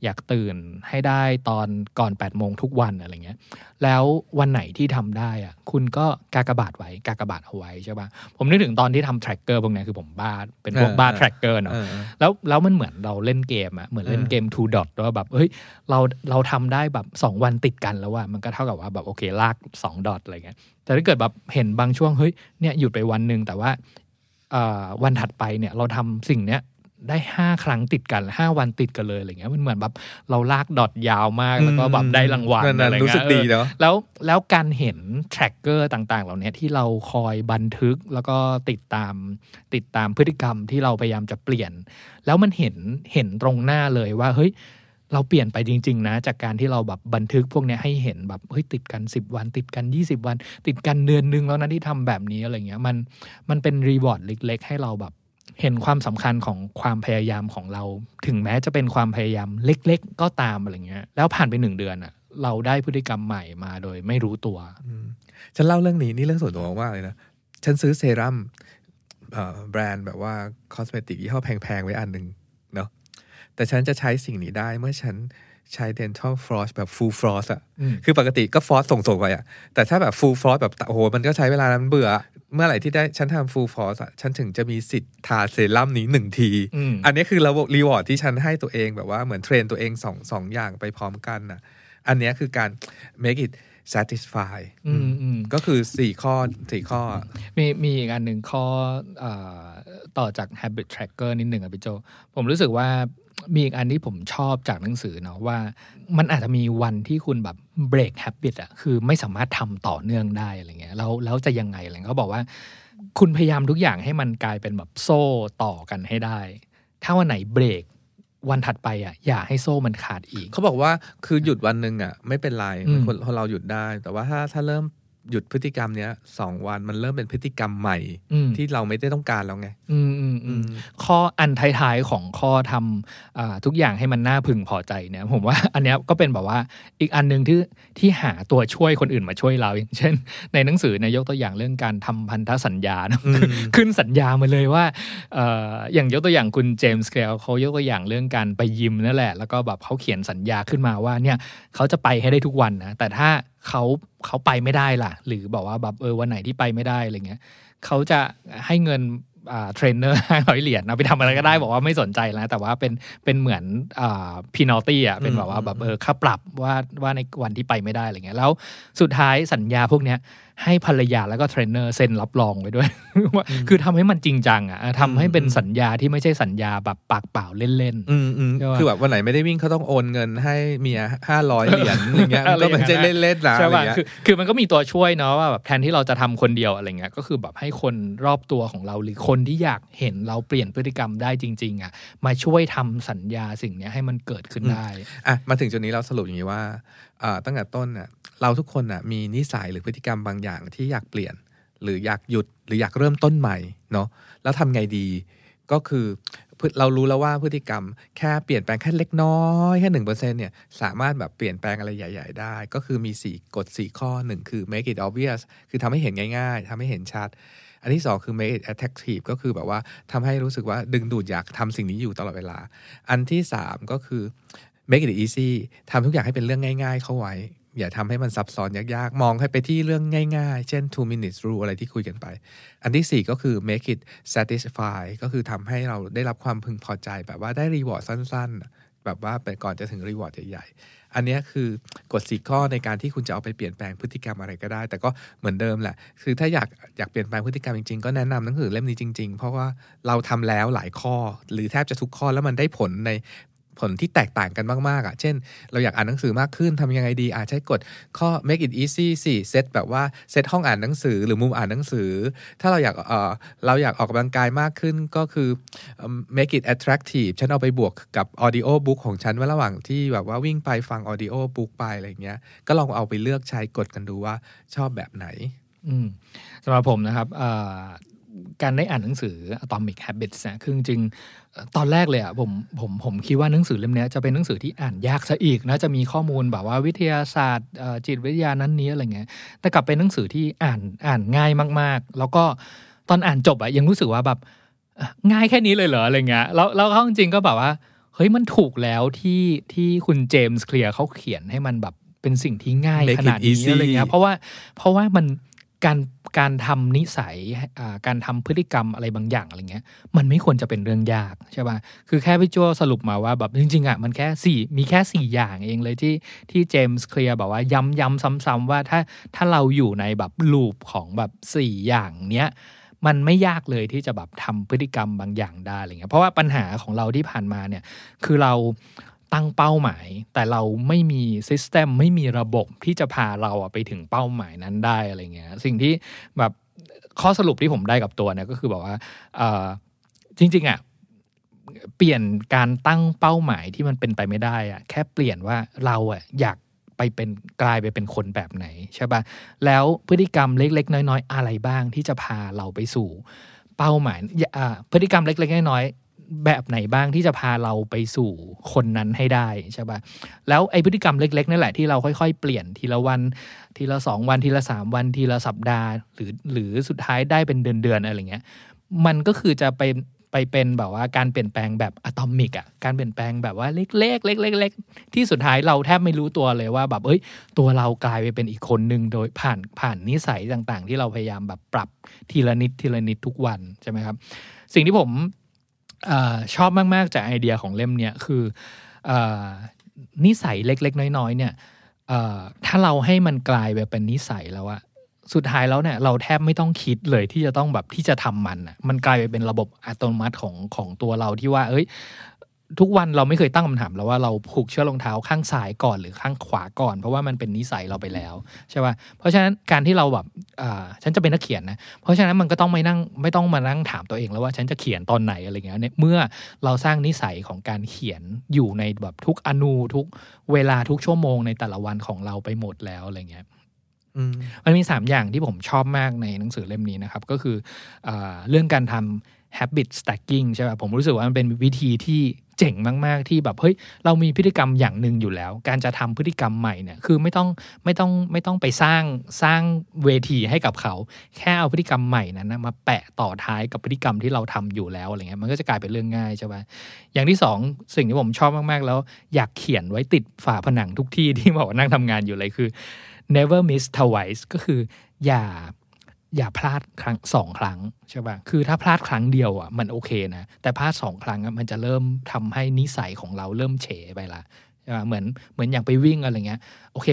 อยากตื่นให้ได้ตอนก่อน8ปดโมงทุกวันอะไรเงี้ย แล้ววันไหนที่ทำได้อะคุณก็กากบาทไว้กากบาทเอาไว้ใช่ป่ะผมนึกถึงตอนที่ทำ tracker พวกเนี้ยคือผมบ้าเป็นพวกเออบ้าเออ tracker เนาะเออแล้วแล้วมันเหมือนเราเล่นเกมอะเหมือนเล่นเออเกม two dot ว่าแบบเฮ้ยเราเราทำได้แบบสองวันติดกันแล้วว่ามันก็เท่ากับว่าแบบโอเคลากสองดอทอะไรเงี้ยแต่ถ้าเกิดแบบเห็นบางช่วงเฮ้ยเนี่ยหยุดไปวันหนึ่งแต่ว่าเอ่อวันถัดไปเนี่ยเราทำสิ่งเนี้ย ได้ห้าครั้งติดกันห้าวันติดกันเลยอะไรเงี้ยมันเหมือนแบบเราลากดอทยาวมากแล้วก็แบบได้รางวัลนั่นอะไรๆเงี้ยรู้สึกดีเออเนาะแล้วแล้วการเห็น tracker ต่างๆ เหล่านี้ที่เราคอยบันทึกแล้วก็ติดตามติดตามพฤติกรรมที่เราพยายามจะเปลี่ยน แล้วมันเห็นเห็นตรงหน้าเลยว่าเฮ้ยเราเปลี่ยนไปจริง ๆ นะ จากการที่เราแบบบันทึกพวกเนี้ยให้เห็นแบบเฮ้ยติดกัน 10 วัน ติดกัน 20 วัน ติดกันเดือนนึงแล้วนะที่ทำแบบนี้อะไรเงี้ยมันมันเป็นรีวอร์ดเล็ก ๆ ให้เราแบบ เห็นความสำคัญของความพยายามของเรา ถึงแม้จะเป็นความพยายามเล็ก ๆ ก็ตามอะไรเงี้ย แล้วผ่านไปหนึ่งเดือนอะเราได้พฤติกรรมใหม่มาโดยไม่รู้ตัวอืมฉันเล่าเรื่องนี้นี่เรื่องส่วนตัวมากๆเลยนะ ฉันซื้อเซรั่มเอ่อแบรนด์แบบว่า cosmetic ยี่ห้อแพง ๆ ไว้อันหนึ่งเนาะแต่ฉันจะใช้สิ่งนี้ได้เมื่อฉันใช้ dental floss แบบ full floss อะอืมคือปกติก็ floss ส่งๆไปอะแต่ถ้าแบบ full floss แบบโอ้โห มันก็ใช้เวลานั้นเบื่อ เมื่อไหร่ที่ได้ฉันทำ full floss อะฉันถึงจะมีสิทธิ์ทาเซรั่มนี้หนึ่งทีอืมอันนี้คือระบบ reward ที่ฉันให้ตัวเองแบบว่าเหมือน train ตัวเองสองสองอย่างไปพร้อมกันนะอันเนี้ยคือการ make it satisfy อืมอืมก็คือสี่ข้อสี่ข้อ มีมีอีกอันหนึ่งข้อเอ่อต่อจาก habit tracker นิดหนึ่งอะพี่โจ ผมรู้สึกว่า มีอีกอันที่ผมชอบจากหนังสือเนาะว่า มันอาจจะมีวันที่คุณแบบ break habit อะคือไม่สามารถทำต่อเนื่องได้อะไรเงี้ยแล้วแล้วจะยังไงอะไรเขาบอกว่า คุณพยายามทุกอย่างให้มันกลายเป็นแบบโซ่ต่อกันให้ได้ ถ้าวันไหนเบรกวันถัดไปอะอย่าให้โซ่มันขาดอีก เขาบอกว่าคือหยุดวันหนึ่งอะ ไม่เป็นไรคนเราหยุดได้ แต่ว่าถ้าถ้าเริ่ม หยุดพฤติกรรมเนี้ยสองวันมันเริ่มเป็นพฤติกรรมใหม่อืมที่เราไม่ได้ต้องการแล้วไงอืมอืมอืมข้ออันท้ายๆของข้อทำอ่าทุกอย่างให้มันน่าพึงพอใจเนี่ยผมว่าอันเนี้ยก็เป็นแบบว่าอีกอันหนึ่งที่ที่หาตัวช่วยคนอื่นมาช่วยเราอย่างเช่น ในหนังสือเนยยกตัวอย่างเรื่องการทำพันธสัญญานะอืมขึ้นสัญญามาเลยว่าเอ่ออย่างยกตัวอย่างคุณเจมส์เคลียร์เขายกตัวอย่างเรื่องการไปยิมนั่นแหละแล้วก็แบบเขาเขียนสัญญาขึ้นมาว่าเนี่ยเขาจะไปให้ได้ทุกวันนะแต่ถ้า เขาเขาไปไม่ได้ล่ะ หรือบอกว่าแบบเออวันไหนที่ไปไม่ได้อะไรเงี้ยเขาจะให้เงินอ่าเทรนเนอร์ห้าร้อยเหรียญเอาไปทำอะไรก็ได้บอกว่าไม่สนใจแล้วแต่ว่าเป็นเป็นเหมือนอ่า penalty อะเป็นแบบว่าแบบเออค่าปรับว่าว่าในวันที่ไปไม่ได้อะไรเงี้ยแล้วสุดท้ายสัญญาพวกเนี้ย ให้ภรรยาแล้วก็เทรนเนอร์เซ็นรับรองไว้ด้วยว่าคือทำให้มันจริงจังอะทำให้เป็นสัญญาที่ไม่ใช่สัญญาแบบปากเปล่าเล่นอืมอืมใช่ปะคือแบบวันไหนไม่ได้วิ่งเขาต้องโอนเงินให้เมียห้าร้อยเหรียญอะไรเงี้ยมันก็ไม่ใช่เล่นๆนะใช่อะไรป่ะเงี้ยคือคือมันก็มีตัวช่วยเนาะว่าแบบแทนที่เราจะทำคนเดียวอะไรเงี้ยก็คือแบบให้คนรอบตัวของเราหรือคนที่อยากเห็นเราเปลี่ยนพฤติกรรมได้จริง ๆอะมาช่วยทำสัญญาสิ่งเนี้ยให้มันเกิดขึ้นได้อะมาถึงจุดนี้เราสรุปอย่างนี้ว่าอ่า ตั้งแต่ต้นน่ะเราทุกคนน่ะมีนิสัยหรือพฤติกรรมบางอย่างที่อยากเปลี่ยน หรืออยากหยุดหรืออยากเริ่มต้นใหม่เนาะแล้วทำไงดีก็คือเรารู้แล้วว่าพฤติกรรมแค่เปลี่ยนแปลงแค่เล็กน้อยแค่หนึ่งเปอร์เซ็นเนี่ยสามารถแบบเปลี่ยนแปลงอะไรใหญ่ ๆ ได้ ก็คือมีสี่กฎสี่ข้อหนึ่งคือ make it obvious คือทำให้เห็นง่าย ๆทำให้เห็นชัด อันที่สองคือ make it attractive ก็คือแบบว่าทำให้รู้สึกว่าดึงดูดอยากทำสิ่งนี้อยู่ตลอดเวลา อันที่สามก็คือ make it easy ทำทุกอย่างให้เป็นเรื่องง่าย ๆ เข้าไว้ อย่าทำให้มันซับซ้อนยากๆ มองให้ไปที่เรื่องง่ายๆ เช่น two minutes rule อะไรที่คุยกันไป อันที่สี่ก็คือ make it satisfy ก็คือทำให้เราได้รับความพึงพอใจ แบบว่าได้ reward สั้น ๆ แบบว่าเป็นก่อนจะถึง reward ใหญ่ๆ อันนี้คือกฎสี่ข้อในการที่คุณจะเอาไปเปลี่ยนแปลงพฤติกรรมอะไรก็ได้ แต่ก็เหมือนเดิมแหละ คือถ้าอยากอยากเปลี่ยนแปลงพฤติกรรมจริงๆ ก็แนะนำหนังสือเล่มนี้จริงๆ เพราะว่าเราทำแล้วหลายข้อ หรือแทบจะทุกข้อแล้วมันได้ผลใน ผลที่แตกต่างกันมากๆอะ เช่น เราอยากอ่านหนังสือมากขึ้นทำยังไงดี อาจใช้กฎข้อ make it easy สี่เซตแบบว่าเซตห้องอ่านหนังสือหรือมุมอ่านหนังสือ ถ้าเราอยากเออเราอยากออกกำลังกายมากขึ้นก็คือ make it attractive ฉันเอาไปบวกกับ audio book ของฉันว่าระหว่างที่แบบว่าวิ่งไปฟัง audio book ไปอะไรเงี้ย ก็ลองเอาไปเลือกใช้กฎกันดูว่าชอบแบบไหนอืมสำหรับผมนะครับ การได้อ่านหนังสือ Atomic Habits นะคือจริงๆเอ่อตอนแรกเลยอะผมผมผมคิดว่าหนังสือเล่มเนี้ยจะเป็นหนังสือที่อ่านยากซะอีกนะจะมีข้อมูลแบบว่าวิทยาศาสตร์เอ่อจิตวิทยานั้นนี้อะไรเงี้ยแต่กลับเป็นหนังสือที่อ่านอ่านง่ายมาก ๆ แล้วก็ตอนอ่านจบอะยังรู้สึกว่าแบบเอ่อง่ายแค่นี้เลยเหรออะไรเงี้ยแล้วแล้วเขาจริงๆก็แบบว่าเฮ้ยมันถูกแล้วที่ที่คุณเจมส์เคลียร์เขาเขียนให้มันแบบเป็นสิ่งที่ง่าย Make ข it นาดนี้ easy อะไรเงี้ยเพราะว่าเพราะว่ามัน การการทำนิสัยการทำพฤติกรรมอะไรบางอย่างอะไรเงี้ย มันไม่ควรจะเป็นเรื่องยากใช่ป่ะคือแค่พี่โจสรุปมาว่าแบบจริงๆอะมันแค่สี่มีแค่สี่อย่างเองเลยที่ที่เจมส์เคลียร์แบบว่าย้ำย้ำซ้ำๆว่าถ้าถ้าเราอยู่ในแบบลูปของแบบสี่อย่างเนี้ยมันไม่ยากเลยที่จะแบบทำพฤติกรรมบางอย่างได้อะไรเงี้ยเพราะว่าปัญหาของเราที่ผ่านมาเนี่ยคือเรา ตั้งเป้าหมาย แต่เราไม่มีซิสเต็มไม่มีระบบที่จะพาเราไปถึงเป้าหมายนั้นได้อะไรเงี้ยสิ่งที่แบบข้อสรุปที่ผมได้กับตัวเนี่ยก็คือแบบว่าจริงๆอะเปลี่ยนการตั้งเป้าหมายที่มันเป็นไปไม่ได้อะแค่เปลี่ยนว่าเราอะอยากไปเป็นกลายไปเป็นคนแบบไหนใช่ปะแล้วพฤติกรรมเล็ก ๆ น้อย ๆ อะไรบ้างที่จะพาเราไปสู่เป้าหมายพฤติกรรมเล็ก ๆ น้อยๆ แบบไหนบ้างที่จะพาเราไปสู่คนนั้นให้ได้ใช่ปะแล้วไอพฤติกรรมเล็กๆนั่นแหละที่เราค่อยๆ เปลี่ยนทีละวัน ทีละสองวันทีละสามวันทีละสัปดาห์ หรือหรือสุดท้ายได้เป็นเดือนๆอะไรเงี้ยมันก็คือจะไปไปเป็นแบบว่าการเปลี่ยนแปลงแบบอะตอมิกอะการเปลี่ยนแปลงแบบว่าเล็กๆเล็กๆๆที่สุดท้ายเราแทบไม่รู้ตัวเลยว่าแบบเอ้ย ตัวเรากลายไปเป็นอีกคนหนึ่งโดยผ่านผ่านนิสัยต่างๆ ที่เราพยายามแบบปรับทีละนิดทีละนิดทุกวันใช่ไหมครับ สิ่งที่ผม ออชอบมาก ๆ จากไอเดียของเล่มเนี้ยคืออนิสัยเล็ก ๆ น้อย ๆ เนี่ยถ้าเราให้มันกลายไปเป็นนิสัยแล้วอะสุดท้ายแล้วเนี่ยเราแทบไม่ต้องคิดเลยที่จะต้องแบบที่จะทำมันอะมันกลายไปเป็นระบบอัตโนมัติของของตัวเราที่ว่า เอ้ย ทุกวันเราไม่เคยตั้งคำถามแล้วว่าเราผูกเชือกรองเท้าข้างซ้ายก่อนหรือข้างขวาก่อน เพราะว่ามันเป็นนิสัยเราไปแล้วใช่ป่ะเพราะฉะนั้นการที่เราแบบอ่าฉันจะเป็นนักเขียนนะเพราะฉะนั้นมันก็ต้องไม่นั่งไม่ต้องมานั่งถามตัวเองแล้วว่าฉันจะเขียนตอนไหนอะไรเงี้ยเนี่ยเมื่อเราสร้างนิสัยของการเขียนอยู่ในแบบทุกอนูทุกเวลาทุกชั่วโมงในแต่ละวันของเราไปหมดแล้วอะไรเงี้ยอืมมันมี 3 อย่างที่ผมชอบมากในหนังสือเล่มนี้นะครับ ก็คืออาเรื่องการทำ habit stacking ใช่ป่ะผมรู้สึกว่ามันเป็นวิธีที่ เจ๋งมาก ๆ ที่แบบเฮ้ยเรามีพฤติกรรมอย่างหนึ่งอยู่แล้ว การจะทำพฤติกรรมใหม่เนี่ยคือไม่ต้องไม่ต้องไม่ต้องไปสร้างสร้างเวทีให้กับเขา แค่เอาพฤติกรรมใหม่นั้นนะมาแปะต่อท้ายกับพฤติกรรมที่เราทำอยู่แล้วอะไรเงี้ยมันก็จะกลายเป็นเรื่องง่ายใช่ป่ะอย่างที่สองสิ่งที่ผมชอบมากๆ แล้ว อยากเขียนไว้ติดฝาผนังทุกที่ที่บอกว่านั่งทำงานอยู่เลยคือ never miss twice ก็คืออย่า อย่าพลาดครั้งสองครั้งใช่ป่ะ คือถ้าพลาดครั้งเดียวอะมันโอเคนะ แต่พลาดสองครั้งอะมันจะเริ่มทำให้นิสัยของเราเริ่มเฉไปละใช่ป่ะ เหมือนเหมือนอย่างไปวิ่งอะไรเงี้ย โอเค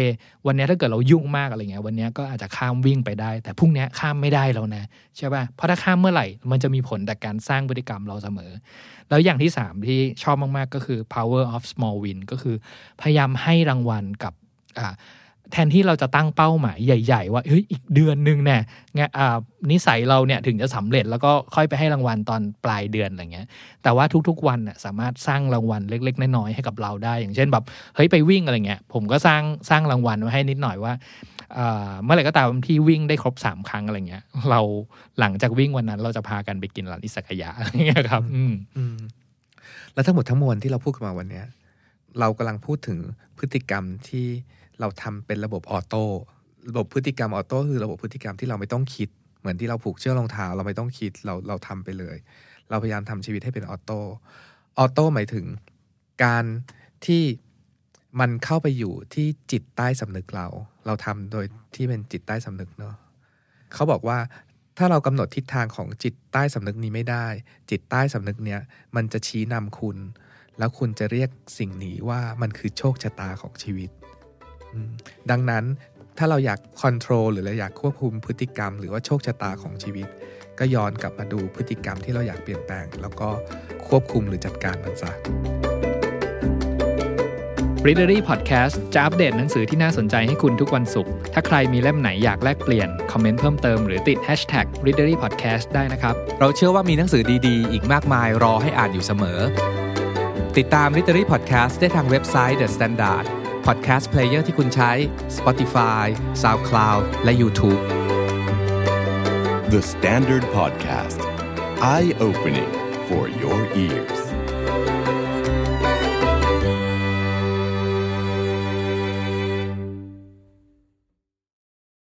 วันนี้ถ้าเกิดเรายุ่งมากอะไรเงี้ย วันนี้ก็อาจจะข้ามวิ่งไปได้ แต่พรุ่งนี้ข้ามไม่ได้แล้วนะใช่ป่ะ เพราะถ้าข้ามเมื่อไหร่มันจะมีผลแต่การสร้างพฤติกรรมเราเสมอ แล้วอย่างที่สามที่ชอบมากๆก็คือ power of small win ก็คือพยายามให้รางวัลกับอ่า แทนที่เราจะตั้งเป้าหมายใหญ่ ๆ ว่าเฮ้ยอีกเดือนหนึ่งเนี่ยงะอ่านิสัยเราเนี่ยถึงจะสำเร็จแล้วก็ค่อยไปให้รางวัลตอนปลายเดือนอะไรเงี้ย แต่ว่าทุกๆวันน่ะสามารถสร้างรางวัลเล็ก ๆ น้อยๆให้กับเราได้ อย่างเช่นแบบเฮ้ยไปวิ่งอะไรเงี้ยผมก็สร้างสร้างรางวัลไว้ให้นิดหน่อยว่าอ่าเมื่อไหร่ก็ตามที่วิ่งได้ครบสามครั้งอะไรเงี้ย เราหลังจากวิ่งวันนั้นเราจะพากันไปกินร้านอิสกายะอะไรเงี้ยครับอืมอืมแล้วทั้งหมดทั้งมวลที่เราพูดกันมาวันเนี้ยเรากำลังพูดถึงพฤติกรรมที่ เราทำเป็นระบบออโต้ระบบพฤติกรรมออโต้คือระบบพฤติกรรมที่เราไม่ต้องคิด เหมือนที่เราผูกเชือกรองเท้าเราไม่ต้องคิดเราเราทำไปเลย เราพยายามทำชีวิตให้เป็นออโต้ออโต้หมายถึงการที่มันเข้าไปอยู่ที่จิตใต้สำนึกเรา เราทำโดยที่เป็นจิตใต้สำนึกเนาะเขาบอกว่าถ้าเรากำหนดทิศทางของจิตใต้สำนึกนี้ไม่ได้ จิตใต้สำนึกเนี้ยมันจะชี้นำคุณ แล้วคุณจะเรียกสิ่งนี้ว่ามันคือโชคชะตาของชีวิต ดังนั้นถ้าเราอยากคอนโทรลหรือเราอยากควบคุมพฤติกรรม หรือว่าโชคชะตาของชีวิต ก็ย้อนกลับมาดูพฤติกรรมที่เราอยากเปลี่ยนแปลง แล้วก็ควบคุมหรือจัดการมันซะ Readery Podcast จะอัปเดตหนังสือที่น่าสนใจให้คุณทุกวันศุกร์ถ้าใครมีเล่มไหนอยากแลกเปลี่ยน คอมเมนต์เพิ่มเติมหรือติด Hashtag Readery Podcast ได้นะครับ เราเชื่อว่ามีหนังสือดีๆ อีกมากมายรอให้อ่านอยู่เสมอ ติดตาม Literary Podcast ได้ทางเว็บไซต์ The Standard Podcast Player ที่คุณใช้ Spotify SoundCloud และ YouTube The Standard Podcast. Eye opening for your ears.